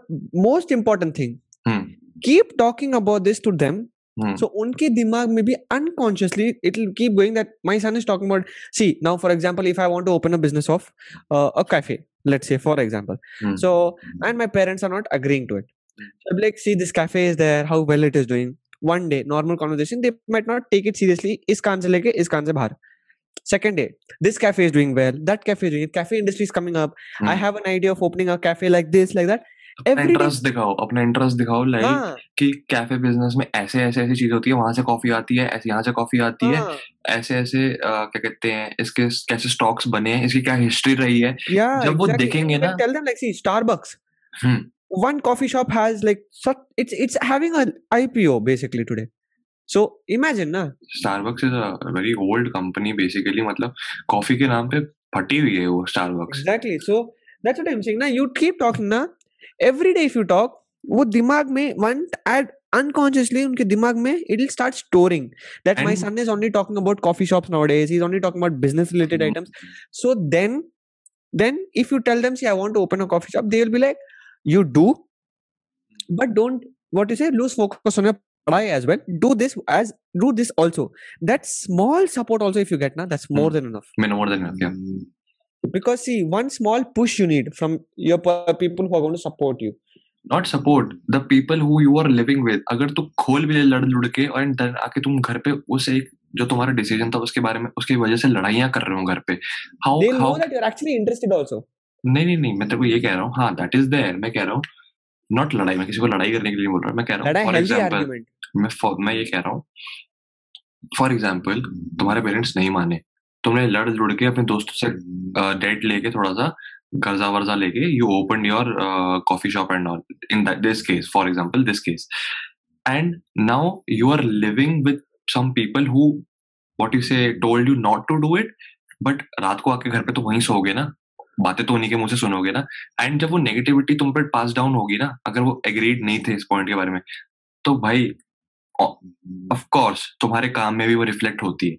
most important thing, Hmm. keep talking about this to them. Hmm. Hmm. So unke dimag maybe unconsciously it'll keep going that my son is talking about. See now, for example, if I want to open a business of uh, a cafe, let's say for example, hmm. so and my parents are not agreeing to it. Hmm. Public, see this cafe is there, how well it is doing. One day, normal conversation, they might not take it seriously. Is kaan is kaan. Second day, this cafe is doing well. That cafe is doing. Cafe industry is coming up. I have an idea of opening a cafe like this, like that. Interest दिखाओ अपना interest दिखाओ like हाँ, कि cafe business में ऐसे ऐसे ऐसी चीज़ होती है वहाँ से कॉफ़ी आती है ऐसे यहाँ से कॉफ़ी आती हाँ. है। ऐसे ऐसे अ, क्या कहते हैं इसके कैसे स्टॉक्स बने हैं इसकी क्या हिस्ट्री रही है। Yeah जब वो देखेंगे ना- them like see starbucks. Hmm. one coffee shop has like such it's it's having a ipo basically today. So imagine na Starbucks is a very old company basically मतलब कॉफ़ी के नाम पे फटी हुई है वो Starbucks exactly. So that's what i'm saying ना you keep talking ना every day if you talk वो दिमाग में one add unconsciously उनके दिमाग में it will start storing that my And- son is only talking about coffee shops nowadays he's only talking about business related Mhm. items so then then if you tell them see i want to open a coffee shop they will be like you do but don't what you say lose focus on your padai as well do this as do this also that small support also if you get now that's more Hmm. than enough मैं more than क्या Because see one small push you need from your people who are going to support you not support the people who you are living with अगर तू खोल भी ले लड़ लुड़ के और देन आके तुम घर पे उस एक जो तुम्हारा डिसीज़न था उसके बारे में उसकी वजह से लड़ाइयाँ कर रहे हो घर पे how how know that you're actually interested also. नहीं नहीं नहीं मैं तेरे को ये कह रहा हूँ हाँ दैट इज़ देयर मैं कह रहा हूँ नॉट लड़ाई मैं किसी को लड़ाई करने के लिए बोल रहा मैं कह रहा हूँ फॉर argument. मैं for- मैं ये कह रहा हूँ फॉर एग्ज़ाम्पल तुम्हारे पेरेंट्स नहीं माने तुमने लड़ लुड़ के अपने दोस्तों से डेट लेके थोड़ा सा कर्जा वर्जा लेके you open your coffee shop and all in this case for example this case and now you are living with some people who what you say told you not to do it but रात को आके घर पे तो वहीं सोओगे ना? बातें तो उन्हीं के मुँह से सुनोगे ना? एंड जब वो नेगेटिविटी तुम पर पास डाउन होगी ना अगर वो एग्रीड नहीं थे इस पॉइंट के बारे में तो भाई ऑफ़ कोर्स तुम्हारे काम में भी वो रिफ्लेक्ट होती है।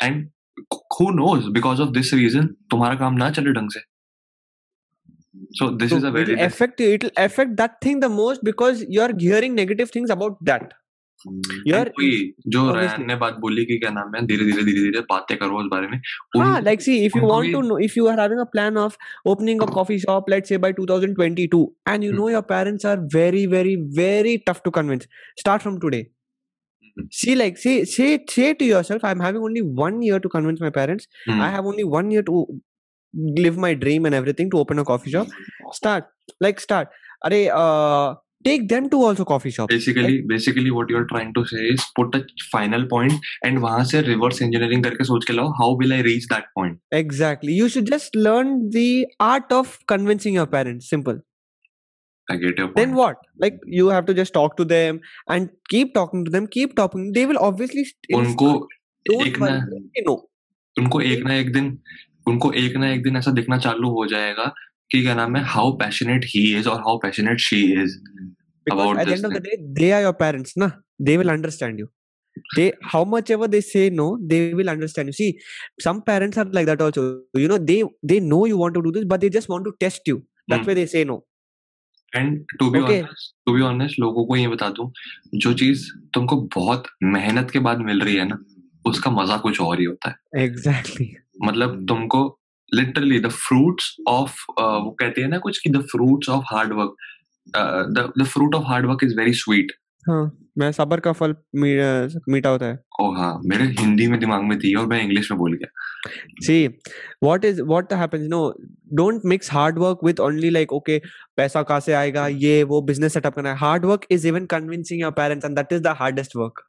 And who knows because of this reason तुम्हारा काम ना चले ढंग से so this So is a very it'll affect you. It'll affect that thing the most because you're hearing negative things about that. वही जो. रैन ने बात बोली कि क्या नाम है धीरे धीरे धीरे धीरे बातें करो उस बारे में Ah, see, if you उनको want भी- to know, if you are having a plan of opening a coffee shop, let's say by 2022, and you Hmm. know your parents are very, very, very tough to convince, start from today. Hmm. Mm. see like say say say to yourself i'm having only one year to convince my parents. Mm. i have only one year to live my dream and everything to open a coffee shop. Mm. Start. Like start. Are, uh, take them to also coffee shop basically basically what you're trying to say is put a final point and wahan reverse engineering karke soch ke lao how will i reach that point? Exactly. You should just learn the art of convincing your parents. Simple. I get your then what like you have to just talk to them and keep talking to them keep talking they will obviously उनको एक ना know उनको एक ना एक दिन उनको एक ना एक दिन ऐसा दिखना चालू हो जाएगा कि क्या नाम है हाउ पैशनेट ही इज़ और how passionate she is About at the this end of the day they are your parents na they will understand you they how much ever they say no they will understand you see some parents are like that also you know they they know you want to do this but they just want to test you that's Hmm. why they say no and to be honest to be honest लोगों को ये बता दूँ जो चीज़ तुमको बहुत मेहनत के बाद मिल रही है ना उसका मज़ा कुछ और ही होता है। Exactly exactly. मतलब तुमको लिटरली द फ्रूट्स ऑफ़ वो कहते हैं ना कुछ कि the fruits of hard work the fruit of hard work is very sweet मैं सबर का फल मी, मीठा होता है। ओ हाँ मेरे हिंदी में दिमाग में तो थी और मैं इंग्लिश में बोल गया। See what is what happens no don't mix hard work with only like okay पैसा कहाँ से आएगा ये वो बिज़नेस सेटअप करना है। Hard work is even convincing your parents and that is the hardest work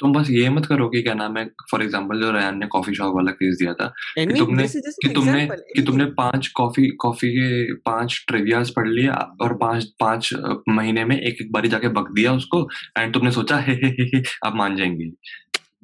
तुम बस ये मत करो कि क्या नाम है फॉर एग्जांपल जो रयान ने कॉफ़ी शॉप वाला केस दिया था कि तुमने कि तुमने कि तुमने पाँच कॉफ़ी कॉफ़ी के पाँच ट्रिवियास पढ़ लिया और पाँच पाँच महीने में एक एक बारी जाके बक दिया उसको एंड तुमने सोचा हे हे हे आप मान जाएँगे।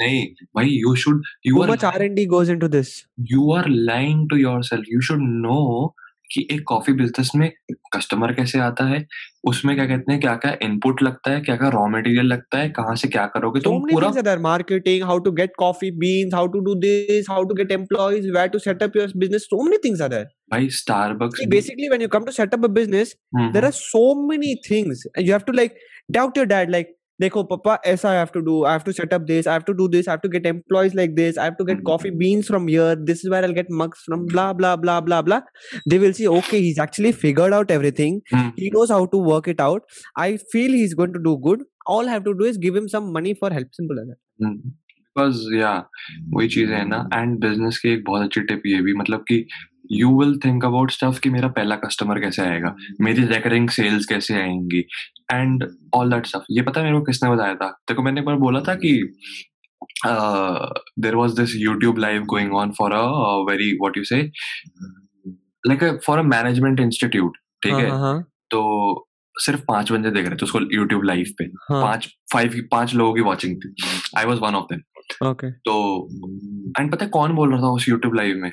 नहीं भाई you should you are much are N D goes in this you are lying to yourself you should know कि एक कॉफ़ी बिज़नेस में कस्टमर कैसे आता है उसमें क्या कहते हैं क्या क्या इनपुट लगता है क्या क्या रॉ मटेरियल लगता है कहाँ से क्या करोगे? तो तुम पूरा marketing how to get coffee beans how to do this how to get employees where to setup your business so many things are भाई Starbucks basically when you come to setup a business there are so many things you have to like doubt your dad like देखो पापा ऐसा I have to do I have to set up this I have to do this I have to get employees like this I have to get coffee beans from here this is where I get mugs from blah blah blah blah blah they will see okay he is actually figured out everything he knows how to work it out I feel he is going to do good all have to do is give him some money for help simple as because या वही चीज़ है ना. And business की एक बहुत अच्छी tip ये भी मतलब कि you will think about stuff कि मेरा पहला कस्टमर कैसे आएगा मेरी रेकरिंग सेल्स कैसे आएँगी एंड ऑल दैट स्टफ़ ये पता है मेरे को किसने बताया था? देखो मैंने एक बार बोला था कि there was this YouTube live going on for a very what you say like for a management institute ठीक है हाँ? हाँ तो सिर्फ़ पाँच बंदे देख रहे थे उसको यूट्यूब लाइव पे। हाँ। पाँच फाइव पाँच लोगों की वॉचिंग थी। I was one of them okay. तो एंड पता है कौन बोल रहा था उस यूट्यूब लाइव में?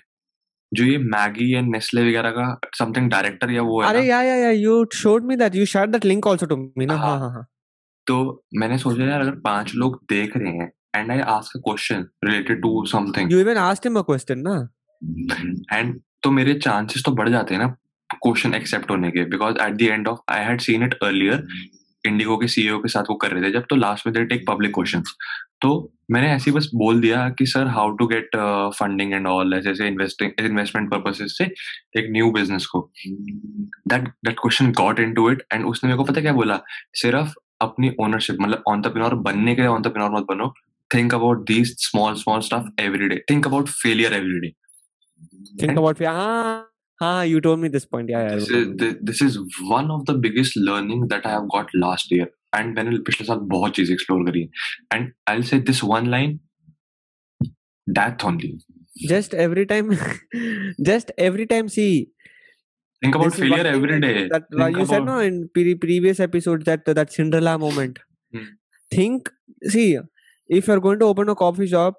जो ये मैगी एंड नेस्ले वगैरह का समथिंग डायरेक्टर या वो है अरे yeah yeah yeah you showed me that you shared that link also to me ना? हाँ। हाँ हाँ हाँ। तो मैंने सोचा यार अगर पाँच लोग देख रहे हैं and I ask a question related to something you even asked him a question ना? एंड तो मेरे चांसेस तो बढ़ जाते हैं ना क्वेश्चन एक्सेप्ट होने के because at the end of I had seen it earlier IndiGo के सीईओ के साथ वो कर रहे थे जब तो लास्ट में दे टेक पब्लिक क्वेश्चंस तो मैंने ऐसे बस बोल दिया कि sir how to get funding and all ऐसे ऐसे इन्वेस्टिंग इन्वेस्टमेंट पर्पसेस से एक न्यू बिज़नेस को. That that question got into it and उसने मेरे को पता क्या बोला? सिर्फ़ अपनी ओनरशिप मतलब ऑन्टरप्रेन्योर बनने के लिए ऑन्टरप्रेन्योर मत बनो। Think about these small small stuff every day. Think about failure every day. Think And- about ah ah you told me this point yeah, yeah I this is, remember. thi- this is one of the biggest learning that I have got last year and मैंने पिछले साल बहुत चीज explore करी है and I'll say this one line that only just every time just every time see think about this is one failure thing every that- day that uh, Think you said about- no in pre- previous episode that that cinderella moment Hmm. think see if you're going to open a coffee shop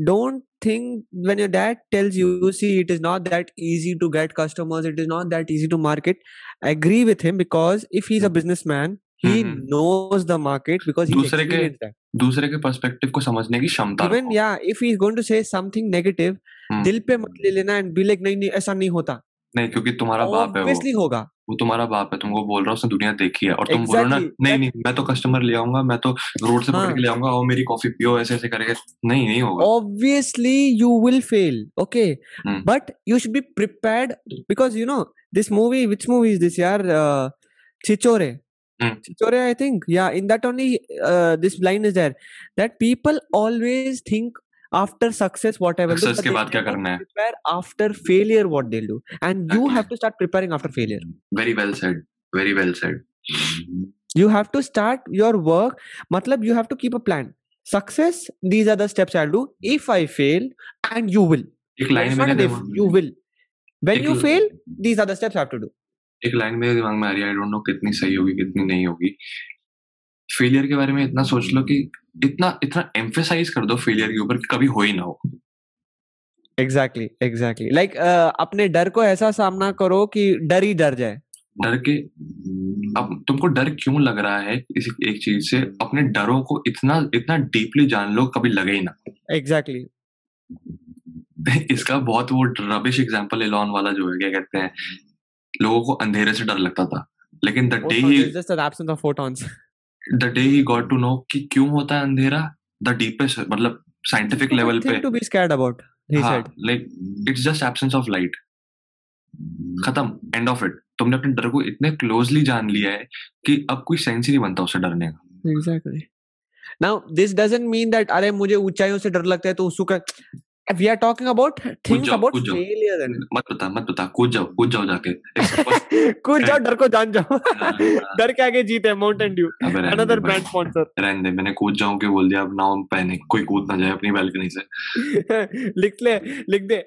don't think when your dad tells you see it is not that easy to get customers it is not that easy to market agree with him because if he's a Hmm. businessman he Hmm. knows the market because he's दूसरे के experienced that दूसरे के perspective को समझने की क्षमता even रखो yeah if he's going to say something negative Hmm. दिल पे मत ले लेना and be like नहीं नहीं ऐसा नहीं होता नहीं क्योंकि तुम्हारा बाप है वो होगा वो तुम्हारा बाप है तुमको बोल रहा है उसने दुनिया देखी है और तुम exactly, बोलो ना नहीं नहीं मैं तो कस्टमर ले आऊँगा मैं तो रोड से पकड़ हाँ। के ले आऊँगा और मेरी कॉफ़ी पियो ऐसे ऐसे करके नहीं नहीं होगा obviously you will fail okay Hmm. but you should be prepared because you know this movie which movie is this yaar uh, chichore Hmm. chichore i think yeah in that only uh, this line is there after success whatever Success but के they बाद क्या never करना है? prepare after failure what they'll do and you Exactly. have to start preparing after failure very well said very well said you have to start your work matlab you have to keep a plan success these are the steps i'll do if i fail and you will एक line मेरे if, you will. When you fail, these are the steps I have to do. एक line मेरे दिमाग में आ रही है I don't no कितनी सही होगी कितनी नहीं होगी फेलियर के बारे में इतना सोच लो कि इतना इतना एम्फेसाइज कर दो फेलियर के ऊपर कभी हो ही ना हो Exactly, exactly. Like uh, अपने डर को ऐसा सामना करो कि डर ही डर जाए. डर के अब तुमको डर क्यों लग रहा है इसी एक चीज़ से अपने डरों को इतना इतना डीपली जान लो कभी लगे ही ना एग्जैक्टली Exactly. इसका बहुत वो रबिश एग्जांपल एलॉन वाला जो है क्या कहते हैं लोगों को अंधेरे से डर लगता था लेकिन the day he an absence of photons. The day he got to know कि क्यों होता है अंधेरा? द डीपेस्ट मतलब साइंटिफिक लेवल पे। Nothing to be scared about. He हाँ like it's just absence of light खत्म एंड ऑफ़ इट तुमने अपने डर को इतने क्लोजली जान लिया है कि अब कोई सेंस ही नहीं बनता उससे डरने का। Exactly. Now this doesn't mean that अरे मुझे ऊंचाइयों से डर लगता है तो उसको we are talking about things जाओ, about failure and मत बता मत बता कूद जाओ कूद जाओ जाके कूद जाओ डर को जान जाओ। हाँ, डर के आगे जीत है माउंटेन ड्यू brand भाई, sponsor रहने दे मैंने कूद जाऊँ के बोल दिया अब नाउ पहने कोई कूद ना जाए अपनी बालकनी से। लिख ले लिख दे।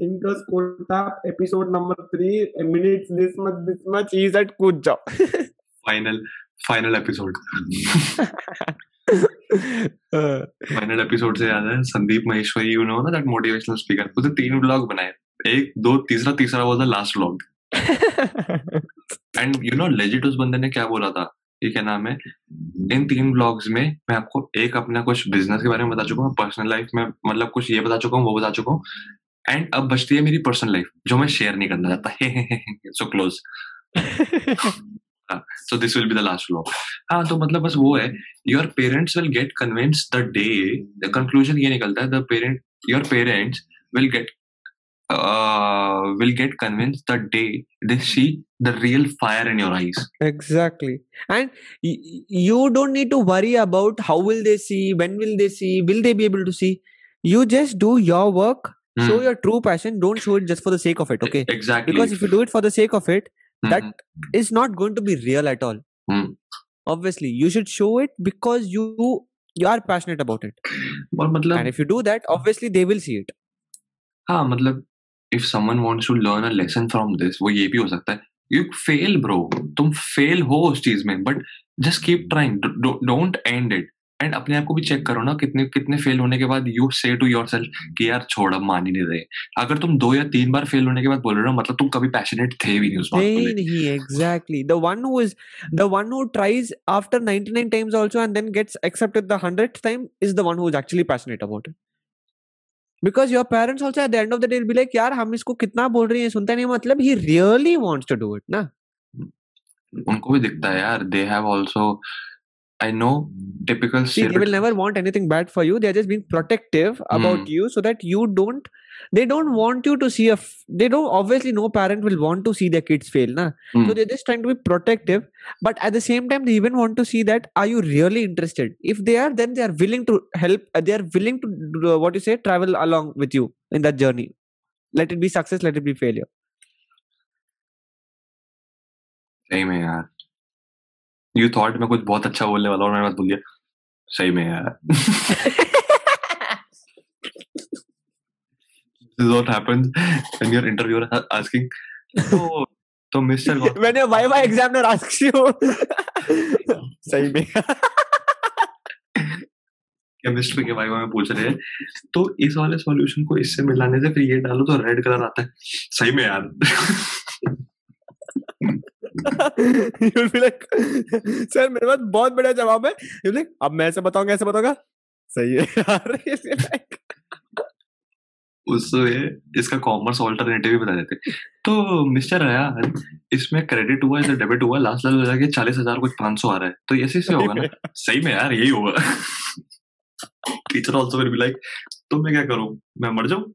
Thinkers quota episode number 3 minutes this much this much he said कूद जाओ final final episode final episode से याद है संदीप महेश्वरी यू नो ना दैट मोटिवेशनल स्पीकर उसने तीन व्लॉग बनाए। एक दो तीसरा तीसरा was the last vlog and you know legit उस बंदे ने क्या बोला था? ये क्या नाम है? इन तीन ब्लॉग्स में मैं आपको एक अपना कुछ बिज़नेस के बारे में बता चुका हूँ पर्सनल लाइफ में मतलब कुछ ये बता चुका हूँ वो बता चुका हूँ। एंड अब बचती है मेरी पर्सनल लाइफ जो मैं शेयर नहीं करना चाहता। So close So this will be the last vlog हाँ तो मतलब बस वो है your parents will get convince the day the conclusion ये निकलता है the parent your parents will get will get convinced the day they see the real fire in your eyes exactly and y- you don't need to worry about how will they see when will they see will they be able to see you just do your work show Hmm. your true passion don't show it just for the sake of it okay exactly because if you do it for the sake of it Mhm. that is not going to be real at all Hmm. obviously you should show it because you you are passionate about it और मतलब and if you do that obviously they will see it हाँ मतलब if someone wants to learn a lesson from this वो ये भी हो सकता है you fail bro तुम fail हो उस चीज में but just keep trying Do- don't end it And अपने आप को भी चेक करो ना कितने कितने फेल होने के बाद यू से टू योर सेल्फ कि यार छोड़ मान ही नहीं रहे। अगर तुम दो या तीन बार फेल होने के बाद बोल रहे हो मतलब तुम कभी पैशनेट थे भी नहीं उस बात को नहीं exactly the one who is the one who tries after 99 times also and then gets accepted the 100th time is the one who is actually passionate about it because your parents also at the end of the day be like यार हम इसको कितना बोल रहे हैं सुनते नहीं मतलब he really wants to do it ना। उनको भी दिखता है यार they have also I know typical. See, they will never want anything bad for you. They are just being protective about mm. you, so that you don't. They don't want you to see a. F- they don't obviously no parent will want to see their kids fail, na. Mm. So they're just trying to be protective, but at the same time they even want to see that are you really interested? If they are, then they are willing to help. Uh, they are willing to uh, what you say travel along with you in that journey. Let it be success. Let it be failure. Amen. You thought मैं कुछ बहुत अच्छा बोलने वाला हूँ और मैंने बोल दिया। सही में यार। This is what happens when your interviewer is asking तो तो mister when your Viva examiner asks you, सही में। केमिस्ट्री के बारे में पूछ रहे हैं। तो इस वाले सॉल्यूशन को इससे मिलाने से फिर ये डालो तो रेड कलर आता है। सही में यार। you'll be like सर मेरे पास बहुत बढ़िया जवाब है। You'll like अब मैं ऐसे बताऊँगा ऐसे बताऊँगा? सही है यार like, इसका कॉमर्स ऑल्टरनेटिव भी बता देते। तो मिस्टर यार इसमें क्रेडिट हुआ इधर डेबिट हुआ लास्ट लास्ट जाके चालीस हज़ार कुछ पाँच सौ आ रहा है। तो ऐसे से होगा ना? सही में यार यही होगा। Teacher also will be like तो मैं क्या करूँ? मैं मर जाऊँ?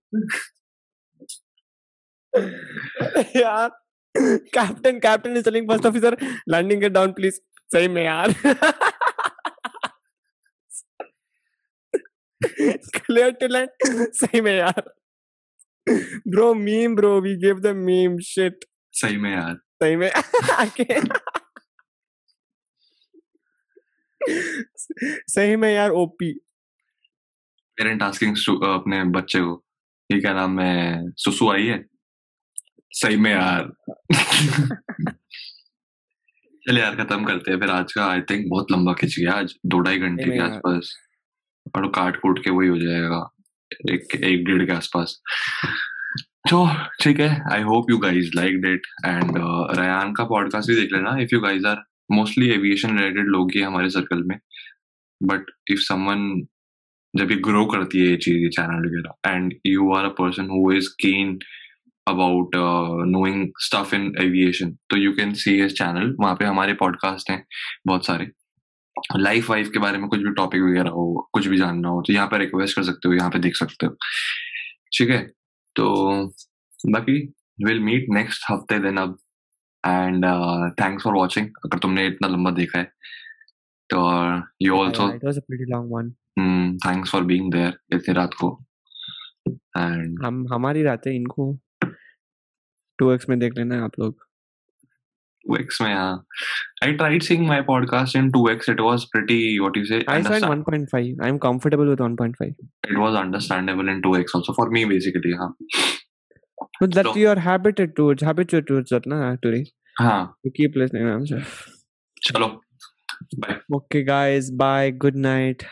यार captain captain is telling first officer landing it down please सही में यार क्लियर टू लैंड सही में यार bro meme bro we give the meme shit सही में यार सही में सही में यार ओपी पेरेंट आस्किंग अपने बच्चे को ये क्या नाम है? सुसु आई है? सही में यार। चल यार खत्म करते हैं फिर आज का। आई थिंक बहुत लंबा खिंच गया आज। दो ढाई घंटे के आसपास। और काट कूट के वही हो जाएगा। एक एक डेढ़ के आसपास। तो ठीक है। I hope you guys like that and Ryan का पॉडकास्ट भी देख लेना। If you guys are mostly aviation related लोग ही हमारे सर्कल में। बट इफ़ समवन जब ये ग्रो करती है ये चीज़ ये चैनल वगैरह and you are a person who is keen about knowing stuff in aviation तो you can see his channel वहाँ पे हमारे पॉडकास्ट हैं बहुत सारे। लाइफ वाइफ के बारे में कुछ भी टॉपिक वगैरह हो कुछ भी जानना हो तो यहाँ पे रिक्वेस्ट कर सकते हो यहाँ पे देख सकते हो। ठीक है? तो बाकी विल मीट नेक्स्ट हफ़्ते दिन अब। एंड थैंक्स फॉर वॉचिंग अगर तुमने इतना लंबा देखा है। तो you also it was a pretty long one. Thanks for being there इतनी रात को। एंड हम हमारी रात है इनको 2x में देख लेना आप लोग 2x में हाँ I tried seeing my podcast in 2x it was pretty what you say I saw in understand- 1.5 I'm comfortable with 1.5 it was understandable in 2x also for me basically हाँ but that So- you are habituated towards habituated towards that na actually हाँ you keep listening I'm sure. चलो bye okay guys bye good night